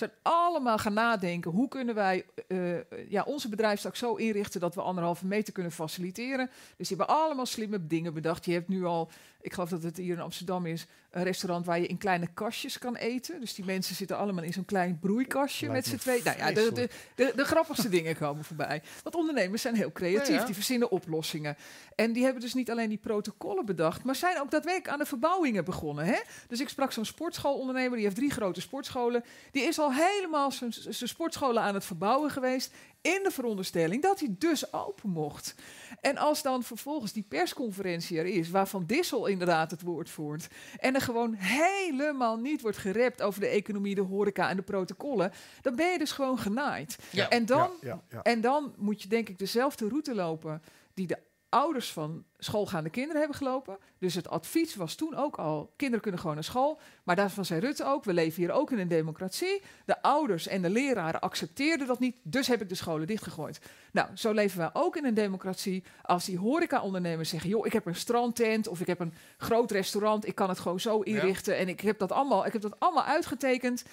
Speaker 4: zijn allemaal gaan nadenken hoe kunnen wij eh, ja, onze bedrijfstak zo inrichten dat we anderhalve meter kunnen faciliteren. Dus die hebben allemaal slimme dingen bedacht. Je hebt nu al, ik geloof dat het hier in Amsterdam is, een restaurant waar je in kleine kastjes kan eten. Dus die mensen zitten allemaal in zo'n klein broeikastje
Speaker 3: Lijkt
Speaker 4: met
Speaker 3: me
Speaker 4: z'n twee. Nou ja, de, de, de, de grappigste dingen komen voorbij. Want ondernemers zijn heel creatief, Die verzinnen oplossingen. En die hebben dus niet alleen die protocollen bedacht, maar zijn ook daadwerkelijk aan de verbouwingen begonnen. Hè? Dus ik sprak zo'n sportschoolondernemer, die heeft drie grote sportscholen. Die is al helemaal zijn sportscholen aan het verbouwen geweest. In de veronderstelling dat hij dus open mocht. En als dan vervolgens die persconferentie er is, waarvan Dissel inderdaad het woord voert. En er gewoon helemaal niet wordt gerept over de economie, de horeca en de protocollen. Dan ben je dus gewoon genaaid.
Speaker 2: Ja.
Speaker 4: En dan
Speaker 3: ja, ja, ja.
Speaker 4: en dan moet je denk ik dezelfde route lopen die de ouders van schoolgaande kinderen hebben gelopen. Dus het advies was toen ook al, kinderen kunnen gewoon naar school. Maar daarvan zei Rutte ook, we leven hier ook in een democratie. De ouders en de leraren accepteerden dat niet, dus heb ik de scholen dichtgegooid. Nou, zo leven wij ook in een democratie. Als die horeca-ondernemers zeggen, joh, ik heb een strandtent of ik heb een groot restaurant, ik kan het gewoon zo inrichten en ik heb dat allemaal, ik heb dat allemaal uitgetekend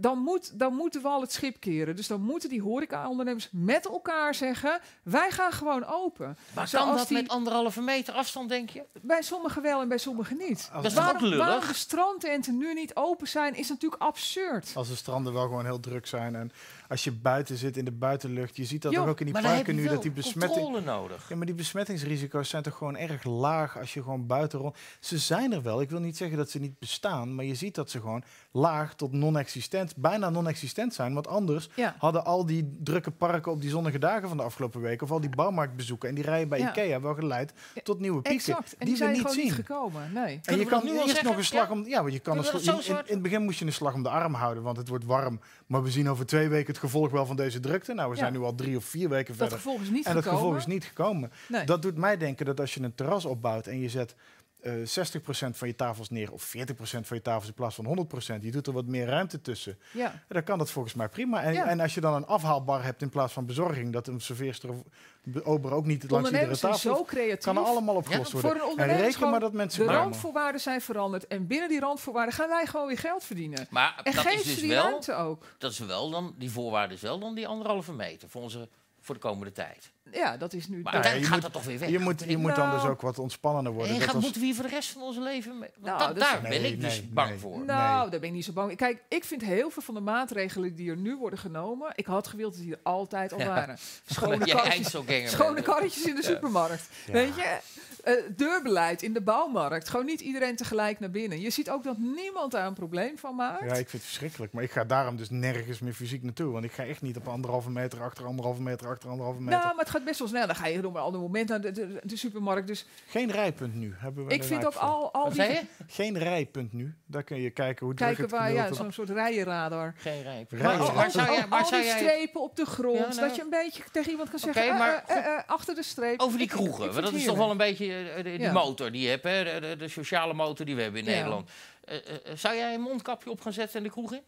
Speaker 4: dan, moet, dan moeten we al het schip keren. Dus dan moeten die horeca-ondernemers met elkaar zeggen... wij gaan gewoon open.
Speaker 2: maar kan
Speaker 4: zoals
Speaker 2: dat
Speaker 4: die-
Speaker 2: met anderhalve meter afstand, denk je?
Speaker 4: Bij sommigen wel en bij sommigen niet.
Speaker 3: Als,
Speaker 4: Waarom,
Speaker 2: lullig?
Speaker 4: waarom de strandtenten nu niet open zijn, is natuurlijk absurd.
Speaker 3: als de stranden wel gewoon heel druk zijn. En als je buiten zit in de buitenlucht, je ziet dat
Speaker 4: Jo,
Speaker 3: ook in die parken nu, dat die besmetting...
Speaker 2: nodig.
Speaker 3: Ja, maar die besmettingsrisico's zijn toch gewoon erg laag als je gewoon buiten rond... Ze zijn er wel. Ik wil niet zeggen dat ze niet bestaan, maar je ziet dat ze gewoon laag tot non-existent, bijna non-existent zijn. Want anders
Speaker 4: Ja.
Speaker 3: hadden al die drukke parken op die zonnige dagen van de afgelopen weken, of al die bouwmarktbezoeken en die rijen bij
Speaker 4: Ja.
Speaker 3: Ikea wel geleid tot nieuwe pieken.
Speaker 4: Exact. En die,
Speaker 3: die we
Speaker 4: zijn
Speaker 3: niet
Speaker 4: gewoon
Speaker 3: zien.
Speaker 4: niet gekomen. Nee.
Speaker 3: En
Speaker 2: Kunnen
Speaker 3: je kan
Speaker 2: nu al
Speaker 3: eerst
Speaker 2: zeggen?
Speaker 3: nog een slag
Speaker 2: Ja?
Speaker 3: om. Ja, want je kan een slag, in, in het begin moest je een slag om de arm houden, want het wordt warm. Maar we zien over twee weken het gevolg wel van deze drukte. Nou, we
Speaker 4: Ja.
Speaker 3: zijn nu al drie of vier weken
Speaker 4: Dat
Speaker 3: verder.
Speaker 4: gevolg is niet
Speaker 3: En dat
Speaker 4: gekomen.
Speaker 3: gevolg is niet gekomen.
Speaker 4: Nee.
Speaker 3: Dat doet mij denken dat als je een terras opbouwt en je zet eh 60% van je tafels neer of 40% van je tafels in plaats van 100%, je doet er wat meer ruimte tussen,
Speaker 4: Ja.
Speaker 3: dan kan dat volgens mij prima. En,
Speaker 4: Ja.
Speaker 3: en als je dan een afhaalbar hebt in plaats van bezorging, dat een serveerster of de ober ook niet langs iedere
Speaker 4: Ondernemers zijn
Speaker 3: tafel
Speaker 4: zo creatief.
Speaker 3: kan allemaal opgelost
Speaker 4: Voor
Speaker 3: worden.
Speaker 4: een
Speaker 3: En
Speaker 4: ondernemer is
Speaker 3: reken maar dat mensen
Speaker 4: de randvoorwaarden zijn veranderd. En binnen die randvoorwaarden gaan wij gewoon weer geld verdienen.
Speaker 2: Maar
Speaker 4: En
Speaker 2: dat
Speaker 4: geef
Speaker 2: is
Speaker 4: ze
Speaker 2: dus
Speaker 4: die
Speaker 2: wel,
Speaker 4: ruimte ook.
Speaker 2: dat is wel dan, die voorwaarde is wel dan die anderhalve meter voor, onze, voor de komende tijd.
Speaker 4: Ja, dat is nu...
Speaker 2: Maar
Speaker 3: Nou ja,
Speaker 2: uiteindelijk
Speaker 3: je
Speaker 2: gaat
Speaker 3: moet-
Speaker 2: dat toch weer weg.
Speaker 3: Je moet, je moet dan dus
Speaker 4: Nou.
Speaker 3: ook wat ontspannender worden.
Speaker 2: en
Speaker 3: Dat als-
Speaker 2: moeten we hier voor de rest van ons leven mee? Want
Speaker 4: Nou,
Speaker 2: dat- daar ben
Speaker 3: Nee,
Speaker 2: ik dus
Speaker 3: nee,
Speaker 2: bang
Speaker 3: nee.
Speaker 2: voor.
Speaker 4: Nou,
Speaker 3: Nee.
Speaker 4: daar ben ik niet zo bang. Kijk, ik vind heel veel van de maatregelen die er nu worden genomen. Ik had gewild dat die er altijd al
Speaker 2: Ja.
Speaker 4: waren. Schone karretjes, schone karretjes in de supermarkt.
Speaker 3: Ja.
Speaker 4: Weet je? Eh, deurbeleid in de bouwmarkt. Gewoon niet iedereen tegelijk naar binnen. Je ziet ook dat niemand daar een probleem van maakt.
Speaker 3: Ja, ik vind het verschrikkelijk. Maar ik ga daarom dus nergens meer fysiek naartoe. Want ik ga echt niet op anderhalve meter achter anderhalve meter achter anderhalve meter.
Speaker 4: nou, maar het gaat best wel snel. Dan ga je op een ander moment naar de, de, de supermarkt. Dus
Speaker 3: Geen rijpunt nu. Hebben we
Speaker 4: ik
Speaker 3: er
Speaker 4: vind ook
Speaker 3: voor.
Speaker 4: al, al die...
Speaker 3: Geen rijpunt nu. Daar kun je kijken hoe druk
Speaker 4: Kijken
Speaker 3: het
Speaker 4: waar, ja, zo'n soort rijenradar.
Speaker 2: Geen rijp.
Speaker 3: Rijp.
Speaker 2: Maar,
Speaker 3: Maar-
Speaker 2: waar zou jij,
Speaker 4: al,
Speaker 2: waar
Speaker 4: al
Speaker 2: zou
Speaker 4: die
Speaker 2: jij
Speaker 4: strepen op de grond.
Speaker 2: Ja, nou-
Speaker 4: dat je een beetje tegen iemand kan zeggen, eh,
Speaker 2: maar
Speaker 4: eh, eh, eh, achter de streep.
Speaker 2: over die
Speaker 4: Ik- ik- ik
Speaker 2: kroegen? dat is toch wel een beetje eh, de- die
Speaker 4: Ja.
Speaker 2: motor die je hebt, hè? De, de, de sociale motor die we hebben in
Speaker 4: Ja.
Speaker 2: Nederland. Eh, eh, zou jij een mondkapje op gaan zetten in de kroeg in?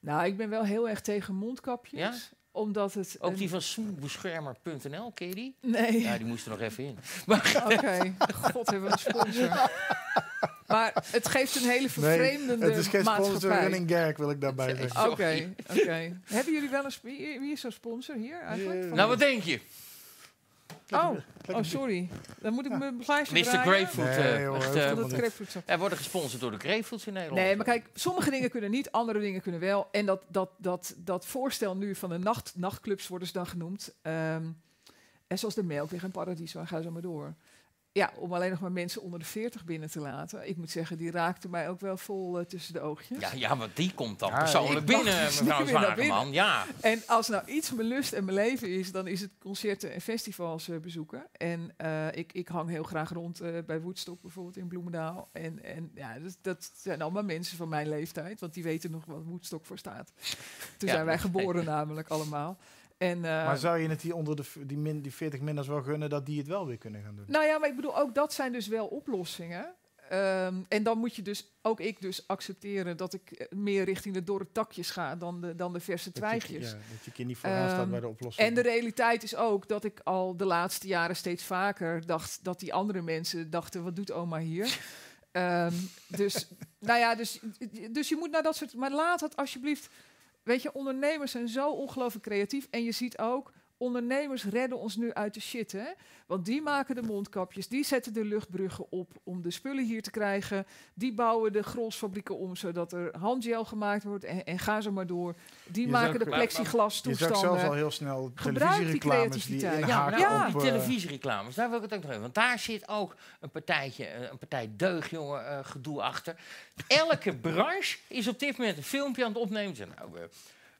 Speaker 4: Nou, ik ben wel heel erg tegen mondkapjes.
Speaker 2: Ja?
Speaker 4: Omdat het...
Speaker 2: Ook die van smoelbeschermer.nl, ken je die?
Speaker 4: Nee.
Speaker 2: Ja, die moest er nog even in.
Speaker 4: Oké, god hebben we een sponsor. Maar het geeft een hele
Speaker 3: Nee,
Speaker 4: vervreemdende
Speaker 3: het is geen sponsor
Speaker 4: maatschappij.
Speaker 3: running gag, wil ik daarbij
Speaker 2: Nee,
Speaker 3: zeggen.
Speaker 4: Oké, oké. Hebben jullie wel een... Wie is zo'n sponsor hier eigenlijk?
Speaker 2: Nou, wat denk je?
Speaker 4: Oh, oh, sorry. Dan moet ik mijn blaasje
Speaker 2: Mr.
Speaker 4: draaien.
Speaker 2: Grapefruit.
Speaker 3: Nee,
Speaker 2: eh,
Speaker 3: joh,
Speaker 2: echt,
Speaker 3: hoeft
Speaker 2: eh,
Speaker 3: helemaal
Speaker 4: Dat
Speaker 3: niet.
Speaker 4: grapefruitsap.
Speaker 2: wij worden gesponsord door de Grapefruits in Nederland.
Speaker 4: Nee, maar kijk, sommige dingen kunnen niet, andere dingen kunnen wel. En dat, dat, dat, dat voorstel nu van de nacht, nachtclubs worden ze dan genoemd. ehm, en zoals de Melkweg en Paradiso, en ga zo maar door. Ja, om alleen nog maar mensen onder de 40 binnen te laten. Ik moet zeggen, die raakte mij ook wel vol eh, tussen de oogjes.
Speaker 2: Ja, ja, want die komt dan
Speaker 3: Ja,
Speaker 2: persoonlijk binnen,
Speaker 4: dus
Speaker 2: mevrouw Zwageman. Ja.
Speaker 4: En als nou iets mijn lust en mijn leven is, dan is het concerten en festivals eh, bezoeken. En eh, ik, ik hang heel graag rond eh, bij Woodstock bijvoorbeeld in Bloemendaal. En, en ja, dat, dat zijn allemaal mensen van mijn leeftijd, want die weten nog wat Woodstock voor staat. Toen
Speaker 2: Ja,
Speaker 4: zijn wij geboren namelijk allemaal. En, eh,
Speaker 3: Maar zou je het die onder de die, min, die 40 minders wel gunnen dat die het wel weer kunnen gaan doen?
Speaker 4: Nou ja, maar ik bedoel, ook dat zijn dus wel oplossingen. Ehm, en dan moet je dus, ook ik dus, accepteren dat ik eh, meer richting de dorre takjes ga dan de, dan de verse
Speaker 3: Dat je,
Speaker 4: twijgjes.
Speaker 3: ja, dat je keer niet vooraan staat
Speaker 4: Ehm,
Speaker 3: bij de oplossing.
Speaker 4: En de realiteit is ook dat ik al de laatste jaren steeds vaker dacht dat die andere mensen dachten: wat doet oma hier? Ehm, dus, nou ja, dus, dus je moet naar dat soort. Maar laat het alsjeblieft. Weet je, ondernemers zijn zo ongelooflijk creatief. En je ziet ook. Ondernemers redden ons nu uit de shit, hè? Want die maken de mondkapjes, die zetten de luchtbruggen op om de spullen hier te krijgen. Die bouwen de grolsfabrieken om zodat er handgel gemaakt wordt en, en ga zo maar door. Die
Speaker 3: Je
Speaker 4: maken de plexiglas
Speaker 3: je zag
Speaker 4: toestanden.
Speaker 3: zelfs al heel snel
Speaker 4: Gebruik die
Speaker 3: televisiereclames die
Speaker 4: creativiteit.
Speaker 2: Ja,
Speaker 3: inhaken
Speaker 2: nou,
Speaker 4: Ja.
Speaker 3: op...
Speaker 2: die
Speaker 3: eh,
Speaker 2: televisiereclames, daar wil ik het ook nog even. Want daar zit ook een partijtje, eh, een partij deugdjongen eh, gedoe achter. Elke branche is op dit moment een filmpje aan het opnemen. Nou,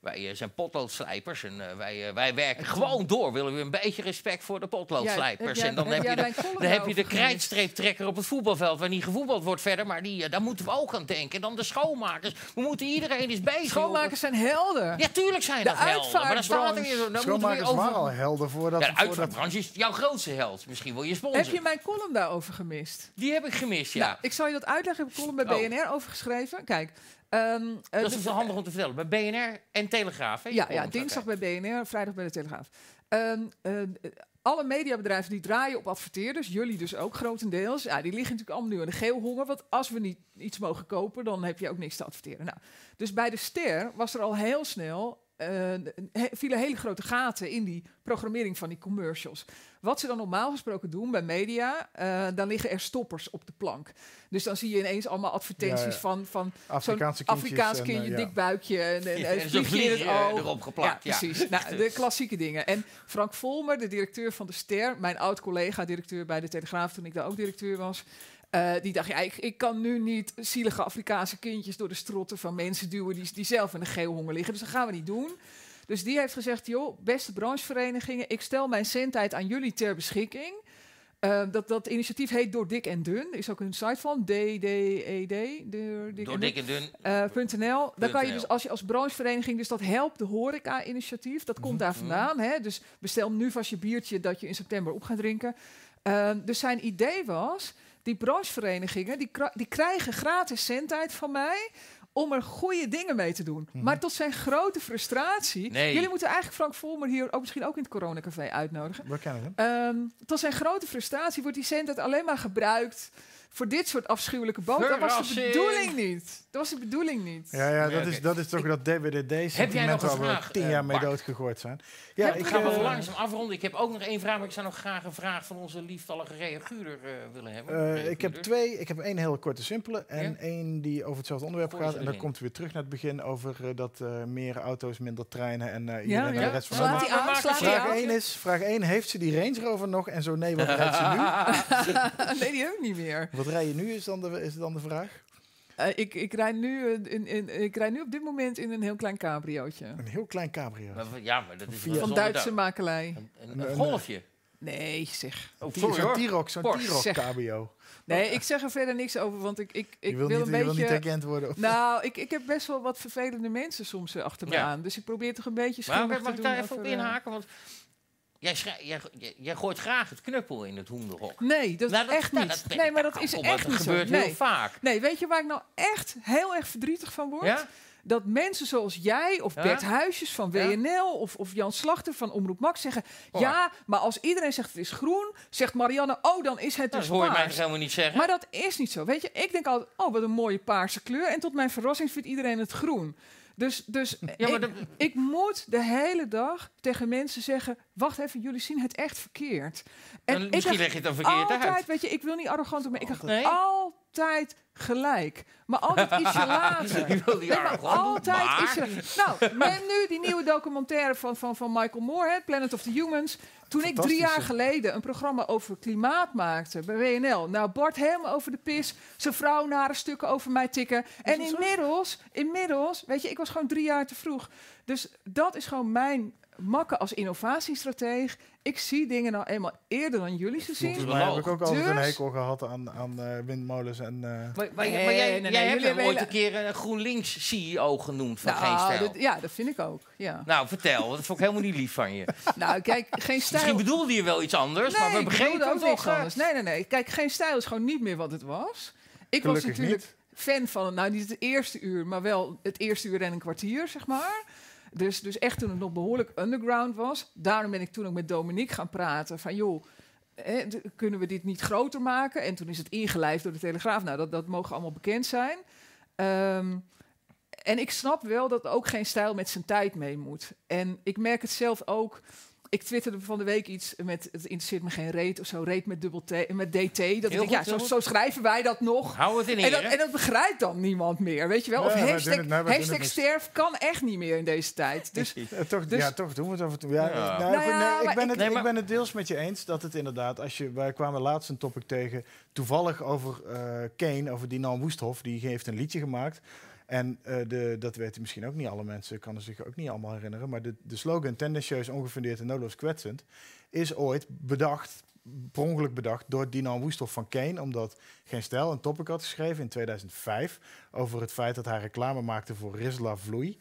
Speaker 2: wij eh, zijn potloodslijpers en eh, wij, eh, wij werken gewoon door. Willen we een beetje respect voor de potloodslijpers?
Speaker 4: Ja,
Speaker 2: en dan
Speaker 4: heb
Speaker 2: je de, dan heb je de krijtstreeptrekker op het voetbalveld waar niet gevoetbald wordt verder. Maar die, daar moeten we ook aan denken. En dan de schoonmakers. We moeten iedereen eens bezig.
Speaker 4: Schoonmakers zijn helden.
Speaker 2: Ja, tuurlijk zijn
Speaker 4: De
Speaker 2: dat helden. Maar dan staat er weer zo. Dan
Speaker 3: Schoonmakers waren al
Speaker 2: over...
Speaker 3: helder voordat...
Speaker 2: Ja, de
Speaker 3: voordat
Speaker 2: uitvaartbranche is jouw grootste held. Misschien wil je sponsor.
Speaker 4: Heb je mijn column daarover gemist?
Speaker 2: Die heb ik gemist, ja.
Speaker 4: Nou, ik zal je dat uitleggen. Ik heb een column bij
Speaker 2: Oh.
Speaker 4: BNR over geschreven. Kijk, ehm, eh,
Speaker 2: dat is wel handig om te vertellen. Bij BNR en Telegraaf. Hè,
Speaker 4: ja, ja, dinsdag bij BNR, vrijdag bij de Telegraaf. Ehm, eh, alle mediabedrijven die draaien op adverteerders, jullie dus ook grotendeels, ja, die liggen natuurlijk allemaal nu aan de geelhonger. Want als we niet iets mogen kopen, dan heb je ook niks te adverteren. Nou, dus bij de Ster was er al heel snel, eh, he- vielen hele grote gaten in die programmering van die commercials. Wat ze dan normaal gesproken doen bij media, eh, dan liggen er stoppers op de plank. Dus dan zie je ineens allemaal advertenties
Speaker 3: Ja, ja.
Speaker 4: van, van
Speaker 3: Afrikaanse
Speaker 4: Afrikaans
Speaker 3: en,
Speaker 4: kindje,
Speaker 3: eh, ja.
Speaker 4: dik buikje en, en, en
Speaker 2: en
Speaker 4: het
Speaker 2: erop geplakt.
Speaker 4: Ja,
Speaker 2: Ja,
Speaker 4: precies. nou, de klassieke dingen. En Frank Volmer, de directeur van de Ster, mijn oud-collega, directeur bij de Telegraaf toen ik daar ook directeur was. Eh, die dacht, ja, ik, ik kan nu niet zielige Afrikaanse kindjes door de strotten van mensen duwen die, die zelf in de geelhonger liggen. Dus dat gaan we niet doen. Dus die heeft gezegd, joh, beste brancheverenigingen, ik stel mijn zendtijd aan jullie ter beschikking. Eh, dat, dat initiatief heet Door Dik en Dun. Is ook een site van, DDED. Door Dik
Speaker 2: Door
Speaker 4: en
Speaker 2: dik en dun.
Speaker 4: Eh, .nl. Dan kan je dus als je als branchevereniging, dus dat helpt de horeca-initiatief, dat komt daar vandaan. Hè? Dus bestel nu vast je biertje dat je in september op gaat drinken. Dus zijn idee was, die brancheverenigingen, die, die krijgen gratis zendtijd van mij om er goede dingen mee te doen. Maar tot zijn grote frustratie,
Speaker 2: Nee.
Speaker 4: jullie moeten eigenlijk Frank Volmer hier ook misschien ook in het coronacafé uitnodigen.
Speaker 3: We kennen hem.
Speaker 4: Ehm, tot zijn grote frustratie wordt die zendtijd alleen maar gebruikt voor dit soort afschuwelijke boten. Dat was de bedoeling niet. Dat was de bedoeling niet.
Speaker 3: Ja, ja, dat, is, dat is toch dat
Speaker 2: Heb jij nog een
Speaker 3: we
Speaker 2: vraag,
Speaker 3: tien jaar mee doodgegooid zijn. Ja, ik,
Speaker 2: ga wel
Speaker 3: eh,
Speaker 2: langzaam afronden. Ik heb ook nog één vraag, maar ik zou nog graag een vraag van onze lieftallige reaguurder eh, willen hebben.
Speaker 3: eh, ik heb twee. Ik heb één heel korte, simpele. En
Speaker 2: Ja?
Speaker 3: één die over hetzelfde onderwerp gaat. En dan komt weer terug naar het begin over dat eh, meer auto's, minder treinen en eh
Speaker 4: Ja,
Speaker 3: iedereen de rest van
Speaker 4: Slaat
Speaker 3: de Vraag. 1 is, vraag 1, heeft ze die Range Rover nog? En zo nee, wat rijdt ze nu?
Speaker 4: nee, die ik niet meer.
Speaker 3: Wat rij je nu, is dan de, is dan de vraag.
Speaker 4: Eh, ik, ik, rijd nu, eh, in, in, ik rijd nu op dit moment in een heel klein cabriootje.
Speaker 3: Een heel klein cabrio.
Speaker 2: Maar wat- Ja, maar dat is
Speaker 3: Via-
Speaker 4: Van Duitse makelij.
Speaker 2: Een, een,
Speaker 3: Een-
Speaker 2: een
Speaker 3: een-
Speaker 2: golfje.
Speaker 4: Nee, zeg.
Speaker 2: Oh,
Speaker 3: Zo'n
Speaker 2: hoor.
Speaker 3: T-Roc, zo'n
Speaker 2: Porsche,
Speaker 3: T-Roc
Speaker 4: zeg.
Speaker 3: cabrio.
Speaker 4: Nee, ik zeg er verder niks over, want ik, ik, ik
Speaker 3: je wil,
Speaker 4: wil
Speaker 3: niet,
Speaker 4: een
Speaker 3: je wil
Speaker 4: beetje...
Speaker 3: niet agent worden. of-
Speaker 4: Nou, ik, ik heb best wel wat vervelende mensen soms eh, achter me
Speaker 2: Ja.
Speaker 4: aan. Dus ik probeer toch een beetje
Speaker 2: Maar
Speaker 4: schimmig
Speaker 2: mag
Speaker 4: te
Speaker 2: ik
Speaker 4: doen
Speaker 2: daar even op inhaken? Want jij, gooit graag het knuppel in het hoenderhok.
Speaker 4: Nee, dat
Speaker 2: Nou,
Speaker 4: is echt
Speaker 2: nou,
Speaker 4: niet. nee, maar dat
Speaker 2: Nou,
Speaker 4: is
Speaker 2: kom,
Speaker 4: echt
Speaker 2: dat
Speaker 4: niet zo.
Speaker 2: gebeurt
Speaker 4: Nee.
Speaker 2: heel vaak.
Speaker 4: nee, weet je waar ik nou echt heel erg verdrietig van word?
Speaker 2: Ja?
Speaker 4: dat mensen zoals jij of
Speaker 2: Ja?
Speaker 4: Bert Huisjes van
Speaker 2: Ja?
Speaker 4: WNL of, of Jan Slachter van Omroep Max zeggen...
Speaker 2: Oh.
Speaker 4: ja, maar als iedereen zegt het is groen, zegt Marianne... oh, dan is het
Speaker 2: Nou,
Speaker 4: dus
Speaker 2: dat hoor je mij
Speaker 4: paars.
Speaker 2: helemaal niet zeggen?
Speaker 4: Maar dat is niet zo. Weet je, ik denk altijd, oh, wat een mooie paarse kleur. En tot mijn verrassing vindt iedereen het groen. Dus, dus
Speaker 2: Ja, maar
Speaker 4: ik,
Speaker 2: dat-
Speaker 4: ik moet de hele dag tegen mensen zeggen... wacht even, jullie zien het echt verkeerd.
Speaker 2: Dan
Speaker 4: ik
Speaker 2: misschien leg je het dan verkeerd
Speaker 4: altijd,
Speaker 2: uit.
Speaker 4: weet je, ik wil niet arrogant doen, maar ik heb
Speaker 2: Nee?
Speaker 4: altijd gelijk. Maar altijd ietsje later. Nee, maar altijd
Speaker 2: maar-
Speaker 4: ietsje Nou, neem nu die nieuwe documentaire van, van, van Michael Moore, hè, Planet of the Humans. Toen ik drie jaar geleden een programma over klimaat maakte bij WNL. Nou, Bart helemaal over de pis. Zijn vrouw nare stukken over mij tikken. En inmiddels, inmiddels, weet je, ik was gewoon drie jaar te vroeg. Dus dat is gewoon mijn makken als innovatiestrateeg. Ik zie dingen nou eenmaal eerder dan jullie ze zien.
Speaker 3: Volgens mij heb ik ook altijd een
Speaker 4: Dus-
Speaker 3: hekel gehad aan, aan eh, windmolens en... eh,
Speaker 2: Maar, maar, maar
Speaker 4: Nee,
Speaker 2: jij,
Speaker 4: nee,
Speaker 2: jij
Speaker 4: nee,
Speaker 2: hebt
Speaker 4: jullie
Speaker 2: hem ooit een keer een GroenLinks-CEO genoemd van Geen
Speaker 4: Nou,
Speaker 2: Stijl.
Speaker 4: dat- ja, dat vind ik ook. Ja.
Speaker 2: Nou, vertel. Dat vond ik helemaal niet lief van je.
Speaker 4: Nou, kijk, geen stijl.
Speaker 2: Misschien bedoelde je wel iets anders, maar we begrepen het toch. eh,
Speaker 4: anders. Nee, nee, nee. Kijk, geen stijl is gewoon niet meer wat het was. Ik was natuurlijk fan van, nou niet het eerste uur, maar wel het eerste uur en een kwartier, zeg maar. Dus, dus echt toen het nog behoorlijk underground was. Daarom ben ik toen ook met Dominique gaan praten van, joh, d- kunnen we dit niet groter maken? En toen is het ingelijfd door de Telegraaf. Nou, dat, dat mogen allemaal bekend zijn. Ehm, en ik snap wel dat ook geen stijl met zijn tijd mee moet. En ik merk het zelf ook. Ik twitterde van de week iets met het interesseert me geen reet of zo, reet met dubbel T, met DT. Dat ik denk, ja, zo, zo schrijven wij dat nog.
Speaker 2: Hou het in
Speaker 4: En dat, en dat begrijpt dan niemand meer, weet je wel?
Speaker 3: Ja,
Speaker 4: of hashtag,
Speaker 3: het- nee, doen
Speaker 4: hashtag sterf kan echt niet meer in deze tijd. Dus
Speaker 3: Eh, toch,
Speaker 4: Dus-
Speaker 3: ja, toch doen we het af en toe. Ja,
Speaker 2: Ja.
Speaker 3: Nou,
Speaker 4: Nou ja,
Speaker 3: ik, ben
Speaker 4: ik-
Speaker 3: het,
Speaker 2: Nee,
Speaker 3: ik ben het deels met je eens dat het inderdaad, als je, wij kwamen laatst een topic tegen, toevallig over eh Kane, over Dinan Woesthof, die heeft een liedje gemaakt. En eh, de, dat weten misschien ook niet alle mensen, kan er zich ook niet allemaal herinneren, maar de, de slogan tendentieus, ongefundeerd en noodloos kwetsend, is ooit bedacht, per bedacht, door Dinan Woesthof van Kane, omdat Geen Stijl een topic had geschreven in 2005 over het feit dat hij reclame maakte voor Rizla Vloei.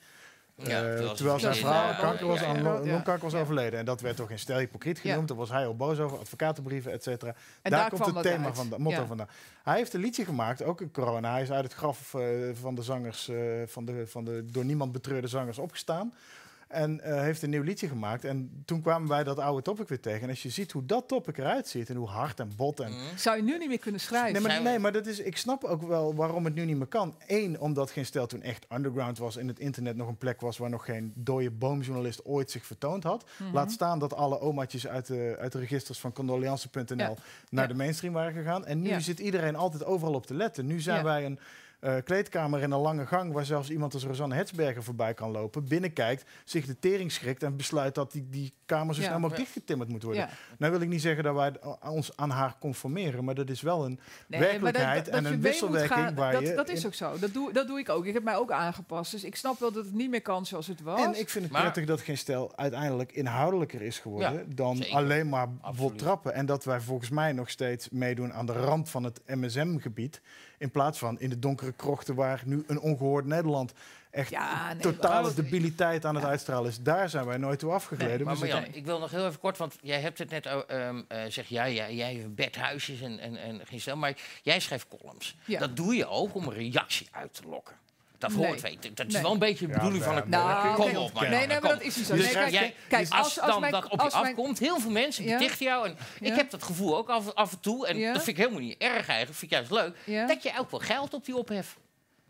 Speaker 2: Ja,
Speaker 3: Eh,
Speaker 2: terwijl
Speaker 3: zijn
Speaker 2: in,
Speaker 3: vrouw kanker was
Speaker 2: ja,
Speaker 3: aan longkanker was
Speaker 4: Ja.
Speaker 3: overleden. En dat werd toch geen stel hypocriet
Speaker 4: Ja.
Speaker 3: genoemd. Daar was hij al boos over. Advocatenbrieven, et cetera. Daar,
Speaker 4: daar
Speaker 3: komt het thema
Speaker 4: uit.
Speaker 3: van, de motto
Speaker 4: Ja.
Speaker 3: vandaan. Hij heeft een liedje gemaakt, ook in corona. Hij is uit het graf eh, van de zangers, eh, van, de, van de door niemand betreurde zangers opgestaan. En eh, heeft een nieuw liedje gemaakt. En toen kwamen wij dat oude topic weer tegen. En als je ziet hoe dat topic eruit ziet en hoe hard en bot en
Speaker 2: Mhm.
Speaker 4: zou je nu niet meer kunnen schrijven.
Speaker 3: Nee, maar, nee, dat is, ik snap ook wel waarom het nu niet meer kan. Eén, omdat geen stel toen echt underground was en het internet nog een plek was waar nog geen dode boomjournalist ooit zich vertoond had.
Speaker 4: Mhm.
Speaker 3: Laat staan dat alle omaatjes uit de, uit de registers van condoleance.nl
Speaker 4: Ja.
Speaker 3: naar
Speaker 4: Ja.
Speaker 3: de mainstream waren gegaan. En nu
Speaker 4: Ja.
Speaker 3: zit iedereen altijd overal op te letten. Nu zijn
Speaker 4: Ja.
Speaker 3: wij een eh, kleedkamer in een lange gang waar zelfs iemand als Rosanne Hetsberger voorbij kan lopen, binnenkijkt, zich de tering schrikt en besluit dat die, die kamer zo
Speaker 4: Ja.
Speaker 3: snel mogelijk
Speaker 2: Ja.
Speaker 3: dichtgetimmerd moet worden.
Speaker 4: Ja.
Speaker 3: Nou wil ik niet zeggen dat wij ons aan haar conformeren, maar dat is wel een
Speaker 4: Nee,
Speaker 3: werkelijkheid
Speaker 4: maar dat- dat
Speaker 3: en een wisselwerking
Speaker 4: gaan,
Speaker 3: waar
Speaker 4: dat,
Speaker 3: je...
Speaker 4: dat is ook zo. Dat doe, dat doe ik ook. Ik heb mij ook aangepast. Dus ik snap wel dat het niet meer kan zoals het was.
Speaker 3: En ik vind het
Speaker 2: Maar-
Speaker 3: prettig dat geen stel uiteindelijk inhoudelijker is geworden
Speaker 2: Ja,
Speaker 3: dan
Speaker 2: zeker.
Speaker 3: alleen maar vol trappen. En dat wij volgens mij nog steeds meedoen aan de rand van het MSM-gebied. In plaats van in de donkere krochten waar nu een ongehoord Nederland echt
Speaker 4: Ja, nee,
Speaker 3: totale
Speaker 4: maar-
Speaker 3: debiliteit aan het
Speaker 4: Ja.
Speaker 3: uitstralen is. Daar zijn wij nooit toe afgegleden.
Speaker 2: Maar
Speaker 3: zitten-
Speaker 2: Marjan, ik wil nog heel even kort, want jij hebt het net, ehm, eh, zeg jij, jij, jij Bert Huisjes en, en, en geen stel, maar jij schrijft columns.
Speaker 4: Ja.
Speaker 2: Dat doe je ook om een reactie uit te lokken. Dat
Speaker 4: Nee.
Speaker 2: weet. Dat is
Speaker 4: Nee.
Speaker 2: wel een beetje de
Speaker 3: Ja,
Speaker 2: bedoeling van
Speaker 3: ja, nee,
Speaker 4: Nou,
Speaker 2: Kom op,
Speaker 3: Nee,
Speaker 2: Marianne,
Speaker 4: nee, maar dat is niet zo.
Speaker 2: Dus
Speaker 4: Nee, kijk,
Speaker 2: jij,
Speaker 4: kijk,
Speaker 2: dus
Speaker 4: als-
Speaker 2: als,
Speaker 4: als
Speaker 2: dan
Speaker 4: mijn-
Speaker 2: dat op
Speaker 4: als
Speaker 2: je
Speaker 4: mijn-
Speaker 2: afkomt, heel veel mensen
Speaker 4: Ja.
Speaker 2: betichten jou. En
Speaker 4: Ja.
Speaker 2: ik heb dat gevoel ook af, af en toe. En
Speaker 4: Ja.
Speaker 2: dat vind ik helemaal niet erg eigenlijk. vind ik juist leuk.
Speaker 4: Ja.
Speaker 2: Dat je ook wel geld op die ophef.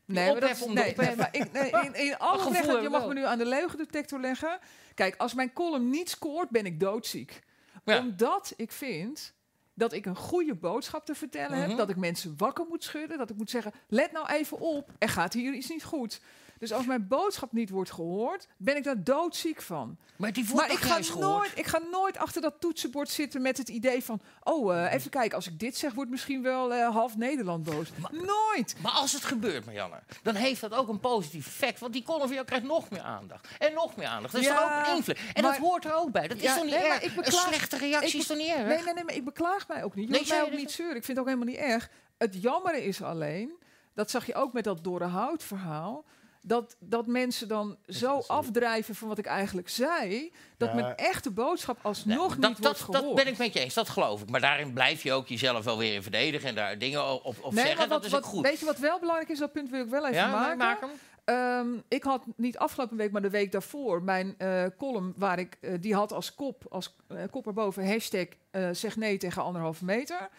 Speaker 4: Nee, maar dat
Speaker 2: ophef
Speaker 4: is, nee, nee, maar ik, nee, in, in alle
Speaker 2: heb
Speaker 4: je mag me nu aan de leugendetector leggen. Kijk, als mijn column niet scoort, ben ik doodziek.
Speaker 2: Ja.
Speaker 4: Omdat ik vind dat ik een goede boodschap te vertellen
Speaker 2: Mhm.
Speaker 4: heb. Dat ik mensen wakker moet schudden. Dat ik moet zeggen, let nou even op, er gaat hier iets niet goed. Dus als mijn boodschap niet wordt gehoord, ben ik daar doodziek van.
Speaker 2: Maar die wordt
Speaker 4: Maar ik ga, nooit, ik ga nooit achter dat toetsenbord zitten met het idee van... oh, eh, even kijken, als ik dit zeg, wordt misschien wel eh, half Nederland boos. nooit!
Speaker 2: Maar als het gebeurt, Marianne, dan heeft dat ook een positief effect. Want die column van jou krijgt nog meer aandacht. En nog meer aandacht. Dat is
Speaker 4: Ja,
Speaker 2: toch ook een invloed. En
Speaker 4: maar-
Speaker 2: dat hoort er ook bij. Dat is
Speaker 4: Ja,
Speaker 2: toch niet
Speaker 4: nee,
Speaker 2: erg?
Speaker 4: ik
Speaker 2: Een
Speaker 4: beklaag-
Speaker 2: slechte reactie is toch niet erg?
Speaker 4: Nee, nee, nee, maar ik beklaag mij ook niet. Je
Speaker 2: Nee,
Speaker 4: mij ook niet
Speaker 2: dat-
Speaker 4: zeuren. Ik vind het ook helemaal niet erg. Het jammere is alleen, dat zag je ook met dat Hout verhaal... Dat, dat mensen dan zo afdrijven van wat ik eigenlijk zei... dat
Speaker 3: Ja.
Speaker 4: mijn echte boodschap alsnog
Speaker 2: dat,
Speaker 4: niet
Speaker 2: dat,
Speaker 4: wordt gehoord.
Speaker 2: dat ben ik met je eens, dat geloof ik. Maar daarin blijf je ook jezelf wel weer in verdedigen en daar dingen op, op
Speaker 4: Nee,
Speaker 2: zeggen.
Speaker 4: maar
Speaker 2: dat is
Speaker 4: wat,
Speaker 2: ook goed.
Speaker 4: Weet je wat wel belangrijk is? Dat punt wil ik wel even
Speaker 2: ja,
Speaker 4: maken.
Speaker 2: maak hem.
Speaker 4: Ehm, ik had niet afgelopen week, maar de week daarvoor, mijn eh, column waar ik eh, die had als kop, als eh, kop erboven, hashtag zeg nee tegen anderhalve meter.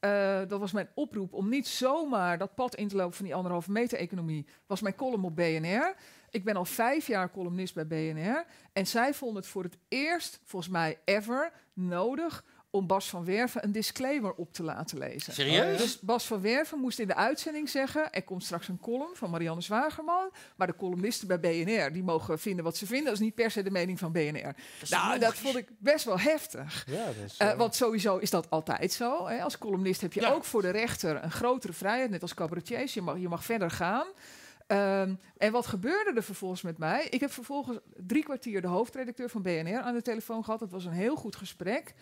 Speaker 4: Eh, dat was mijn oproep om niet zomaar dat pad in te lopen van die anderhalve meter economie. Was mijn column op BNR. Ik ben al vijf jaar columnist bij BNR. En zij vonden het voor het eerst, volgens mij ever, nodig om Bas van Werven een disclaimer op te laten lezen.
Speaker 2: Serieus?
Speaker 4: Dus Bas van Werven moest in de uitzending zeggen... er komt straks een column van Marianne Zwagerman... maar de columnisten bij BNR die mogen vinden wat ze vinden. Dat is niet per se de mening van BNR.
Speaker 2: is
Speaker 4: nou, dat vond ik best wel heftig.
Speaker 3: Ja, dat is,
Speaker 4: Eh,
Speaker 3: eh,
Speaker 4: want sowieso is dat altijd zo. Hè. Als columnist heb je
Speaker 2: Ja.
Speaker 4: ook voor de rechter een grotere vrijheid, net als cabaretiers. Je mag, je mag verder gaan. Ehm, en wat gebeurde er vervolgens met mij? Ik heb vervolgens drie kwartier de hoofdredacteur van BNR aan de telefoon gehad. Het was een heel goed gesprek.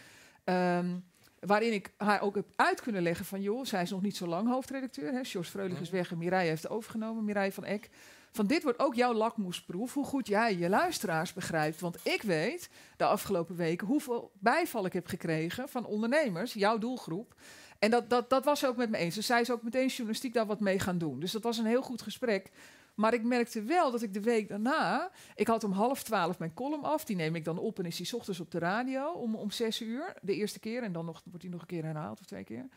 Speaker 4: Ehm, waarin ik haar ook heb uit kunnen leggen van... joh, zij is nog niet zo lang hoofdredacteur. Hè. George Freulich is weg en Mireille heeft overgenomen. Mireille van Eck. Van dit wordt ook jouw lakmoesproef. Hoe goed jij je luisteraars begrijpt. Want ik weet de afgelopen weken hoeveel bijval ik heb gekregen van ondernemers, jouw doelgroep. En dat, dat, dat was ze ook met me eens. Dus zij is ook meteen journalistiek daar wat mee gaan doen. Dus dat was een heel goed gesprek. Maar ik merkte wel dat ik de week daarna... Ik had om half twaalf mijn column af. Die neem ik dan op en is die ochtends op de radio om, om zes uur. De eerste keer. En dan nog, wordt die nog een keer herhaald of twee keer.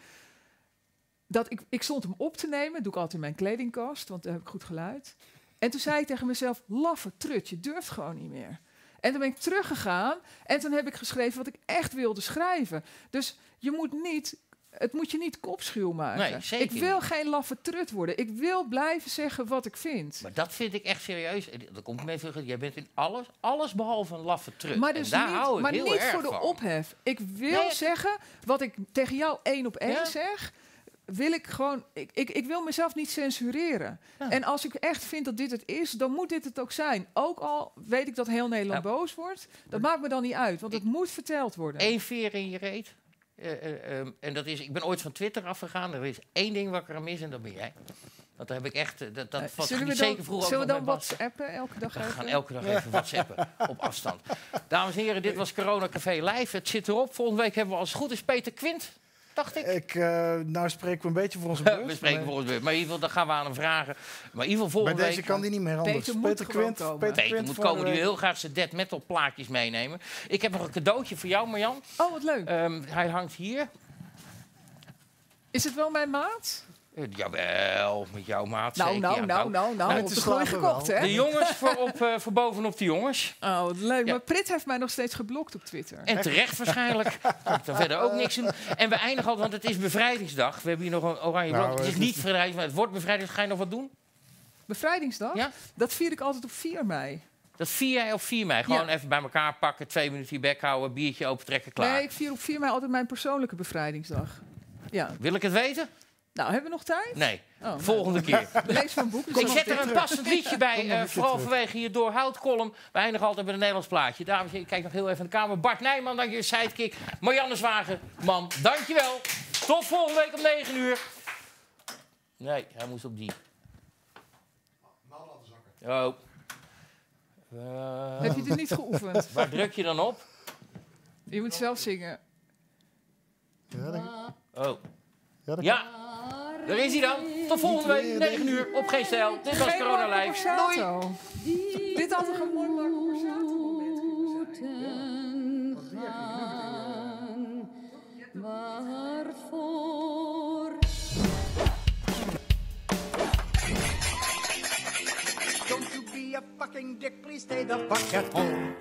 Speaker 4: Dat ik, ik stond hem op te nemen. doe ik altijd in mijn kledingkast, want daar heb ik goed geluid. En toen zei ik tegen mezelf, laffe trut, je durft gewoon niet meer. En toen ben ik teruggegaan en toen heb ik geschreven wat ik echt wilde schrijven. Dus je moet niet, het moet je niet kopschuw maken.
Speaker 2: Nee, zeker
Speaker 4: ik wil
Speaker 2: niet.
Speaker 4: geen laffe trut worden. Ik wil blijven zeggen wat ik vind.
Speaker 2: Maar dat vind ik echt serieus. En Dat komt me even terug. Jij bent in alles, alles behalve een laffe trut.
Speaker 4: Maar
Speaker 2: en
Speaker 4: dus
Speaker 2: daar hou
Speaker 4: niet,
Speaker 2: ik
Speaker 4: maar
Speaker 2: heel
Speaker 4: niet
Speaker 2: erg
Speaker 4: voor de
Speaker 2: van.
Speaker 4: ophef. Ik wil
Speaker 2: Nee.
Speaker 4: zeggen wat ik tegen jou één op één
Speaker 2: Ja.
Speaker 4: zeg. Wil ik gewoon. Ik, ik, ik wil mezelf niet censureren.
Speaker 2: Ja.
Speaker 4: En als ik echt vind dat dit het is, dan moet dit het ook zijn. Ook al weet ik dat heel Nederland
Speaker 2: Ja.
Speaker 4: boos wordt. Dat maakt me dan niet uit, want het moet verteld worden.
Speaker 2: Eén veer in je reet. Eh, eh, ehm, en dat is, ik ben ooit van Twitter afgegaan. Er is één ding wat ik er mis en dat ben jij. Want daar heb ik echt, eh, dat, dat
Speaker 4: we
Speaker 2: zeker
Speaker 4: dan,
Speaker 2: vroeger ook
Speaker 4: zullen we dan. WhatsAppen elke dag
Speaker 2: We gaan
Speaker 4: even?
Speaker 2: elke dag even whatsappen op afstand. Dames en heren, dit was Corona Café Live. Het zit erop. Volgende week hebben we als het goed is Peter Quint, dacht ik.
Speaker 3: ik, eh, nou spreken we een beetje voor onze beurt.
Speaker 2: we spreken
Speaker 3: maar
Speaker 2: voor ons weer. Maar in ieder geval, dan gaan we aan hem vragen. Maar in ieder geval
Speaker 3: Bij
Speaker 2: volgende
Speaker 3: deze
Speaker 2: week...
Speaker 3: kan die niet meer anders.
Speaker 4: Peter moet gewoon
Speaker 3: Quint,
Speaker 4: komen.
Speaker 3: Peter,
Speaker 2: Peter
Speaker 3: Quint
Speaker 2: moet komen. Die
Speaker 3: week.
Speaker 2: wil graag zijn dead metal plaatjes meenemen. Ik heb nog een cadeautje voor jou, Marjan.
Speaker 4: Oh, wat leuk.
Speaker 2: Ehm, hij hangt hier.
Speaker 4: is het wel mijn maat?
Speaker 2: Eh, jawel, met jouw maat
Speaker 4: Nou,
Speaker 2: zeker.
Speaker 4: nou,
Speaker 2: Ja,
Speaker 4: nou, nou, nou.
Speaker 3: het
Speaker 4: op
Speaker 3: is wel.
Speaker 4: gekocht, hè?
Speaker 2: De jongens voor, op, eh, voor bovenop de jongens.
Speaker 4: Oh, wat leuk.
Speaker 2: Ja.
Speaker 4: Maar Prit heeft mij nog steeds geblokt op Twitter.
Speaker 2: En terecht waarschijnlijk. Kan ik dan verder ook niks doen. En we eindigen altijd, want het is bevrijdingsdag. We hebben hier nog een oranje
Speaker 3: Nou.
Speaker 2: Het is niet bevrijdingsdag, maar het wordt bevrijdingsdag. Ga je nog wat doen?
Speaker 4: Bevrijdingsdag?
Speaker 2: Ja?
Speaker 4: Dat vier ik altijd op 4 mei.
Speaker 2: Dat 4 jij of 4 mei. Gewoon
Speaker 4: Ja.
Speaker 2: even bij elkaar pakken, twee minuten je bek houden, biertje opentrekken, klaar.
Speaker 4: Nee, ik vier op 4 mei altijd mijn persoonlijke bevrijdingsdag. Ja.
Speaker 2: Wil ik het weten?
Speaker 4: Nou, hebben we nog tijd?
Speaker 2: Nee.
Speaker 4: Oh,
Speaker 2: Volgende keer.
Speaker 4: nou, lees van boek.
Speaker 2: Ik zet er een passend liedje bij, eh, vooral
Speaker 3: terug.
Speaker 2: vanwege je doorhoudcolumn. We eindigen altijd met een Nederlands plaatje. Dames en heren, ik kijk nog heel even in de kamer. Bart Nijman, dank je, sidekick. Marianne Zwager, man, dankjewel. Tot volgende week om 9 uur. Nee, hij moest op die. Oh. Eh,
Speaker 4: Heb je dit niet geoefend?
Speaker 2: waar druk je dan op?
Speaker 4: Je moet zelf zingen.
Speaker 3: Ja,
Speaker 2: Oh.
Speaker 3: Ja, dat-
Speaker 2: Ja, daar is hij dan. Tot volgende week, 9 uur, op Geen Stijl. Dit was Corona Live.
Speaker 4: Borsato. Dit had een mooi Marco Borsato moment kunnen zijn?
Speaker 6: gaan. Waarvoor?
Speaker 7: Don't you be a fucking dick, please stay the fuck at home.